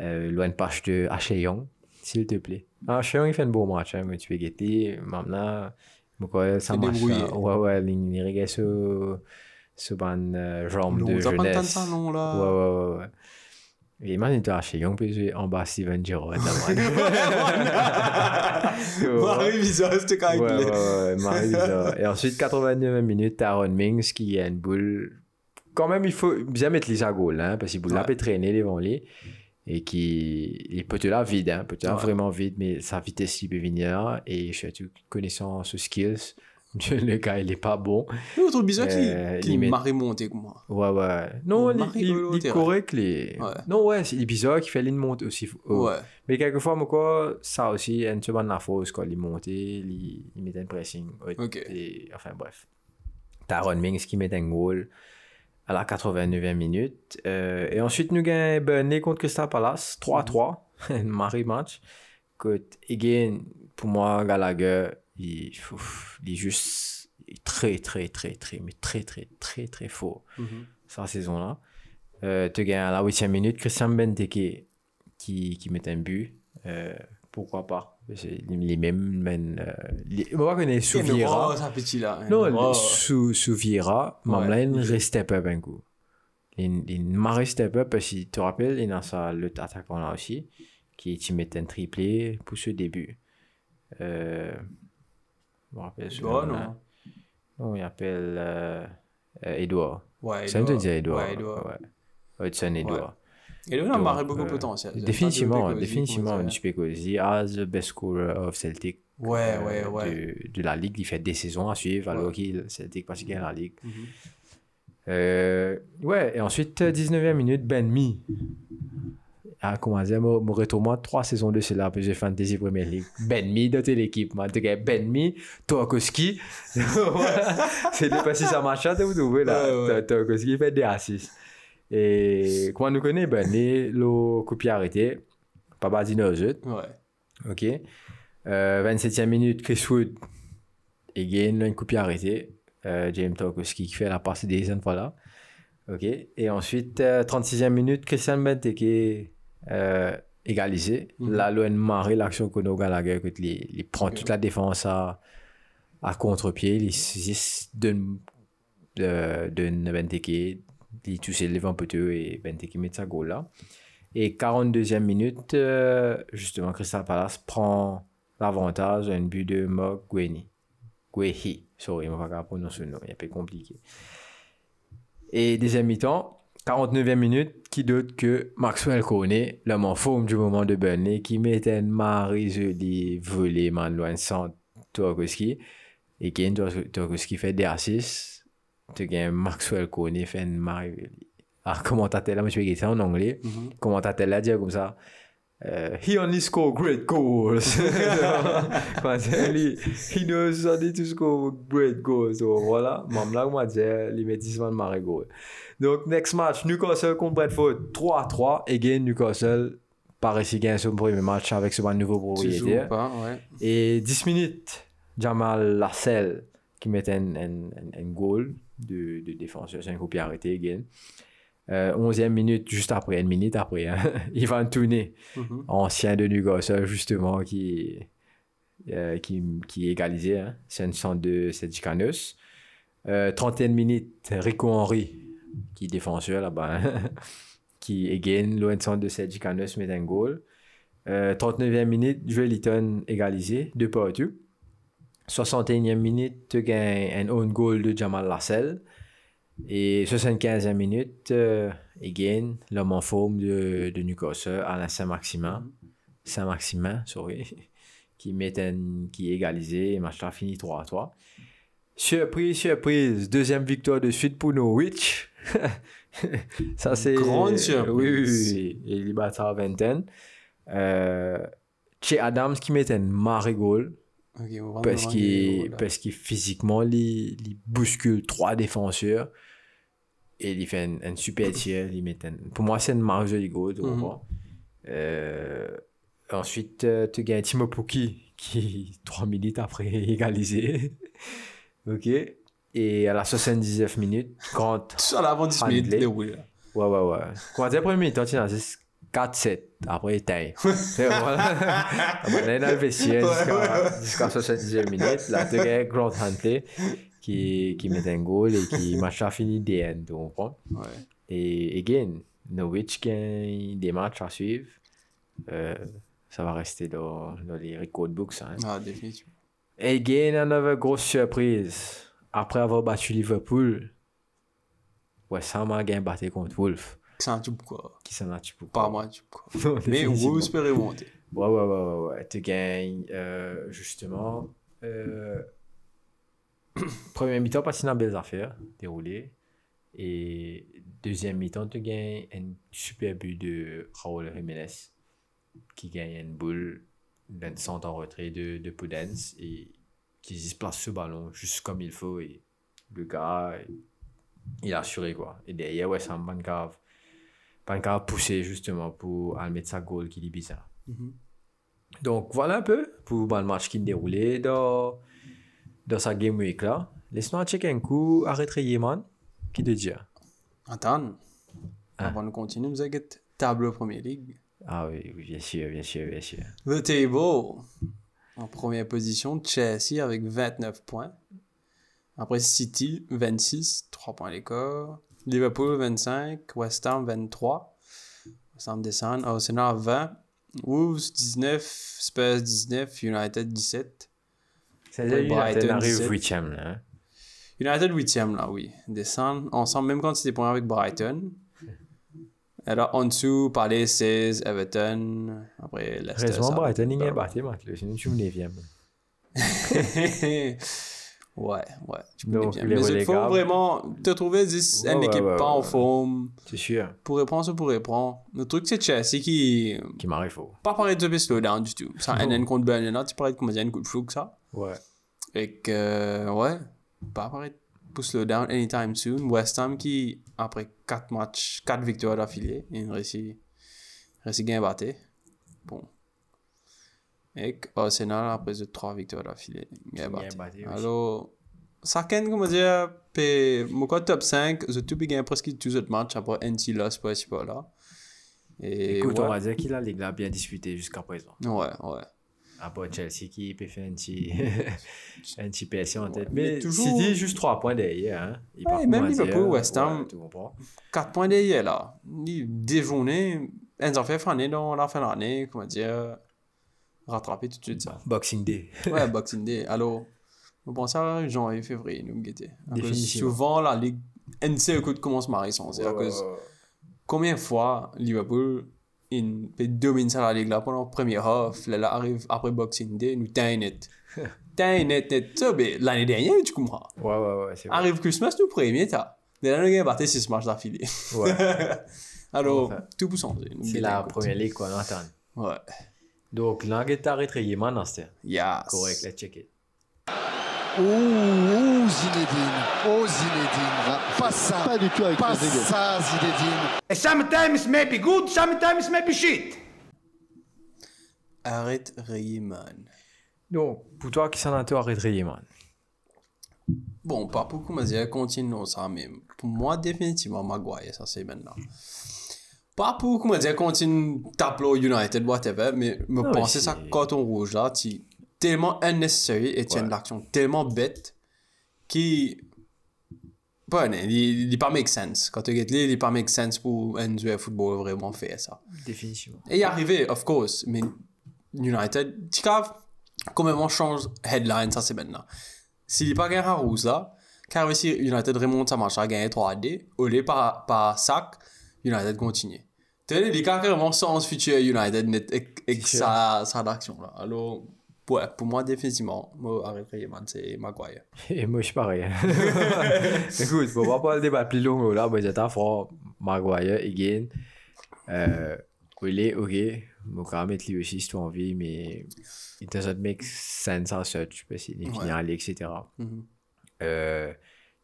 S1: Euh, loin de page de Young, s'il te plaît. Ah, Young, il fait un beau match, hein, mais tu peux guetter. Maintenant, ça marche. hein. Ouais, ouais, il il regarde ban euh, jambe de jeunesse.
S2: ça, non, là.
S1: Ouais, ouais, ouais, ouais. Et imagine, tu as Young, peut jouer en bas Steven Gerrard.
S2: Marie Bizarre, c'était quand même.
S1: ouais, ouais, Marie Bizarre. Et ensuite, 89 minutes, Aaron Mings qui a une boule. Quand même, il faut bien mettre les goal, hein, parce qu'il boule
S2: Ouais.
S1: peut traîner devant lui. Et qui. Il peut te là vide, hein, peut te
S2: Ouais.
S1: vraiment vide, mais sa vitesse, il peut venir. Et surtout, connaissant ses skills, le gars, il est pas bon.
S2: Mais autre bizarre
S1: Euh,
S2: qui, qui
S1: limite.
S2: m'a remonté comme moi.
S1: Ouais, ouais. Non, il,
S2: Marie
S1: est correct. Les...
S2: Ouais.
S1: Non, ouais, c'est bizarre qu'il fait une montée aussi. haut.
S2: Ouais.
S1: Mais quelquefois, moi, quoi, ça aussi, une seconde la fausse, quand il montait, il, il mettait un pressing.
S2: Ok.
S1: et- enfin, bref. T'as Aaron Mings qui met un goal à la 89e minute. Euh, et ensuite, nous gagnons Burnley contre Crystal Palace, 3-3, un marry match. Écoute, again, pour moi, Gallagher, il, ouf, il est juste il est très, très, très, très, mais très, très, très, très fort cette saison-là. Euh, tu gagnes à la 8e minute Christian Benteke qui, qui met un but. Euh, pourquoi pas? C'est les mêmes. men, euh, les- on va connaître sous Vieira. Non,
S2: Oh.
S1: sous, sous Vieira,
S2: Ouais.
S1: Mamlaine reste step up un coup. Il, il m'a step up parce que tu te rappelles, il y a ça, l'autre attaquant là aussi, qui qui met un triplé pour ce début. Euh, je me rappelle
S2: Edouard,
S1: nom-là. Non, il appelle euh, euh, Edouard.
S2: Ouais,
S1: Ça me
S2: Edouard.
S1: dit Edouard.
S2: Ouais, Edouard.
S1: Ouais. Hudson Edouard.
S2: Edouard a marqué beaucoup de
S1: euh,
S2: potentiel.
S1: Définitivement,
S2: de
S1: définitivement,
S2: dire.
S1: Spécosi as the best scorer of Celtic.
S2: Ouais,
S1: euh,
S2: ouais, ouais.
S1: De, de la Ligue, il fait des saisons à suivre, alors
S2: Ouais.
S1: qu'il Celtic parce qu'il gagne la Ligue.
S2: Mhm.
S1: Euh, ouais, et ensuite, euh, 19e minute, Ben Mi. Ah, comment dire, mon, mon retour, moi, trois saisons de cela, puis j'ai Fantasy Premier League. Ben Mi dans l'équipe, moi. En tout cas, Ben Mi, Toakoski. Voilà. C'est pas si ça marche, vous trouvez là. Toakoski fait des assists. Et comment nous connaît, Ben le coup de arrêté. Papa dit aux autres.
S2: Ouais.
S1: Ok. Euh, 27e minute, Chris Wood. Again, un coup de pied arrêté. Euh, James Tarkowski qui fait la passe des jeunes voilà. Ok. Et ensuite, euh, 36e minute, Christian Benteke euh, égalisé.
S2: Mhm.
S1: Là, l'ON marre l'action qu'on a Gallagher, que il, il prend toute la défense à, à contre-pied. Il de, de Benteke. Il touche le vent peu et Benteke met sa goal là. Et 42e minute, euh, justement, Crystal Palace prend l'avantage, un but de Mog Gueni. Guehi, sorry, je ne vais pas prononcer le nom, il est un peu compliqué. Et deuxième mi-temps, 49e minute, qui d'autre que Maxwell Cornet, l'homme en forme du moment de Burnley, qui met un mari joli volé, man, loin sans Torkoski. Et qui Torkoski fait des assists. Tu gagnes Maxwell Cornet fait un mari joli. Ah, commentateur là, moi je vais dire ça en anglais.
S2: Mhm.
S1: Commentateur là, dire comme ça. Euh, he only score great goals. Comment dire, lui, he knows only to score great goals. So, voilà, même là, moi, il met 10 de marée goal. Donc, next match, Newcastle contre Bradford, 3-3. Again, Newcastle, paraît qu'il gagne son premier match avec ce nouveau propriétaire.
S2: ouais.
S1: Et 10 minutes, Jamal Lassell qui met un, un, un, un goal de, de défenseur, c'est un coup arrêté, again. Euh, 11e minute, juste après, une minute après, hein, Ivan Tourné,
S2: Mhm.
S1: ancien de Newcastle, justement, qui, euh, qui, qui égalisait, hein, 502 Sedjicanos. Euh, 31 minutes, Rico Henry, qui est défenseur là-bas, hein, qui, again, loin de 102 Sedjicanos met un goal. Euh, 39e minute, Joeliton égalisé, 2 partout. 61e minute, tu gagnes un own goal de Jamal Lassell. Et 75e minute, euh, again, l'homme en forme de, de Newcastle, Alain Saint-Maximin. Saint-Maximin, sorry. Qui, met un, qui est égalisé. Et match fini 3 à 3. Surprise, surprise. Deuxième victoire de suite pour Norwich. Ça, c'est.
S2: Grande surprise.
S1: Oui, oui, oui. Et il bat à vingtaine. Euh, chez Adams qui met un maré goal.
S2: Ok, on va
S1: Parce qu'il
S2: dire,
S1: parce qu'il physiquement, il, il bouscule trois défenseurs. Et il fait un, un super tir. Il met un- pour moi, c'est une marge de goal. tu
S2: Mhm.
S1: Euh, ensuite, euh, tu gagnes Timo Pukki qui, trois minutes après, est égalisé. ok. Et à la 79 minutes, quand.
S2: Sur l'avant 10 minutes, les.
S1: Ouais, ouais, ouais. Quand tu premier minute, tu as 4-7. Après, il taille. voilà. On est dans le vestiaire jusqu'à jusqu'à 70e minute. Là, tu as Grant Huntley qui, qui met un goal et qui match a fini DN. Tu comprends?
S2: Ouais.
S1: Et again, Norwich gagne des matchs à suivre. Euh, ça va rester dans, dans les record books. Hein.
S2: Ah, définitivement.
S1: Again, another grosse surprise. Après avoir battu Liverpool, West Ham a gagné battu contre Wolf.
S2: C'est un tube quoi.
S1: Qui s'en a tu peux
S2: Pas moi, tube quoi.
S1: Non,
S2: Mais. Wolves peut remonter.
S1: Ouais, ouais, ouais, ouais, ouais. Tu gagnes, euh, justement. Euh, première mi-temps, pas dans belles affaires déroulées. Et deuxième mi-temps, tu gagnes un super but de Raúl Jiménez qui gagne une boule d'un centre en retrait de, de Pudens et qui se place ce ballon juste comme il faut. Et le gars, il a assuré quoi. Et derrière, ouais, c'est un bon cave. Bon cave poussé justement pour aller mettre sa goal qui est bizarre.
S2: Mhm.
S1: Donc voilà un peu pour le match qui déroulé dans, dans sa game week là. Laisse-nous checker un coup, arrêter Yeman. Qui te dit?
S2: Attends.
S1: Ah.
S2: Avant de continuer, nous avons tableau Premier League.
S1: Ah oui, oui, bien sûr, bien sûr, bien sûr.
S2: The Table. En première position, Chelsea avec 29 points. Après City, 26, 3 points d'écart. Liverpool, 25. West Ham, 23. West Ham descend. Arsenal, 20. Wolves, 19. Spurs, 19. United, 17. Brighton,
S1: United arrive
S2: 17.
S1: 8ème là. hein.
S2: United, 8e, là, oui. Descend ensemble, même quand c'était points avec Brighton. Là, en dessous, Palace, 16. Everton. Après, Leicester. Ça-
S1: Brighton, il est battu, Matt. Sinon, tu me 9ème.
S2: ouais, ouais. Tu bien.
S1: les
S2: Mais il faut vraiment te trouver dix-
S1: Ouais,
S2: une
S1: ouais,
S2: équipe pas en forme.
S1: C'est sûr.
S2: Pour reprendre ça, pour reprendre. Le truc, c'est Chelsea qui.
S1: Qui m'arrive faux.
S2: Pas pareil de slow down du tout. Ça, un contre Burnley, tu parlais de combien de coups de flou que ça?
S1: Ouais.
S2: Et que, ouais, pas pareil pour slow down anytime soon. West Ham qui, après 4 matchs, 4 victoires d'affilée, il réussit, réussit bien battu. Bon. Et Arsenal, après 3 victoires d'affilée, bien battu. Alors, ça ken, comment dire, mon top 5, je tout bien presque tous les matchs après NC loss pour ce là. Et
S1: Écoute,
S2: ouais,
S1: on va dire qu'il a les gars bien disputé jusqu'à présent.
S2: ouais, ouais.
S1: À part Chelsea qui peut faire un petit, un petit PSC en tête.
S2: Ouais,
S1: mais
S2: mais toujours-
S1: City, juste 3 points derrière. Hein. Il
S2: Ouais,
S1: part
S2: même
S1: comment dire,
S2: Liverpool, West Ham.
S1: ouais, tu comprends.
S2: 4 points derrière là. Des journées, elles ont fait faner dans la fin de l'année, comment dire, rattraper tout de suite ça.
S1: Boxing Day.
S2: Ouais, Boxing Day. Alors, on pense à janvier, février, nous guetter. Souvent, la Ligue NC écoute commence à marrer sans. Combien de fois Liverpool il peut dominer ça la Ligue là pendant le premier half, là, là arrive après Boxing Day, nous t'as net. T'as net, net. Ça, ben, l'année dernière, tu comprends.
S1: Ouais, ouais, ouais, c'est vrai.
S2: Arrive Christmas, nous premier, t'as. Dès là, nous avons battu 6 matchs d'affilée.
S1: Ouais.
S2: Alors,
S1: Enfin,
S2: tout pour changer.
S1: C'est la
S2: écoute.
S1: première ligue, quoi, on attend.
S2: Ouais.
S1: Donc, l'anglais t'a retrayé maintenant, c'était
S2: Yes.
S1: correct, let's check it.
S4: Ouh, ouh, Zinedine. Oh, Zinedine. Pas ça. Pas du tout avec pas ça, Zinedine.
S5: Sometimes maybe good, sometimes maybe shit.
S2: Arrête Rayman.
S1: Donc, pour toi, qui s'en a toi retrayé, man?
S2: Bon, pas pour comment dire, continuons ça, mais pour moi, définitivement, Maguire, ça c'est maintenant. Pas pour comment dire, continue tableau United, whatever, mais me
S1: Non,
S2: penser
S1: mais
S2: ça
S1: c'est-
S2: carton rouge là, tu tellement unnecessary as une
S1: Ouais.
S2: action tellement bête qui pas, il, il pas make sense. Quand tu get il pas make sense pour un joueur de football vraiment faire ça.
S1: Définitivement.
S2: Et y arriver, of course, mais United, tu caves, complètement change headline, ça c'est maintenant. S'il n'est pas gagné à rouge là, car si United remonte sa marche à gagner 3D, au lieu par, par sac, United continue. Tu sais, il y a carrément sens futur United net et, et
S1: C'est
S2: sa, sa action là. Alors, ouais, pour moi, définitivement, moi, c'est Maguire.
S1: Et moi, je suis pareil. Écoute, on va pas le débat plus long là, mais j'attends fort Maguire, again. Euh, il est ok. Mon quand même lui aussi si tu as envie, mais it doesn't make sense as such, parce qu'il est en ligue, etc.
S2: Mhm.
S1: Euh,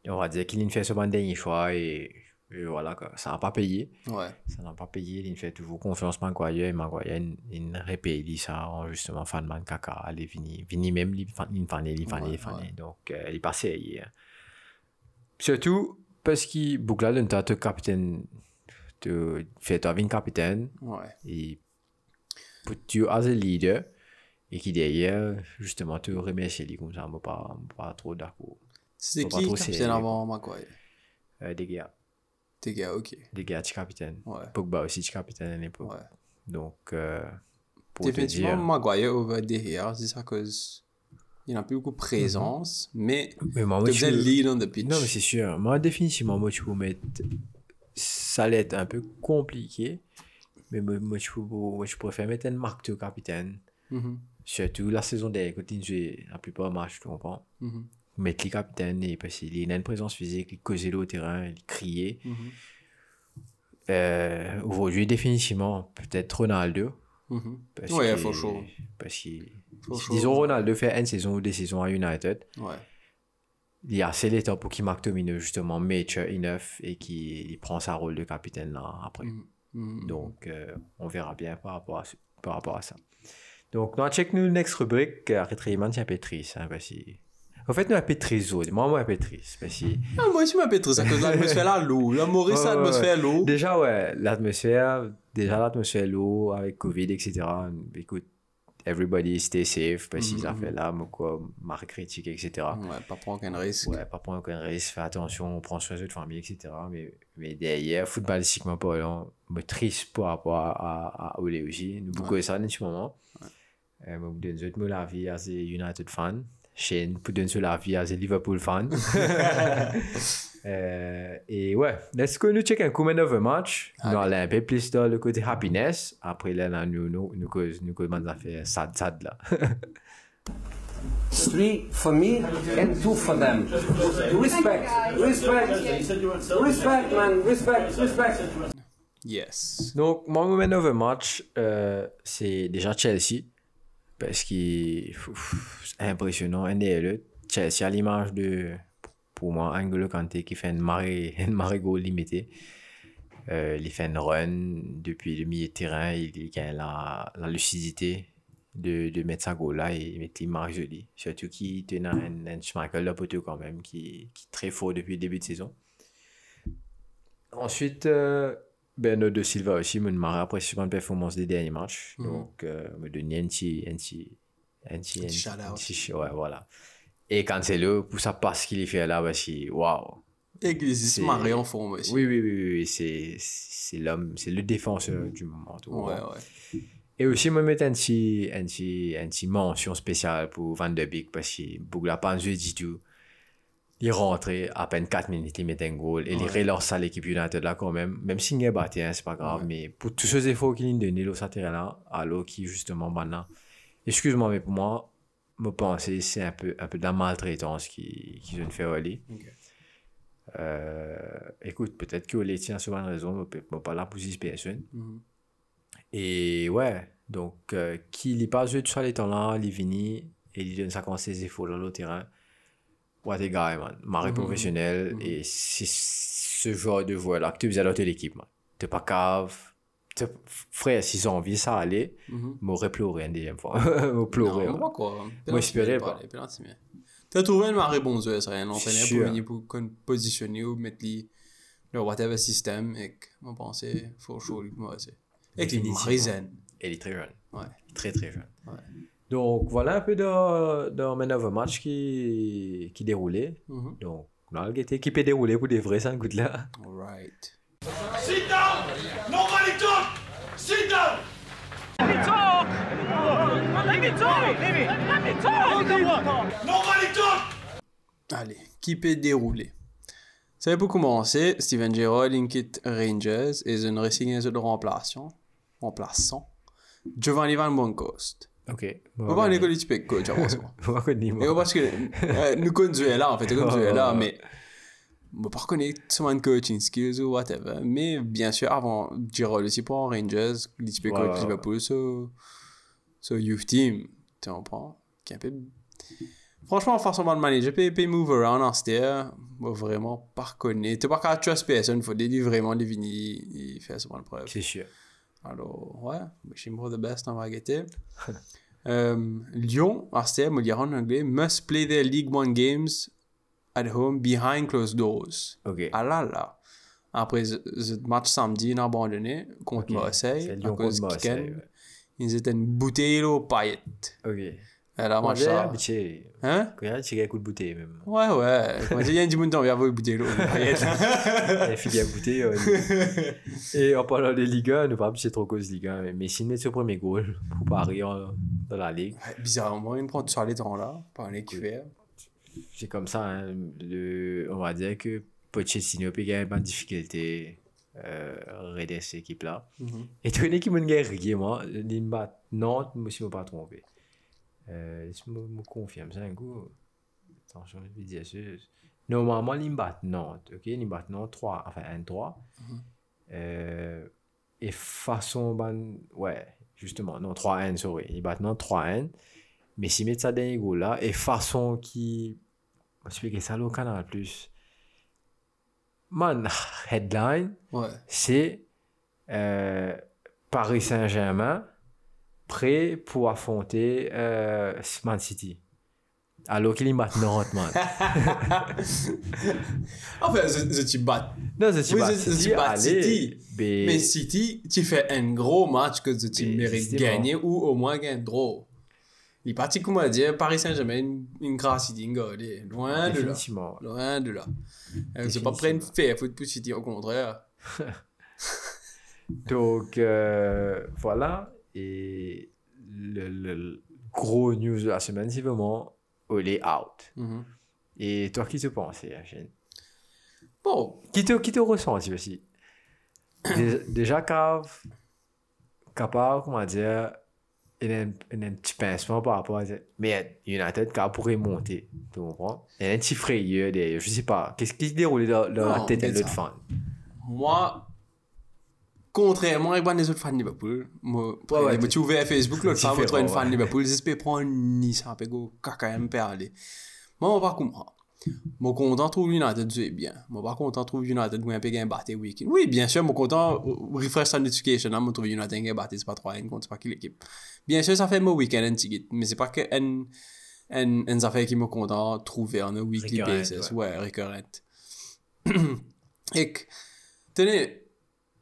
S1: et on va dire qu'il a fait son dernier choix et, et voilà, quoi. ça n'a pas payé.
S2: Ouais.
S1: Ça n'a pas payé, il fait toujours confiance et Maguire, il, il repaye ça en justement fan man caca, est vini, vini même, il fan, il fan, il donc euh, il est passé hier. Surtout parce qu'il boucle le temps de capitaine, de fait toi une capitaine
S2: Ouais.
S1: et tu as un leader et qui derrière justement te remercier lui comme ça, moi pas, moi pas trop d'accord. Pas
S2: qui, capitaine avant Maguire?
S1: Euh, des gars,
S2: T'es gars, ok.
S1: des gars, tu capitaine.
S2: Ouais.
S1: Pogba aussi, tu capitaine à l'époque.
S2: Ouais.
S1: Donc, euh, pour te
S2: Définitivement,
S1: dire.
S2: Maguire over derrière, c'est ça cause il n'a plus beaucoup de présence, mais
S1: Mais moi,
S2: tu
S1: moi,
S2: faisais
S1: je-
S2: lead on the pitch.
S1: Non, mais c'est sûr. Moi, définitivement, moi, tu peux mettre. Ça allait être un peu compliqué. Mais moi, je, peux- moi, je préfère mettre une marque de capitaine.
S2: Mhm,
S1: Surtout la saison dernière, quand il jouait la plupart des matchs, tu comprends?
S2: Mhm,
S1: Mettre les capitaines, et parce qu'il a une présence physique, il causait au terrain, il criait. Euh, Aujourd'hui, définitivement, peut-être Ronaldo.
S2: mhm.
S1: Parce
S2: Ouais, faut chaud.
S1: Parce qu'il.
S2: Faut chaud.
S1: Disons, Ronaldo fait une saison ou deux saisons à United.
S2: Ouais.
S1: il y a assez l'état pour qu'il marque Domino justement mature enough et qu'il il prend sa rôle de capitaine là après
S2: Mhm, mhm.
S1: donc euh, on verra bien par rapport à, ce- par rapport à ça donc nous check nous next rubrique arrêtez-moi c'est un peu triste hein, parce que en fait nous un peu triste aussi. moi moi un peu triste parce que
S2: Ah, moi aussi, ma pétrise, à cause de l'atmosphère là, l'eau. La Maurice,
S1: Ouais, ouais,
S2: l'atmosphère l'eau.
S1: déjà ouais l'atmosphère déjà l'atmosphère l'eau avec Covid etc écoute everybody stay safe parce qu'ils ont fait là quoi marque critique etc
S2: Ouais, pas prendre aucun risque.
S1: Ouais, pas prendre aucun risque, fais attention, on prend soin de notre famille, etc. Mais, mais derrière, footballistiquement parlant, me triste par rapport à, à, à. Nous beaucoup de ça en ce moment. Euh, moi, je donne la vie à des United fan. Shane, pour donner la vie à des Liverpool fan. euh, et ouais, est-ce que nous check un comment of a match? Nous allons un peu plus dans le côté happiness. Après, là, là, nous, nous, nous, cause, nous, cause, nous, fait sad, sad, là.
S6: Three for me and two for them. Respect, respect, respect, man, respect, respect.
S2: Yes.
S1: Donc, mon moment of a match, euh, c'est déjà Chelsea. Parce qu'il c'est impressionnant. Un des. Chelsea à l'image de, pour moi, Angolo Kanté qui fait une marée, une marée goal limitée. Euh, il fait une run depuis le milieu de terrain. Il, il a la, lucidité de, de mettre sa goal là et mettre l'image jolie. Surtout qu'il tenait un, un Schmeichel là poteau quand même qui, qui est très fort depuis le début de saison. Ensuite, euh, Bernardo Silva aussi me marre apprécié la performance des derniers matchs. Donc, euh, me donne un petit, un petit, un petit, un petit-
S2: shout-out.
S1: un petit- ouais, voilà. Et Cancelo, pour sa passe qu'il fait là, parce que, waouh.
S2: Et qu'il marre en forme aussi.
S1: Oui, oui, oui, oui, c'est, c'est l'homme, c'est le défenseur du moment. tu vois.
S2: Ouais, ouais.
S1: Et aussi, me mettre un petit, un petit, un petit mention spéciale pour Van de Beek parce que Bougla pas du tout. Il rentrait à peine 4 minutes, il met un goal et il relance à l'équipe United là quand même. Même s'il n'est battu, hein, c'est pas grave. Mais pour tous ces efforts qu'il a donné, ça terrain là, alors qui justement maintenant. Excuse-moi, mais pour moi, me penser, c'est un peu, un peu de la maltraitance qu'ils qui ont fait aller. Euh, écoute, peut-être que les tient souvent raison, mais pas là pour 6 personnes. Et ouais, donc, euh, qui n'est pas joué tout ça les temps là, il vini et il donne ça quand ses efforts dans le terrain. Ouais, t'es gars, man. Maré professionnel, et c'est ce genre de joueur là que tu faisais dans l'équipe, man. T'es pas cave. Frère, s'ils ont envie ça aller, m'aurait pleuré une deuxième fois. m'aurait pleuré.
S2: Non, pas quoi.
S1: Moi, j'espérais pas.
S2: T'as trouvé une marée bon jeu, ça rien. On pour venir pour positionner ou mettre les- le whatever système et que, moi, pensais, faut chaud, lui, moi, c'est. Et.
S1: Elle est très jeune.
S2: Ouais.
S1: Très, très jeune.
S2: Ouais.
S1: Donc, voilà un peu dans, dans Man of a Match qui, qui déroulait.
S2: Mhm.
S1: Donc, Là, il était équipé déroulé pour des vrais, ça, goûte là.
S2: Alright.
S5: Sit down! Nobody talk! Sit down! Nobody talk!
S2: Allez, qui peut dérouler? Ça va pour commencer, Steven Gerrard quitte Rangers et une re-signé de remplaçant, remplaçant, Giovanni Van Bronckhorst.
S1: Ok.
S2: On va parler de l'équipe coach avant ça.
S1: On va connaître,
S2: Et
S1: moi.
S2: parce que euh, nous connaissons là, en fait, nous connaissons là, mais on va pas reconnaître son coaching skills ou whatever. Mais bien sûr, avant Gerrard aussi pour Rangers, l'équipe
S1: Ouais,
S2: coach
S1: ouais,
S2: Liverpool, ce ce youth team, tu comprends? Qui est un peu... Franchement, forcément, le manager peut, peut move around en moi vraiment pas reconnaître. Tu pas qu'à trust personne, faut des vraiment des vinis, il fait souvent le preuve.
S1: C'est sûr.
S2: Alors, ouais, wishing the best en vérité. euh, Lyon, me dire en anglais, must play their League One games at home behind closed doors.
S1: Ok.
S2: Ah là là. Après, ce match samedi, ils ont abandonné contre
S1: Ok.
S2: Marseille.
S1: C'est
S2: à cause.
S1: Marseille, ouais.
S2: Ils étaient une bouteille aux paillettes.
S1: Ok.
S2: Elle a
S1: Moi,
S2: mangé
S1: j'ai
S2: ça.
S1: habitué.
S2: Hein?
S1: Quand il y a un petit coup de bouteille, même?
S2: Ouais, ouais. Quand il y a un dimanche, on vient voir une bouteille aux paillettes.
S1: Les filles à bouteille. Et en parlant de Ligue 1, nous parlons c'est trop cause Ligue 1. Mais s'il met ce premier goal pour Paris en- dans la Ligue,
S2: Bizarrement, il me prend tout ça les temps là, par
S1: c'est comme ça. hein. Le, on va dire que Pochettino peut gagner pas de difficulté euh, cette équipe-là. Et tu connais qui m'a gagné, moi Nantes, je ne me suis pas trompé. Je me, me confirme ça un coup. Attention, je vais dire ça. Normalement, il bat Nantes, ok? Il bat Nantes 3, enfin 1-3. Euh, et façon, ben, ouais, justement, non, 3-1, sorry. Il bat Nantes 3-1. Mais s'il met ça dernier goal là, et façon qui. Je vais expliquer ça au canal plus. Man, headline
S2: Ouais.
S1: c'est euh, Paris Saint-Germain prêt pour affronter euh, Man City. Alors qu'il est maintenant, man.
S2: Enfin, je, je tu bats.
S1: non,
S2: Oui,
S1: pas
S2: c'est-
S1: City.
S2: City.
S1: Mais,
S2: City, tu fais un gros match que tu mérites gagner ou au moins gagner draw. Il est parti, comme on dire, Paris Saint-Germain, une, une grâce gueule. Loin de là. Loin de là. Euh, C'est pas prêt de faire foot pour City, au contraire.
S1: Donc, euh, voilà. Et le, gros news de la semaine, c'est vraiment Olé out.
S2: Mhm.
S1: Et toi, qui te penses, Yacine?
S2: Bon,
S1: Qui te, qui te ressenti aussi Déjà, déjà capable, comment dire, il y a un, petit pincement par rapport à ça. Mais United, cave pourrait monter, tu comprends? Il y a un petit frayeur derrière, je sais pas. Qu'est-ce qui se déroule dans, dans la tête de l'autre fan?
S2: Moi, contrairement à les autres fans de Liverpool, moi,
S1: Ouais, ouais,
S2: moi, tu ouvres Facebook, l'autre
S1: c'est
S2: femme,
S1: différent,
S2: une fan de. Liverpool, j'espère prendre ni ça, peut go, caca, même parler. Moi, on va comprendre. Moi, content trouve United jouer bien. Moi, pas content trouve United jouer un peu gain battre week-end. Oui, bien sûr, moi, content euh, refresh sa notification, là, moi, trouve United gain battre, c'est pas 3 1 contre, c'est pas qui l'équipe. Bien sûr, ça fait mon week-end un petit mais c'est pas que un, un, une affaire qui me content trouver en un weekly
S1: Récurrent,
S2: basis. Ouais, récurrente. Et tenez,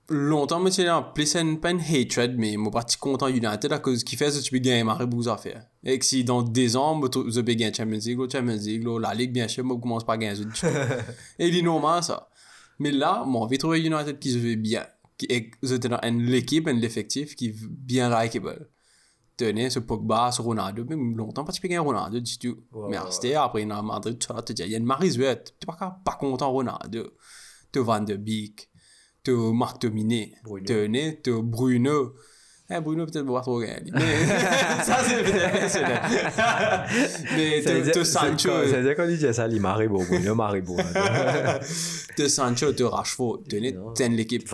S2: longtemps, moi, c'est en pas une hatred, mais moi, pas content United à cause qui fait ça, tu peux gagner ma rebouze à faire. Et que si dans des ans, tu peux gagner Champions League, ou Champions League, ou la Ligue, bien sûr, moi, je commence par gagner ça. Et il est normal, ça. Mais là, moi, va trouver United qui se fait bien. Qui est, c'était dans une équipe, un effectif qui est bien likeable. Tenez, ce Pogba, ce Ronaldo, même longtemps, pas tu peux gagner Ronaldo du tout. Mais c'était après, dans Madrid, tu dire, il y a une marisouette. Tu pas, pas content Ronaldo. Tu Van de Beek. Tu Marc Dominé.
S1: Bruno.
S2: Tenez, tu Bruno. Eh, Bruno, peut-être pas trop gagner. Mais ça, c'est. Mais
S1: veut
S2: tu
S1: ça-
S2: Sancho.
S1: Ça veut dire qu'on dit ça, il Maribo, le Maribo.
S2: de Sancho, de Rashford, de net,
S1: Non.
S2: c'est une équipe,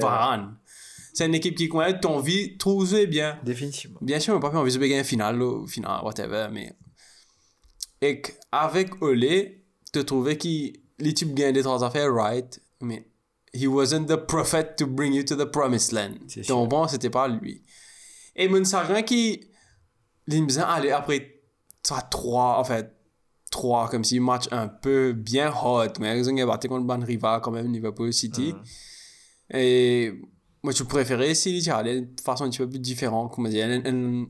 S1: Varane.
S2: C'est une équipe qui connaît ton vie, trouve bien.
S1: Définitivement.
S2: Bien sûr, on n'a pas envie de gagner un final, final, whatever, mais. Et avec Olé, te trouvais qu'il, l'équipe gagne des trois affaires, right, mais he wasn't the prophet to bring you to the promised land. Donc bon, c'était pas lui. Et Monsagrin qui, il me disait, allez, après, ça trois, en fait, trois, comme si match un peu bien hot, mais ils ont battu contre ban rival quand même, Liverpool City. Et moi, je préférais si il allait de façon un petit peu plus différente, comment dire, une, une-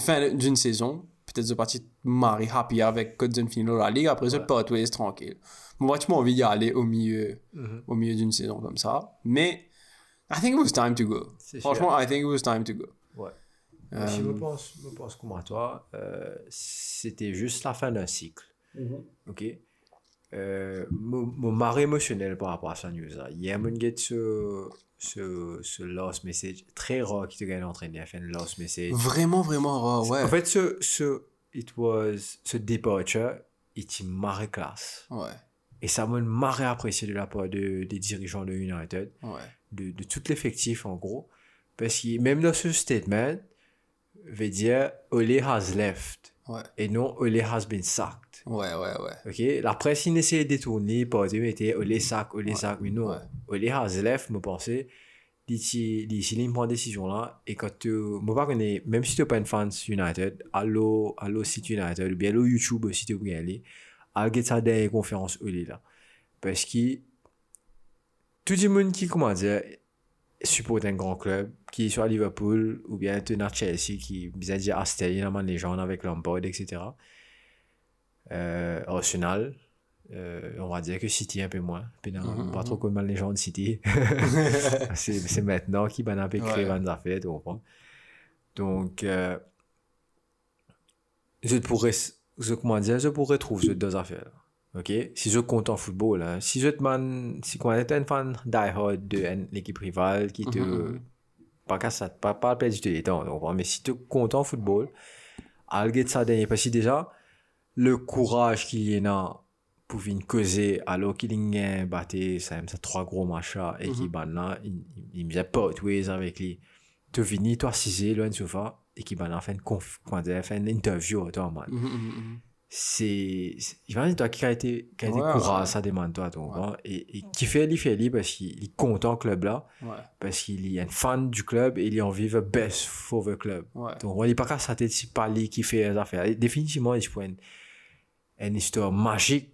S2: fin d'une saison, peut-être je parti marrer happy avec je finis la ligue après je part ways tranquille moi tu m'as envie d'y aller au milieu
S1: Mhm.
S2: au milieu d'une saison comme ça mais I think it was time to go
S1: C'est
S2: franchement I think it was time to go
S1: Ouais.
S2: Euh,
S1: Si je pense, je pense comme à toi, euh, c'était juste la fin d'un cycle. Ok? Euh, mon, mon marée émotionnel par rapport à sa news. Hier, mon get ce, ce, ce lost message. Très rare qu'il te gagne entraîner à faire un lost message.
S2: vraiment vraiment rare ouais
S1: En fait, ce, ce, it was, ce departure, il classe.
S2: ouais
S1: Et ça m'a marré apprécié de la part de, des dirigeants de United
S2: ouais
S1: de, de tout l'effectif en gros. Parce que même dans ce statement, veut dire Ole has left
S2: ouais
S1: et non Ole has been sacked.
S2: ouais ouais ouais
S1: Ok, la presse il essayait de détourner par dire était Ole sack, Ole sack, mais non.
S2: ouais.
S1: Ole has left, me pensais, d'ici il prend décision là et quand tu moi pas connais même si tu n'es pas une fan de United, allo allo site United ou bien allo YouTube si tu veux y aller, allez ça dernière conférence Ole là. Parce que tout le monde qui comment dire supporte un grand club qui soit Liverpool ou bien tenir Chelsea qui bien dire Astel dans les gens avec Lampard etc euh, Arsenal euh, on va dire que City un peu moins Puis non,
S2: Mhm,
S1: pas
S2: mhm.
S1: trop comme les gens de City c'est maintenant qui va peu
S2: Ouais.
S1: van affaires tu comprends donc euh, je pourrais je, comment dire je pourrais trouver ces deux affaires. Ok, si je compte en football, hein, si je te man, si quand tu es un fan die-hard de l'équipe rivale qui te,
S2: Mhm, mhm.
S1: pas qu'à ça, pas, pas perdre du temps, comprends? mais si tu comptes en football, algue de ça dernier, parce que déjà, le courage qu'il y en a pour venir causer alors qu'il y a battu, ça, ça trois gros machins, et qui
S2: Mhm.
S1: ban là, il, il, il me disait pas de avec lui. Tu finis, toi, cisé, loin de sofa, et qui ban là, fait une conf, comment dire, fait une interview, toi, man
S2: Mhm, mhm, mhm.
S1: c'est imagine toi qui a été qui a été
S2: Ouais,
S1: courage
S2: ouais.
S1: ça demande toi tu comprends et, et qui fait il fait lui parce qu'il est content club là
S2: ouais.
S1: parce qu'il est un fan du club et il est envie the best for the club.
S2: Ouais.
S1: Donc on n'est pas qu'à sa tête c'est pas lui qui fait les affaires. Et définitivement il faut une, une histoire magique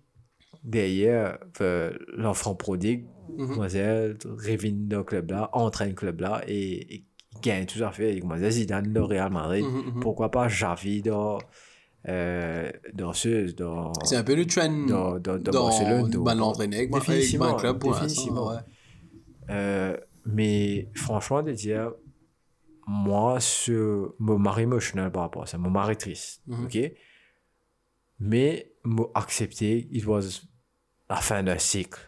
S1: derrière euh, l'enfant prodigue comment dire revient dans le club là entraîne le club là et, et tout à fait et comment dire Zidane le Real Madrid
S2: Mhm, mhm.
S1: pourquoi pas Javi dans euh, dans ce dans
S2: c'est un peu le trend
S1: dans, dans, dans
S2: dans
S1: Barcelone
S2: dans l'entraîner avec avec un club pour l'instant, ouais.
S1: Euh, mais franchement de dire moi ce mon mari émotionnel par rapport à ça mon mari triste
S2: Mhm.
S1: ok? Mais m'a accepté it was la fin d'un cycle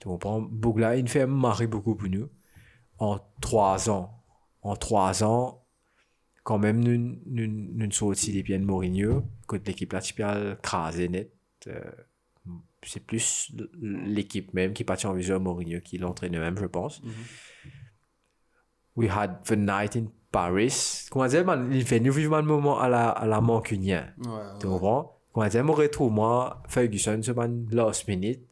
S1: tu comprends? Bougla il fait un mari beaucoup pour nous en trois ans en trois ans quand même nous nous nous sorti des pieds de Mourinho. Contre l'équipe peux craser net euh, c'est plus l'équipe même qui partit en vision à Mourinho qui l'entraîne même je pense. We had the night in Paris. Comment dire man, il fait nous vivons un moment à la à la mancunien.
S2: Ouais,
S1: tu comprends? Comment dire mon retour moi Ferguson ce man last minute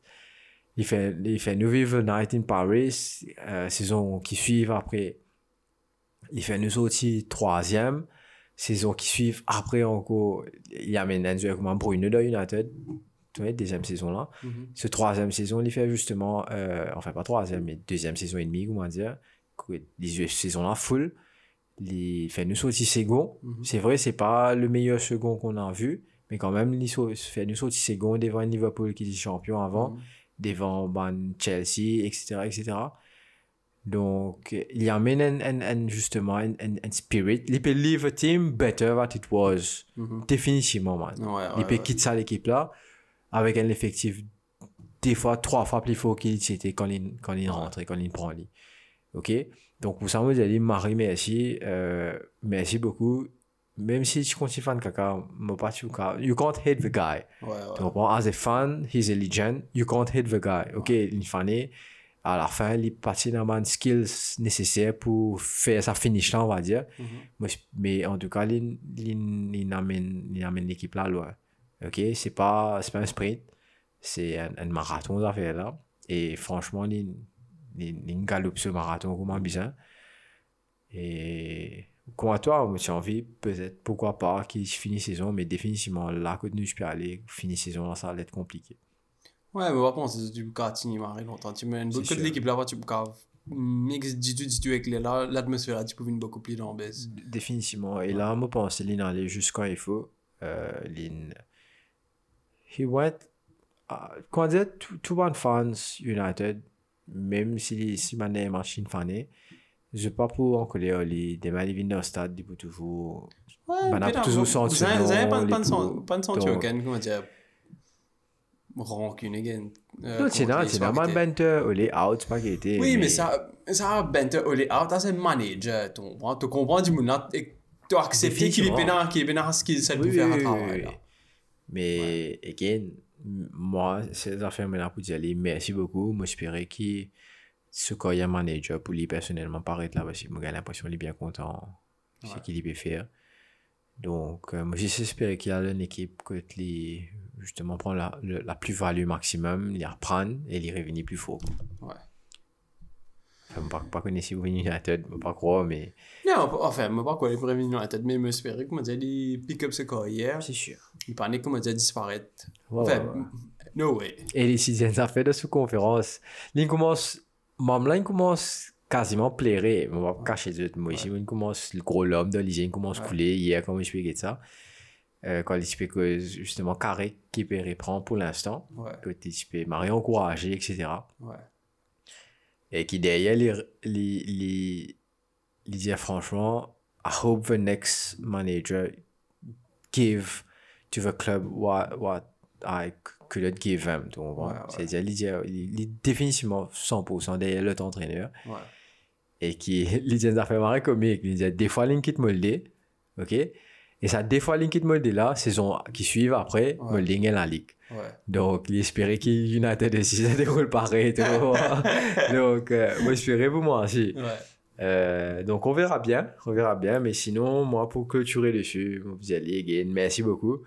S1: il fait il fait nous vivre the night in Paris euh, saison qui suivent après il fait nous sortir troisième saison qui suivent après encore il amène un joueur comme Bruno de United deuxième saison là
S2: Mhm.
S1: ce troisième saison, il fait justement, euh, enfin pas troisième, mais deuxième saison et demie, comment dire, les saisons là full, il fait nous sortir second.
S2: Mhm.
S1: C'est vrai, c'est pas le meilleur second qu'on a vu, mais quand même, il fait nous sortir second devant Liverpool qui est champion avant,
S2: Mhm.
S1: devant ben, Chelsea, etc., etc. Donc, il amène un, un, un- justement un, un, un spirit. Il peut leave a team better than it was.
S2: Mhm.
S1: Définitivement, man.
S2: Ouais,
S1: Il
S2: ouais,
S1: peut
S2: ouais.
S1: quitter ça l'équipe là avec un effectif des fois trois fois plus fort qu'il était quand il quand il rentre quand il prend lit. Ok? Donc pour ça moi j'ai dit Marie merci. Euh, merci beaucoup. Même si tu continues fan caca moi pas tu you can't hate the guy. Comprends? As a fan he's a legend. You can't hate the guy. Ok il fallait à la fin il est parti dans les skills nécessaires pour faire sa finish là on va dire
S2: Mhm.
S1: mais en tout cas, il, il, il amène, il amène l'équipe là loin. Ok, c'est pas, pas un sprint, c'est un, un marathon d'affaires là. Et franchement, il, il, galope ce marathon comme un bizarre. Et comme à toi, moi, j'ai envie, peut-être, pourquoi pas, qu'il finisse saison, mais définitivement, là, que nous, je peux aller, finir saison ça va être compliqué.
S2: Ouais, mais par contre, c'est du karting, il m'arrive longtemps. Tu
S1: C'est
S2: beaucoup de l'équipe là-bas, tu peux quand mix du tout, du tout avec les là, l'atmosphère là, tu peux venir beaucoup plus dans baisse.
S1: Définitivement. Et là, moi, pense allait juste quand il faut. euh, lin he went uh, comment dire tout bon fans United même si si mané machine fané je pas pour en coller les des mal viennent au stade du toujours
S2: Ouais,
S1: toujours senti
S2: vous avez- pas de
S1: coups.
S2: sen- pas de senti
S1: Donc-
S2: aucun, comment dire, contre
S1: non
S2: les
S1: c'est normal
S2: spaghettis.
S1: banter au les out était
S2: Oui, mais ça, ça, ben, t'as olé out, t'as c'est manager, tu comprends, tu comprends du monde là, et tu as accepté qu'il est pénal, qu'il est pénal, ce qu'il sait pour faire un travail.
S1: Mais, again, moi, ces affaires maintenant pour dire, merci beaucoup. Moi, j'espérais qu'il ce qu'il y a manager pour lui personnellement paraître là parce que j'ai l'impression qu'il est bien content de ce qu'il peut faire. Donc, euh, moi, j'espère qu'il y a une équipe que les justement prend la, la plus-value maximum, les reprendre et les revenir plus fort.
S2: Ouais.
S1: Enfin, pas, pas connaître si vous venez United, je pas croire, mais
S2: Non, enfin, pas quoi, les premiers dans la tête, mais j'espérais, comment dire, il pick up ce carrière,
S1: c'est sûr.
S2: il parlait, comment dire, disparaître.
S1: Ouais,
S2: Enfin,
S1: ouais, ouais.
S2: no way.
S1: Et les sixièmes affaires de sous-conférence, ils commencent, même là, ils commencent quasiment à plairer. On va pas cacher de moi ici, ils commencent, le gros l'homme de l'hygiène commence à couler. Hier, comme je expliquais ça, euh, quand que justement, Carré qui peut reprendre pour l'instant,
S2: Ouais,
S1: tu peux m'arrêter encourager, etc.
S2: ouais.
S1: Et qui derrière, les, les, les, les dire franchement, I hope the next manager give to the club what, what I could give them. Tu comprends?
S2: Ouais.
S1: C'est-à-dire, dit, il est définitivement 100% derrière l'autre entraîneur. Et qui, il dit des affaires marrées comiques. Il dit, des fois, il quitte Molde. OK? Et ça, des fois, il quitte Molde là, saison qui suivent après,
S2: Ouais.
S1: Molde gagne la ligue.
S2: Ouais.
S1: Donc, il espérait qu'il United aussi ça déroule pareil. tu vois. Donc, euh, moi, j'espérais pour moi aussi.
S2: Ouais.
S1: Euh, donc, on verra bien. On verra bien. Mais sinon, moi, pour clôturer dessus, vous allez, again, merci beaucoup.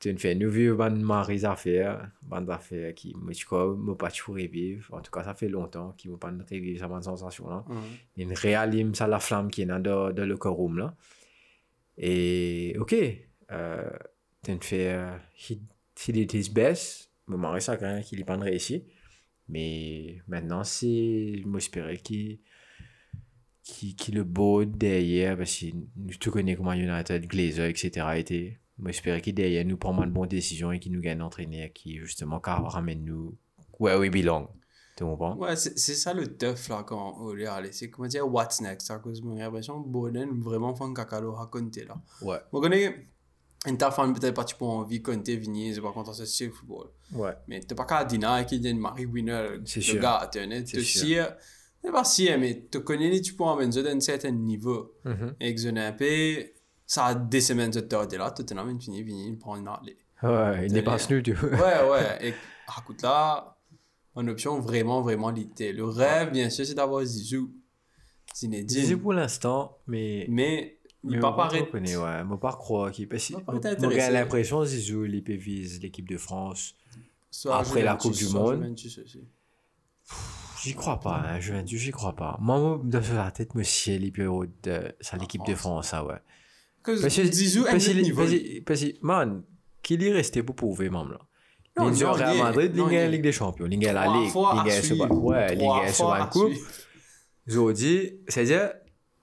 S1: Tu nous fais nous vivre ban maris affaires, ban affaires qui, moi, je crois, me pas toujours revivre. En tout cas, ça fait longtemps qu'ils m'ont pas revivre cette bonne sensation là.
S2: Mhm.
S1: Il réallume ça la flamme qui est dans, dans, le room là. Et, ok. Euh, fais, euh, he, he did his best. Marre ça quand même qu'il n'est pas réussi. Mais maintenant, c'est, moi, qu'il qui, qui le beau derrière, parce que tu connais comment United, Glazer, etc. était. Moi, j'espérais qu'il derrière nous prend de bonnes décisions et qu'il nous gagne d'entraîner, qui justement car ramène nous where we belong. Tu comprends?
S2: Ouais, c'est c'est ça le tough là quand on est allé. C'est comment dire, what's next? À cause de mon impression, Boden vraiment fait un cacalo à compter là.
S1: Ouais.
S2: Moi, connais, une ta fan peut-être pas tu peux envie compter venir, c'est pas content de ce football.
S1: Ouais.
S2: Mais t'es pas qu'à dîner qui dit Marie Winner,
S1: C'est
S2: le gars, tu es
S1: C'est sûr.
S2: sais, c'est pas si, mais tu connais, tu peux amener d'un certain niveau. Et que je n'ai pas, ça a des semaines de temps, t'es là, tu t'es là, mais fini, vini, prendre une allée.
S1: Ouais, il n'est pas snu, tu vois.
S2: Ouais, ouais. Et ah, écoute là, une option vraiment, vraiment limitée. Le rêve, bien sûr, c'est d'avoir Zizou. Zinedine.
S1: Disais pour l'instant, mais.
S2: Mais il pas
S1: moi,
S2: paraître.
S1: je ouais. Moi, pas croire qu'il peut.
S2: Moi,
S1: j'ai l'impression, Zizou, il l'équipe de France.
S2: soit
S1: après la Coupe du Monde. J'y crois pas, hein. Juventus, j'y crois pas. Moi, moi, dans la tête, monsieur, il peut de ça, l'équipe de France, ça, ouais.
S2: Parce que Zizou,
S1: parce que, parce man, qu'il est resté pour prouver, même, là.
S2: Non, non,
S1: au Real Madrid, la Ligue des Champions, il gagne la
S2: Trois
S1: Ligue, ouais, gagne ce
S2: fois à
S1: Coupe. Aujourd'hui, c'est-à-dire,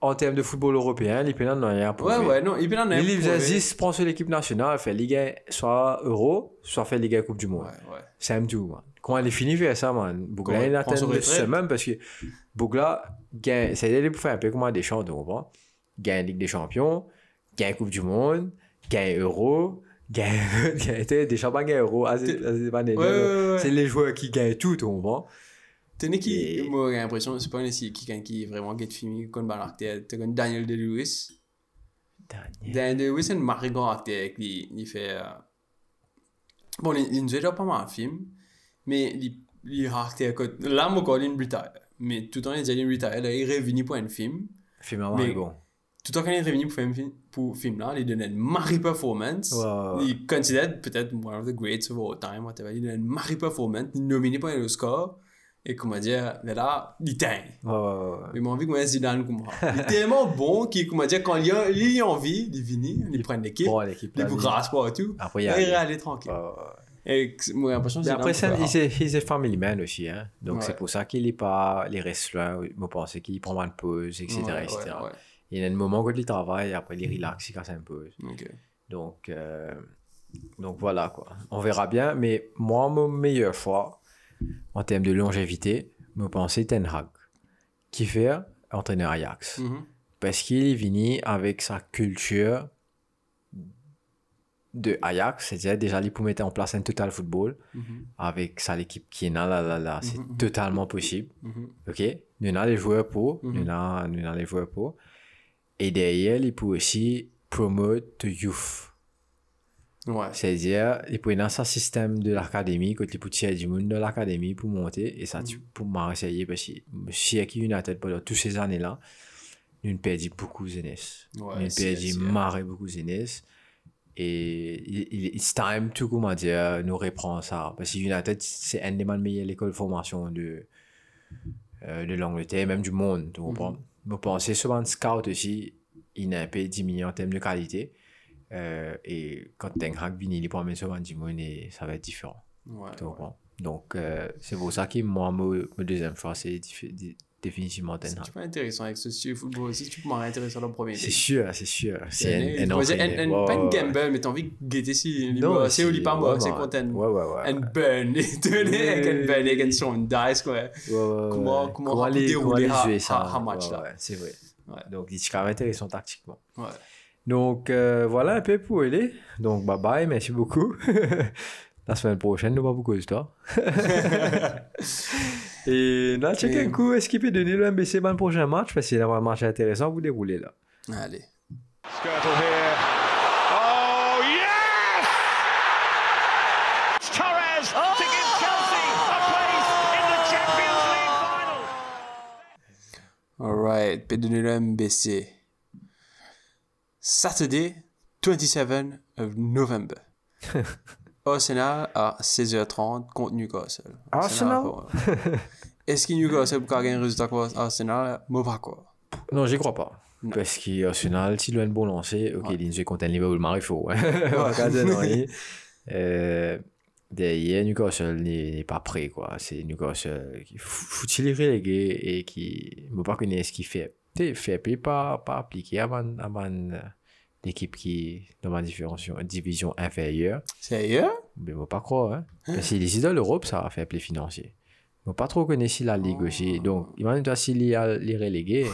S1: en termes de football européen, peut n'en rien prouver.
S2: Ouais, ouais, non, il peut en
S1: Il
S2: avoir.
S1: livre 10, prend sur l'équipe nationale, fait Ligue 1, soit Euro, soit fait Ligue 1 Coupe du Monde.
S2: Ouais, ouais.
S1: C'est un tout, man. Quand elle est finie, fait ça, man. Bougla, il atteint le summum parce que Bougla, c'est-à-dire, pour faire un peu comme des champs, tu comprends? Gagne Ligue des Champions, gagne Coupe du Monde, gagne Euro, gagne, gagne des champions, gagne Euro. Ah, c'est- les joueurs qui gagnent tout, tu comprends?
S2: Tenez qui,
S1: Et-
S2: moi j'ai l'impression, c'est pas un qui gagne qui est vraiment get fini comme ban acteur. T'as comme Daniel De Lewis.
S1: Dernier.
S2: Daniel De Lewis c'est un marigon acteur qui il fait. euh, Bon, il, nous a déjà pas mal de films, mais il, a acteur. que- Là, moi, quand il retire. Mais tout le temps, il qu'il retire. Là, il est revenu pour un film.
S1: Film à
S2: Mais-. Il est revenu pour film, pour film là, il donne une marry performance. Il considère peut-être one of the greats of all time, whatever. Il donne une marry performance. Il est nominé pour un Oscar. Et comment dire, mais là, il teint.
S1: Ouais, ouais, ouais, ouais.
S2: Il m'a envie que moi, Zidane, comme moi. Il est tellement bon qu'il, comment dire, quand il a, il a envie, il vient, il prend l'équipe,
S1: Bon, l'équipe.
S2: il vous
S1: il-
S2: grasse pas et tout.
S1: Après, il
S2: il est allé tranquille. Et moi, l'impression
S1: Mais
S2: Zidane
S1: après, ça, il est, il est family man aussi, hein. Donc,
S2: Ouais.
S1: c'est pour ça qu'il n'est pas les wrestlers. Je pense qu'il prend moins de pause, etc.,
S2: Ouais,
S1: etc.
S2: ouais, ouais.
S1: Il y a un moment où il travaille, après il relaxe, il casse un peu. Donc, euh, donc voilà quoi. On verra bien. Mais moi, mon meilleur choix en termes de longévité, me penser Ten Hag, qui fait entraîneur Ajax.
S2: Mhm.
S1: Parce qu'il est venu avec sa culture de Ajax, c'est-à-dire déjà il pour mettre en place un total football
S2: Mhm.
S1: avec ça l'équipe qui est là, là, là, là, c'est
S2: Mhm.
S1: totalement possible.
S2: Mhm.
S1: Ok, nous avons les joueurs pour, nous avons nous avons les joueurs pour. Et derrière, il peut aussi promote the youth.
S2: Ouais.
S1: C'est-à-dire, il peut dans un système de l'académie, quand il peut tirer du monde de l'académie pour monter, et ça, tu pour m'essayer, parce que si avec United pendant toutes ces années-là, nous avons perdu beaucoup de jeunesse.
S2: Ouais,
S1: nous perdu marre beaucoup de jeunesse. Et it's time to, comment dire, nous reprendre ça. Parce que United, c'est une des meilleures écoles de formation de, euh, de l'Angleterre, même du monde, tu comprends? Je pense souvent scout aussi, il a un peu diminué en termes de qualité. Euh, et quand Ten Hag vient, il prend souvent du monde et ça va être différent.
S2: Ouais, ouais.
S1: Donc, euh, c'est pour ça que moi, mon, deuxième choix, c'est définitivement Ten
S2: C'est
S1: Hag.
S2: super intéressant avec ce style de football aussi. Tu peux m'en intéressant dans le premier
S1: C'est sûr, c'est sûr. C'est
S2: Un-
S1: un, un
S2: un- un- Pas une gamble, mais t'as envie de guetter si.
S1: Non,
S2: C'est Oli pas
S1: ouais,
S2: c'est content.
S1: Ouais, ouais, ouais.
S2: Un burn, et tenez un burn, un son dice, quoi. Comment- comment
S1: aller,
S2: dérouler
S1: comment aller
S2: ha- ha match, là.
S1: c'est vrai. Donc, il est intéressant tactiquement.
S2: Ouais.
S1: Donc, euh, voilà un peu pour aller. Donc, bye bye, merci beaucoup. La semaine prochaine, nous va beaucoup d'histoires. Et là, check un coup, est-ce qu'il peut donner le MBC dans le prochain match? Parce qu'il y a un match intéressant à vous dérouler là.
S2: Allez.
S5: Skirtle here. Oh, yes! It's Torres to give Chelsea a place in the Champions League final.
S2: Alright, puis donner le MBC. Saturday, 27 of November. Arsenal à 16h30 contre Newcastle.
S1: Arsenal?
S2: Arsenal, Est-ce que Newcastle peut gagner un résultat contre Arsenal? Moi, pas quoi.
S1: Non, j'y crois pas.
S2: Non.
S1: Parce qu'Arsenal, s'il a un bon lancer, ok,
S2: Ouais.
S1: il est contre un Liverpool, il faut. hein. Euh, Derrière, Newcastle n'est n'est pas prêt, quoi. C'est Newcastle qui faut-il les reléguer et qui ne pas connaître ce qu'il fait. Fait puis pas, pas appliqué avant, avant euh, l'équipe qui est dans ma division, division inférieure.
S2: Sérieux?
S1: Mais moi pas croire, hein. Parce que les dans l'Europe, ça a fait appeler financier. Moi pas trop connaître si la ligue aussi. Donc, imagine-toi s'il y a les relégués.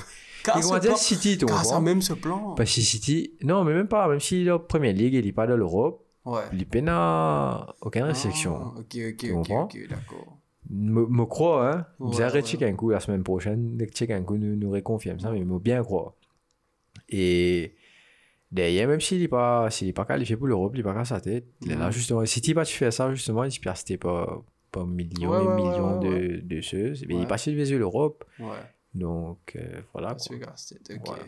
S1: Ils vont dire City,
S2: car ça même ce plan.
S1: Parce que City, non, mais même pas, même est en première ligue, il n'est pas dans l'Europe,
S2: Ouais.
S1: il n'a aucune restriction.
S2: Ah, ok, ok, ok,
S1: comprends?
S2: ok, d'accord.
S1: Me, crois, hein. Vous arrêtez un coup la semaine prochaine, dès que checker un coup nous, nous réconfirme ça, mais me bien croire. Et derrière, même s'il n'est pas, s'il est pas qualifié pour l'Europe, il n'est pas qu'à sa tête. Il est là, justement. Si tu vas tu fais ça, justement, il se pièce pas, pas millions
S2: Ouais,
S1: et
S2: ouais,
S1: millions
S2: ouais,
S1: de, de ceux. Mais il est pas sur l'Europe.
S2: Ouais.
S1: Donc, euh, voilà. Quoi. Voilà.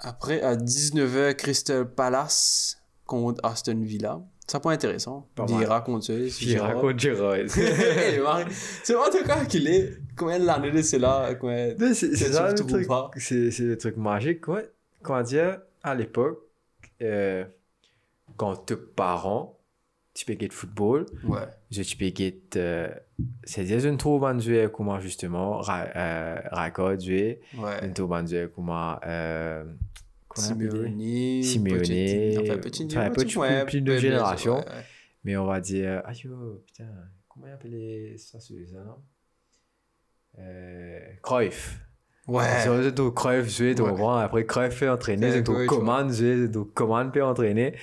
S2: Après, à 19h, Crystal Palace contre Aston Villa. Ça pas intéressant.
S1: Pas mal.
S2: Vira contre c'est
S1: Gérard.
S2: En tout cas qu'il est. Combien d'années de.
S1: Mais c'est ça le truc.
S2: pas?
S1: C'est c'est le truc magique. Quoi. Comment dire, à l'époque, euh, quand tes parents, tu peux de football,
S2: Ouais.
S1: je tu peux euh, c'est-à-dire, je ne trouve pas de jouer comment justement, ra- euh, Raccord jouer, trouve pas de jouer comment, euh,
S2: Simeone.
S1: Simeone.
S2: Enfin, Pochettino,
S1: enfin,
S2: Pochettino, ouais,
S1: plus de génération.
S2: ouais, ouais.
S1: Mais on va dire, aïe, oh, putain, comment il appelait ça, celui-là, non? Euh, Cruyff.
S2: Ouais.
S1: C'est donc Cruyff jouer, tu
S2: Ouais.
S1: comprends? Après Cruyff fait entraîner,
S2: Ouais,
S1: c'est
S2: ouais, tu vois.
S1: Coman jouer, donc Coman peut entraîner.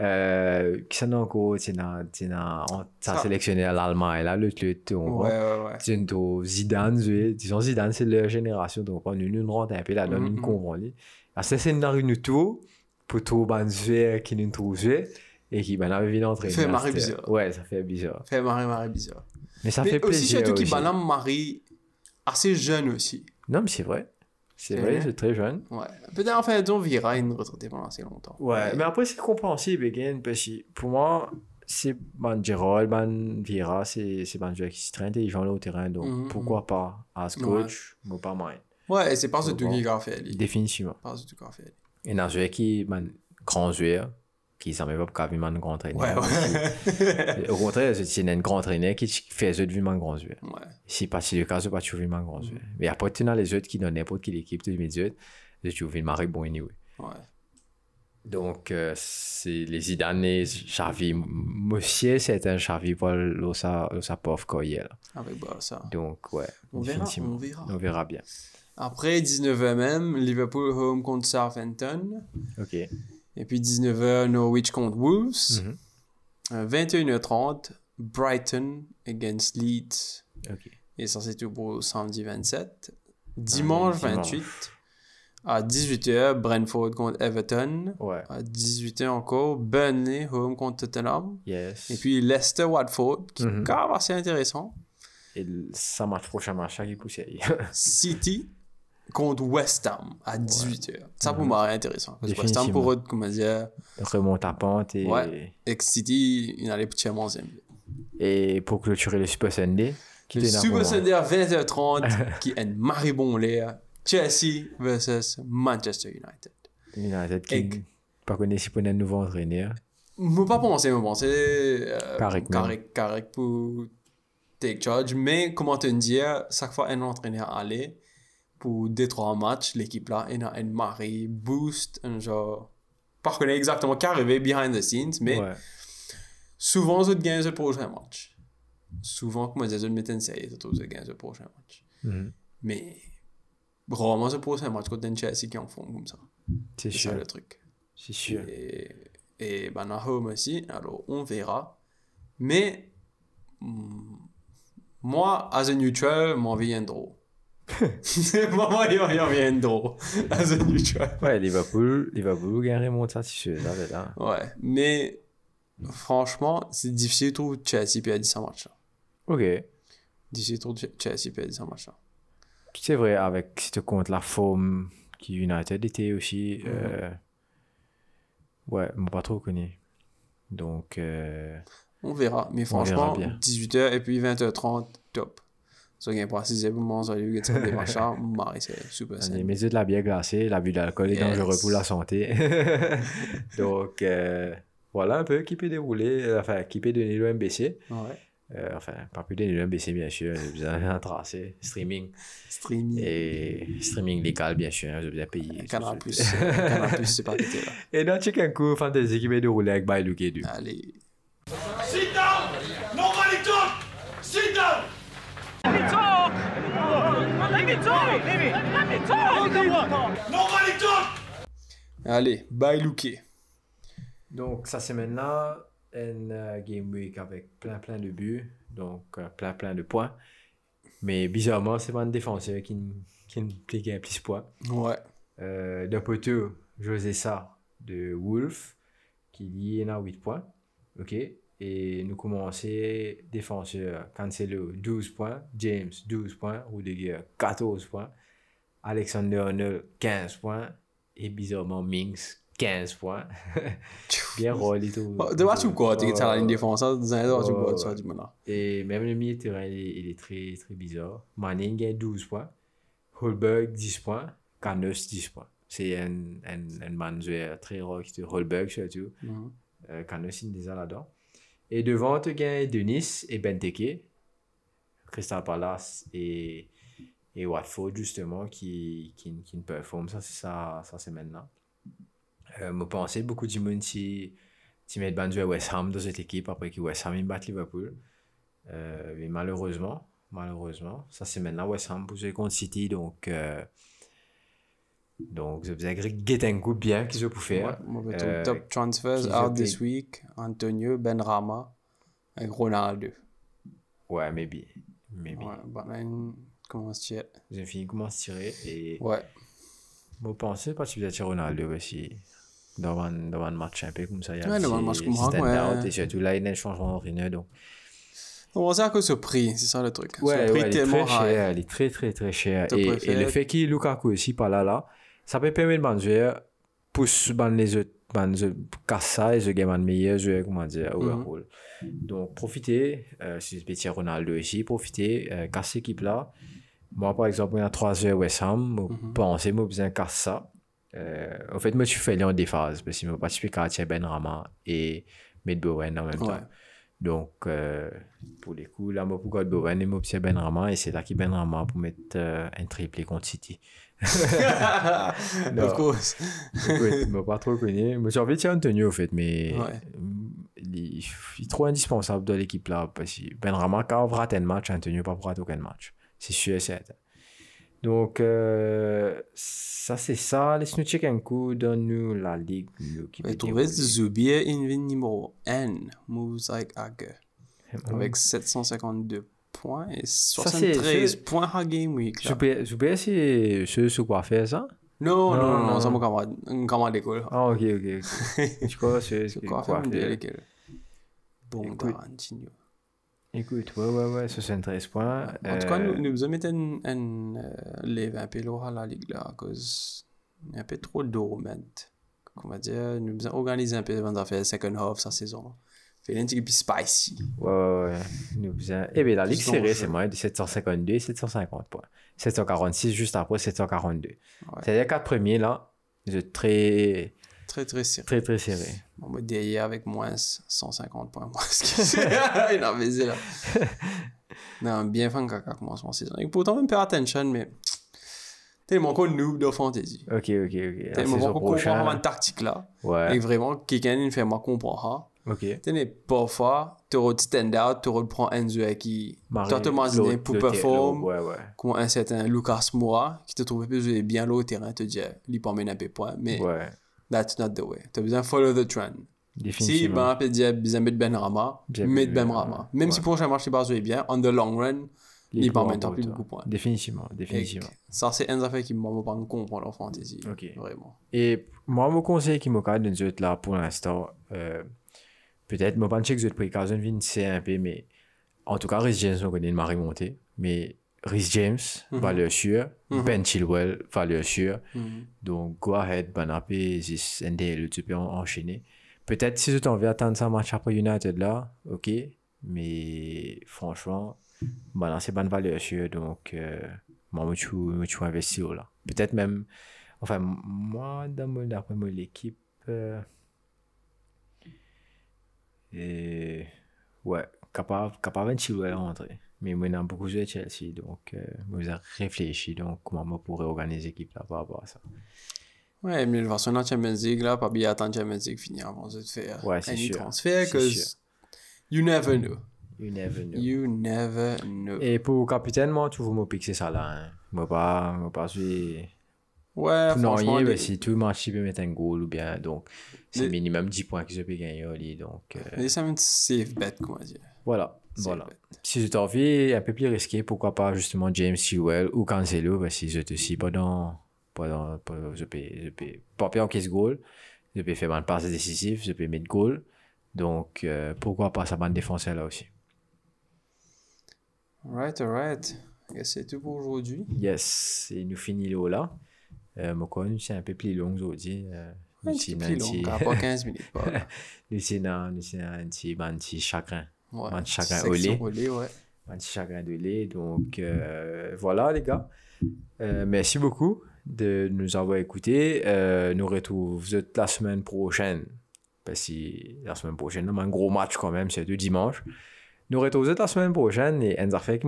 S1: Euh, qui s'en a encore, tu n'as, on- ça sélectionné à l'Allemagne, là, le, tu comprends?
S2: Ouais, ouais, ouais.
S1: Sais, Zidane jouer, disons Zidane, c'est leur génération, donc on nous rentre un peu là-dedans,
S2: Mhm,
S1: nous
S2: mhm.
S1: comprend. Ah, ça, c'est dans une tour, pour tout, ben, jouer, qui nous trouve et qui, ben, avait envie d'entraîner.
S2: Fait
S1: là,
S2: marrer bizarre.
S1: Ouais, ça fait bizarre.
S2: Fait marrer, marrer bizarre.
S1: Mais ça
S2: Mais
S1: fait
S2: aussi,
S1: plaisir.
S2: surtout qu'il
S1: aussi.
S2: balance Marie assez jeune aussi.
S1: Non, mais c'est vrai. C'est vrai, c'est très jeune.
S2: Ouais. Peut-être, en fait, on Vira, il nous retraitait pendant assez longtemps.
S1: Ouais, mais après, c'est compréhensible, again, parce que pour moi, c'est Ban Gerald, Ban Vieira, c'est Ban joueur qui se très intelligent là au terrain, donc
S2: Mhm,
S1: pourquoi pas As coach, moi pas mal.
S2: Ouais, et c'est pas ce
S1: Bon.
S2: truc qu'il a fait.
S1: Définitivement.
S2: Pas ce truc qu'il a fait.
S1: Et un joueur qui un grand joueur, qui s'en met pas pour un grand entraîneur.
S2: Ouais, ouais.
S1: Au contraire, c'est un grand entraîneur qui fait eux de un grand joueur.
S2: ouais.
S1: Si pas si le cas, c'est pas toujours un grand joueur. Mais après, tu as les autres qui donnent n'importe quelle équipe, tu les autres, tu une marée bon anyway.
S2: Ouais.
S1: Donc, euh, c'est les Zidanais, Xavi, Mossier, c'est un Xavi pour le sa, le sa pauvre courriel.
S2: Avec bah, ça.
S1: Donc, ouais.
S2: On verra, on verra.
S1: On verra bien.
S2: Après, 19h même, Liverpool home contre Southampton.
S1: OK.
S2: Et puis 19h, Norwich contre Wolves.
S1: Mhm.
S2: Euh, 21h30, Brighton against Leeds. Et ça, c'est tout pour samedi 27. Dimanche
S1: dimanche.
S2: 28, à 18h, Brentford contre Everton.
S1: Ouais.
S2: À 18h encore, Burnley home contre Tottenham.
S1: Yes.
S2: Et puis Leicester-Watford, qui est
S1: Mhm.
S2: quand même assez intéressant.
S1: Et ça marche prochain match, qui pousse.
S2: City contre West Ham à 18h. Ça, pour moi, est intéressant. Parce que West Ham, pour eux, comment dire,
S1: Remonte à pente et,
S2: Ouais. et City, il allait pour tiers
S1: et pour clôturer le Super Sunday. Qui
S2: Le Super. Sunday à 20h30, qui est maribon l'air. Chelsea versus Manchester United.
S1: United qui
S2: Egg.
S1: pas connaît si pour un nouveau entraîneur.
S2: Je pas penser, bon, c'est euh,
S1: Carrick
S2: pour take charge. Mais comment te dire, chaque fois un entraîneur allait pour 2-3 matchs, l'équipe là, il a une marée, boost, un genre. Pas connaître exactement qui arrivé behind the scenes, mais
S1: Ouais.
S2: souvent, je gagne le prochain match. Souvent, comme je disais, je mettais une série, gagne le prochain match.
S1: Mhm.
S2: Mais rarement le prochain match contre un Chelsea qui en font comme ça.
S1: C'est
S2: C'est ça
S1: sûr.
S2: le truc.
S1: C'est sûr.
S2: Et, et ben, à home aussi, alors on verra. Mais mm, moi, as a neutral, m'en vient drôle. Moi, moi, il m'en vient drôle. As a neutral.
S1: Ouais, Liverpool, Liverpool gagne remonte ça, c'est sûr. Là.
S2: Ouais, mais franchement, c'est difficile de trouver Chelsea à 10 match là.
S1: Ok.
S2: Difficile de trouver Chelsea puis à 10 match là.
S1: C'est vrai, avec si tu comptes la forme qui United était aussi. euh, Ouais, moi pas trop connu. Donc, euh,
S2: On verra. Mais franchement,
S1: bien.
S2: 18h et puis 20h30, top. Ça gagne pas 6 pour ça lui des machins, Marie, c'est super
S1: les
S2: simple.
S1: mesures de la bière glacée, l'abus d'alcool est dangereux pour la santé. Donc, euh, voilà un peu qui peut dérouler, euh, enfin, qui peut donner le MBC.
S2: Ouais.
S1: Euh, enfin, pas plus donner le MBC, bien sûr, j'ai besoin d'un tracé, streaming.
S2: Streaming.
S1: Et streaming légal, bien sûr, besoin de payer.
S2: Canal Plus. Canal Plus, c'est pas là.
S1: Et dans Chicken Coup, Fantasy qui peut dérouler avec Bailou.
S2: Allez.
S5: Sit down! Nobody talk! Sit down! Let me talk! Let me talk! Let me, let me talk! Nobody talk!
S2: Allez, bye Luke.
S1: Donc, ça c'est maintenant une euh, game week avec plein plein de buts, donc euh, plein plein de points. Mais bizarrement, c'est pas un défenseur qui qui gagne plus de points.
S2: Ouais.
S1: Euh, D'un poteau, José Sa de Wolf, qui lié à 8 points. OK. Et nous commençons défenseur Cancelo 12 points, James 12 points, Rudiger 14 points, Alexander Arnold 15 points et bizarrement Minx 15 points. Bien rôle et tout.
S2: De watch ou quoi? T'es à la ligne défensive, ou quoi?
S1: Ouais,
S2: Ça,
S1: ouais.
S2: du moment
S1: Et même le milieu de terrain, il est, très, très bizarre. Manning gagne 12 points. Holberg 10 points. Canos 10 points. C'est un, un, un manager très est Holberg surtout.
S2: Mhm.
S1: Euh, Canos, il est déjà là-dedans. Et devant, tu gagnes Denis et Benteke. Crystal Palace et, et Watford, justement, qui, qui, qui ne performent. Ça, c'est ça, ça c'est maintenant. Euh, je pensais beaucoup du monde si, si mettre bandu à West Ham dans cette équipe après que West Ham battent Liverpool. Euh, mais malheureusement, malheureusement, ça c'est maintenant West Ham pour contre City. Donc, euh, donc je faisais get un coup bien qu'ils ont pu faire.
S2: Ouais.
S1: Euh,
S2: Top transfers
S1: qui
S2: out
S1: se
S2: this week. Antonio Benrama avec Ronaldo.
S1: Ouais, maybe. Maybe.
S2: Ouais, ben, comment se tient?
S1: J'ai fini comment se tirer et
S2: Ouais.
S1: je pensais pas que tu faisais tirer Ronaldo aussi. Dans un, dans un match un peu comme ça. il y a
S2: Ouais,
S1: un petit
S2: match comme ça,
S1: stand-out,
S2: ouais.
S1: Et surtout là, il y a un changement d'entraîneur. Donc,
S2: On à cause du prix, c'est ça le truc.
S1: Ouais,
S2: ce prix
S1: ouais, il est très cher, il est très très très cher. Et, et le fait qu'il y ait Lukaku aussi par là, là, ça peut permettre de jouer pousse ban les autres, ban casse ça et je gagne un meilleur joueur, comment dire, overall. Donc profitez, euh, si petit Ronaldo ici, profitez, euh, casse l'équipe là. Moi par exemple, il y a 3 heures West Ham, je
S2: Mhm.
S1: pensais, moi besoin ça. Euh, en fait, moi je suis fait en déphase parce que je participe à Ben Rama et Medbowen en même
S2: Ouais.
S1: temps. Donc, euh, pour les coups, là, moi, pour God Bowen, m'a observé Ben Rama et c'est là qu'il Ben Rama pour mettre euh, un triplé contre City.
S2: Of course.
S1: Écoute, m'a pas trop connu. Moi, j'ai envie de dire Antonio, au fait, mais
S2: Ouais.
S1: il, il est trop indispensable dans l'équipe là. Parce que Ben Rama, quand on rate un match, Antonio pas rater aucun match. C'est sûr et certain. Donc, euh, ça, c'est ça. Laisse-nous checker un coup. Donne-nous la ligue. peut
S2: trouver. Zubier Invin numéro N, moves like avec 752 points et
S1: c'est-
S2: 73
S1: c'est-
S2: points à Game Week. là.
S1: Zuber, Zuber, c'est ce sur quoi faire ça?
S2: Non, non,
S1: Non,
S2: non, c'est mon camarade, un camarade d'école.
S1: Ah, ok, ok. Tu crois, c'est c'est
S2: avec elle. Bon. Tarantino.
S1: Écoute, ouais, ouais, ouais, 73 points.
S2: En tout cas,
S1: Euh,
S2: nous, nous avons mis un, euh, lève un peu là à la ligue là, à cause il y a un peu trop de dormant. On va dire, nous avons organisé un peu avant de faire second half sa saison. Fait un petit peu spicy.
S1: Ouais, ouais, ouais. Eh bien, la Ligue
S2: Plus
S1: serrée, c'est moins de 752 et 750 points. 746 juste après 742.
S2: Ouais.
S1: C'est les quatre premiers, là, de très,
S2: Très, très serré.
S1: très, très serrés.
S2: On va derrière avec moins 150 points. Moins ce Il a baisé là. non, bien fin quand on commence mon saison. Et pourtant, même faire attention, mais. Tellement qu'on noob de fantasy.
S1: Ok, ok, ok. La
S2: Tellement
S1: saison
S2: qu'on comprend vraiment
S1: prochaine.
S2: une tactique là. Et
S1: Ouais,
S2: vraiment, quelqu'un il fait moi comprendre.
S1: Ok.
S2: Tenez, parfois, tu auras du stand-out, tu auras un t'a imaginé
S1: l'autre-
S2: pour
S1: l'autre-
S2: performer,
S1: Ouais, ouais.
S2: comme un certain Lucas Moura, qui te trouvait plus bien là au terrain, te dit, il peut emmener un peu de points, mais
S1: Ouais.
S2: that's not the way. Tu as besoin de follow the trend. Si ben, peut dire, besoin de Ben Rama, mettre Ben
S1: Ben
S2: Rama.
S1: Rama.
S2: Même
S1: Ouais.
S2: si le prochain match, jouer bien, on the long run, il peut
S1: gros
S2: plus
S1: pour
S2: beaucoup de points.
S1: Définitivement, définitivement.
S2: ça, c'est une affaire qui m'a pas comprendre en fantasy. Vraiment.
S1: Et moi, mon conseil qui nous autres là pour l'instant, euh, peut-être, moi, pas que je vais précaution vient c'est un peu, mais en tout cas, Rhys James, on connaît une marée montée, mais Rhys James, valeur sûre, Ben Chilwell, valeur sûre.
S2: Mhm.
S1: Donc, go ahead, Banapé, Zis, NDL, tu peux en- enchaîner. Peut-être si tu envie d'attendre ça match après United là, ok, mais franchement, voilà, c'est bonne valeur sûre, donc, euh, moi, moi, tu investir là. Peut-être même, enfin, moi, dans mon, d'après moi, l'équipe, euh, et, ouais, capable, capable de Chilwell rentrer. Mais moi, j'ai beaucoup joué à Chelsea, donc, euh, moi, j'ai réfléchi, donc, comment moi pourrais organiser l'équipe là par rapport à ça.
S2: Ouais, mais toute façon, dans Champions League, là, pas bien attendre Champions League finir avant de faire
S1: Ouais,
S2: un
S1: sûr.
S2: transfert,
S1: C'est
S2: cause
S1: sûr.
S2: you never know.
S1: You never know.
S2: You never know.
S1: Et pour capitaine, moi, tu veux me piquer ça là. Hein. Moi, pas, moi, pas, suis.
S2: Ouais,
S1: Non,
S2: franchement,
S1: mais si tout match, il peut mettre un goal ou bien. Donc, c'est minimum 10 points que je peux gagner. Ali, Donc, euh,
S2: c'est un safe bet, comment dire.
S1: voilà.
S2: Safe
S1: voilà.
S2: bet.
S1: Si tu as envie un peu plus risqué, pourquoi pas justement James Chilwell ou Cancelo, parce je te suis pas dans. Pas dans pas, je peux, je peux pas en caisse goal. Je peux faire une passe décisive, je peux mettre goal. Donc, euh, pourquoi pas sa bande défenseur là aussi.
S2: Alright, alright. C'est tout pour aujourd'hui.
S1: Yes, et nous finissons là. Euh, moi, quoi, c'est un peu plus long aujourd'hui. Euh,
S2: petit pas 15 minutes. Voilà.
S1: nous, c'est un petit, un petit chagrin.
S2: Ouais.
S1: Un petit chagrin au lait.
S2: ouais.
S1: Un petit chagrin de lait. Donc, euh, voilà, les gars. Euh, merci beaucoup de nous avoir écoutés. Euh, nous retrouvons la semaine prochaine. Parce que la semaine prochaine, on a un gros match quand même, c'est le dimanche. Nous retrouvons la semaine prochaine et on a fait.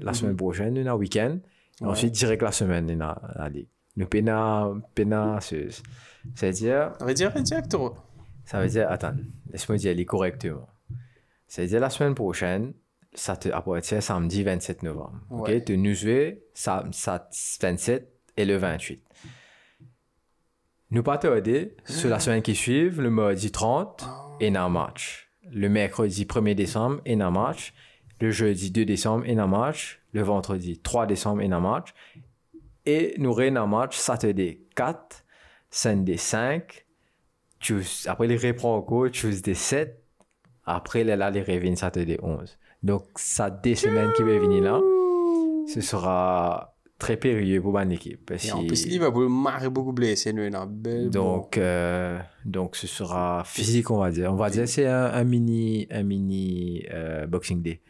S1: La semaine prochaine, on a un week-end. Ensuite, direct la semaine, on a la ligue. Nous, pena, pena,
S2: On va dire direct, toi.
S1: ça veut dire, attends, laisse-moi dire les correctement. C'est-à-dire la semaine prochaine, ça te appartient samedi 27 novembre.
S2: Ouais.
S1: Ok, tu nous ça, ça 27 et le 28. Nous pas tarder, sur la semaine qui suit, le mardi 30, et un match. Le mercredi 1er décembre, et un match. Le jeudi 2 décembre, et un match. Le vendredi 3 décembre, et un match. Et nous aurons un match Saturday 4, Sunday 5, Tues- après les reprend encore Tuesday 7, après là, là les reviennent Saturday 11. Donc, ça des semaines qui vont venir là, ce sera très périlleux pour mon équipe. parce
S2: Et en plus, Liverpool marre beaucoup blessé, nous,
S1: donc, euh, donc, ce sera physique, on va dire. On va dire c'est un, un mini, un mini euh, Boxing Day.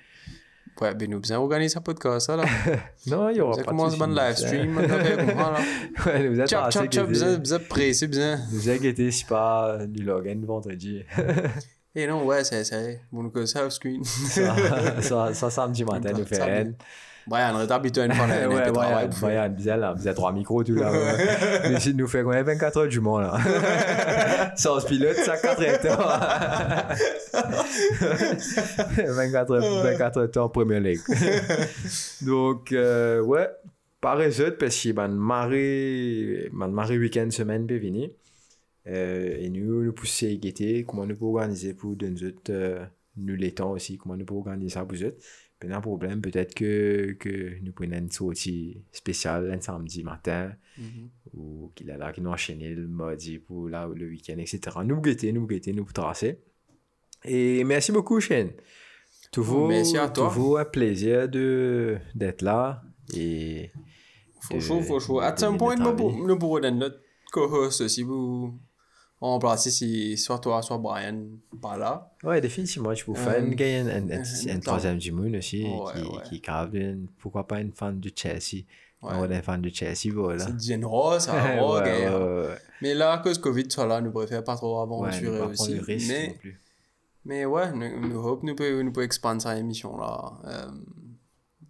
S2: Ouais, ben nous, organiser un podcast, ça, là.
S1: Non, il y aura
S2: Ça
S1: pas
S2: commence un live stream, ça.
S1: Ouais, guettés.
S2: besoin, besoin pressé, besoin.
S1: Vous inquiétez, c'est pas du Logan vendredi.
S2: Et non, ouais, c'est c'est mon que self screen.
S1: Ça, ça, ça, samedi matin, nous un.
S2: Brian, on est habitué à une fois l'année,
S1: ouais, Brian, Brian, bizarre là, bizarre trois micros, tout là. Mais si nous fait combien 24 heures du monde là. Sans pilote, ça 4 heures. 24 heures, 24 heures de temps en Premier League. Donc, euh, ouais, par autres, parce que man marée, man marée week-end semaine peut venir. Euh, et nous, nous pousser à guetter comment nous pouvons organiser pour nous autres, euh, nous les temps aussi, comment nous pouvons organiser ça pour nous un problème, peut-être que, que nous prenons une sortie spéciale un samedi matin,
S2: Mhm.
S1: ou qu'il a là, qui nous enchaîner le mardi pour là, le week-end, etc. Nous guetter, nous guetter, nous tracer. Et merci beaucoup, Shane. Toujours,
S2: Merci à toi.
S1: toujours un plaisir d'être là. Et
S2: Faut chaud, faut chaud. À un point, nous, pourrons notre co-host aussi pour remplacer si soit toi, soit Brian par là.
S1: Ouais, définitivement, je peux
S2: Euh,
S1: faire une, un, un, un,
S2: euh,
S1: un troisième du monde aussi,
S2: Ouais,
S1: qui,
S2: ouais.
S1: qui est grave, pourquoi pas une fan de Chelsea.
S2: Ouais.
S1: On est fan de Chelsea, voilà.
S2: C'est généreux, ça va,
S1: Ouais.
S2: Mais là, à cause Covid, soit là, nous préférons pas trop aventurer aussi.
S1: le risque
S2: Mais,
S1: non plus.
S2: mais ouais, nous, nous hope nous pouvons nous pouvons expandre cette émission là euh,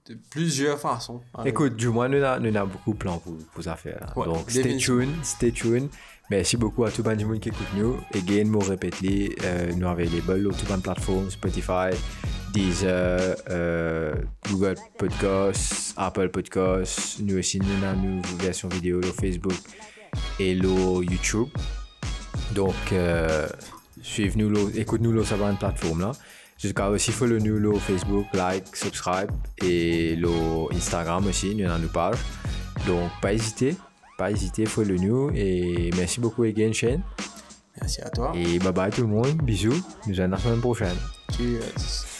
S2: de plusieurs façons.
S1: Écoute, du moins, nous avons beaucoup de plans pour, pour ça faire.
S2: Ouais,
S1: Donc, stay tuned, stay tuned. Merci beaucoup à tout le monde qui écoute nous. Again, nous répéter, euh, nous available sur toutes les plateformes, Spotify, Deezer, euh, Google Podcasts, Apple Podcasts. Nous aussi, nous avons une version vidéo sur Facebook et sur YouTube. Donc, euh, suivez-nous, écoute-nous sur cette plateforme là. Jusqu'à aussi follow nous sur Facebook, like, subscribe et sur Instagram aussi, nous avons une page. Donc, pas hésiter, pas hésiter, follow nous et merci beaucoup again Shane.
S2: Merci à toi.
S1: Et bye bye tout le monde, bisous, nous allons la semaine prochaine.
S2: Cheers.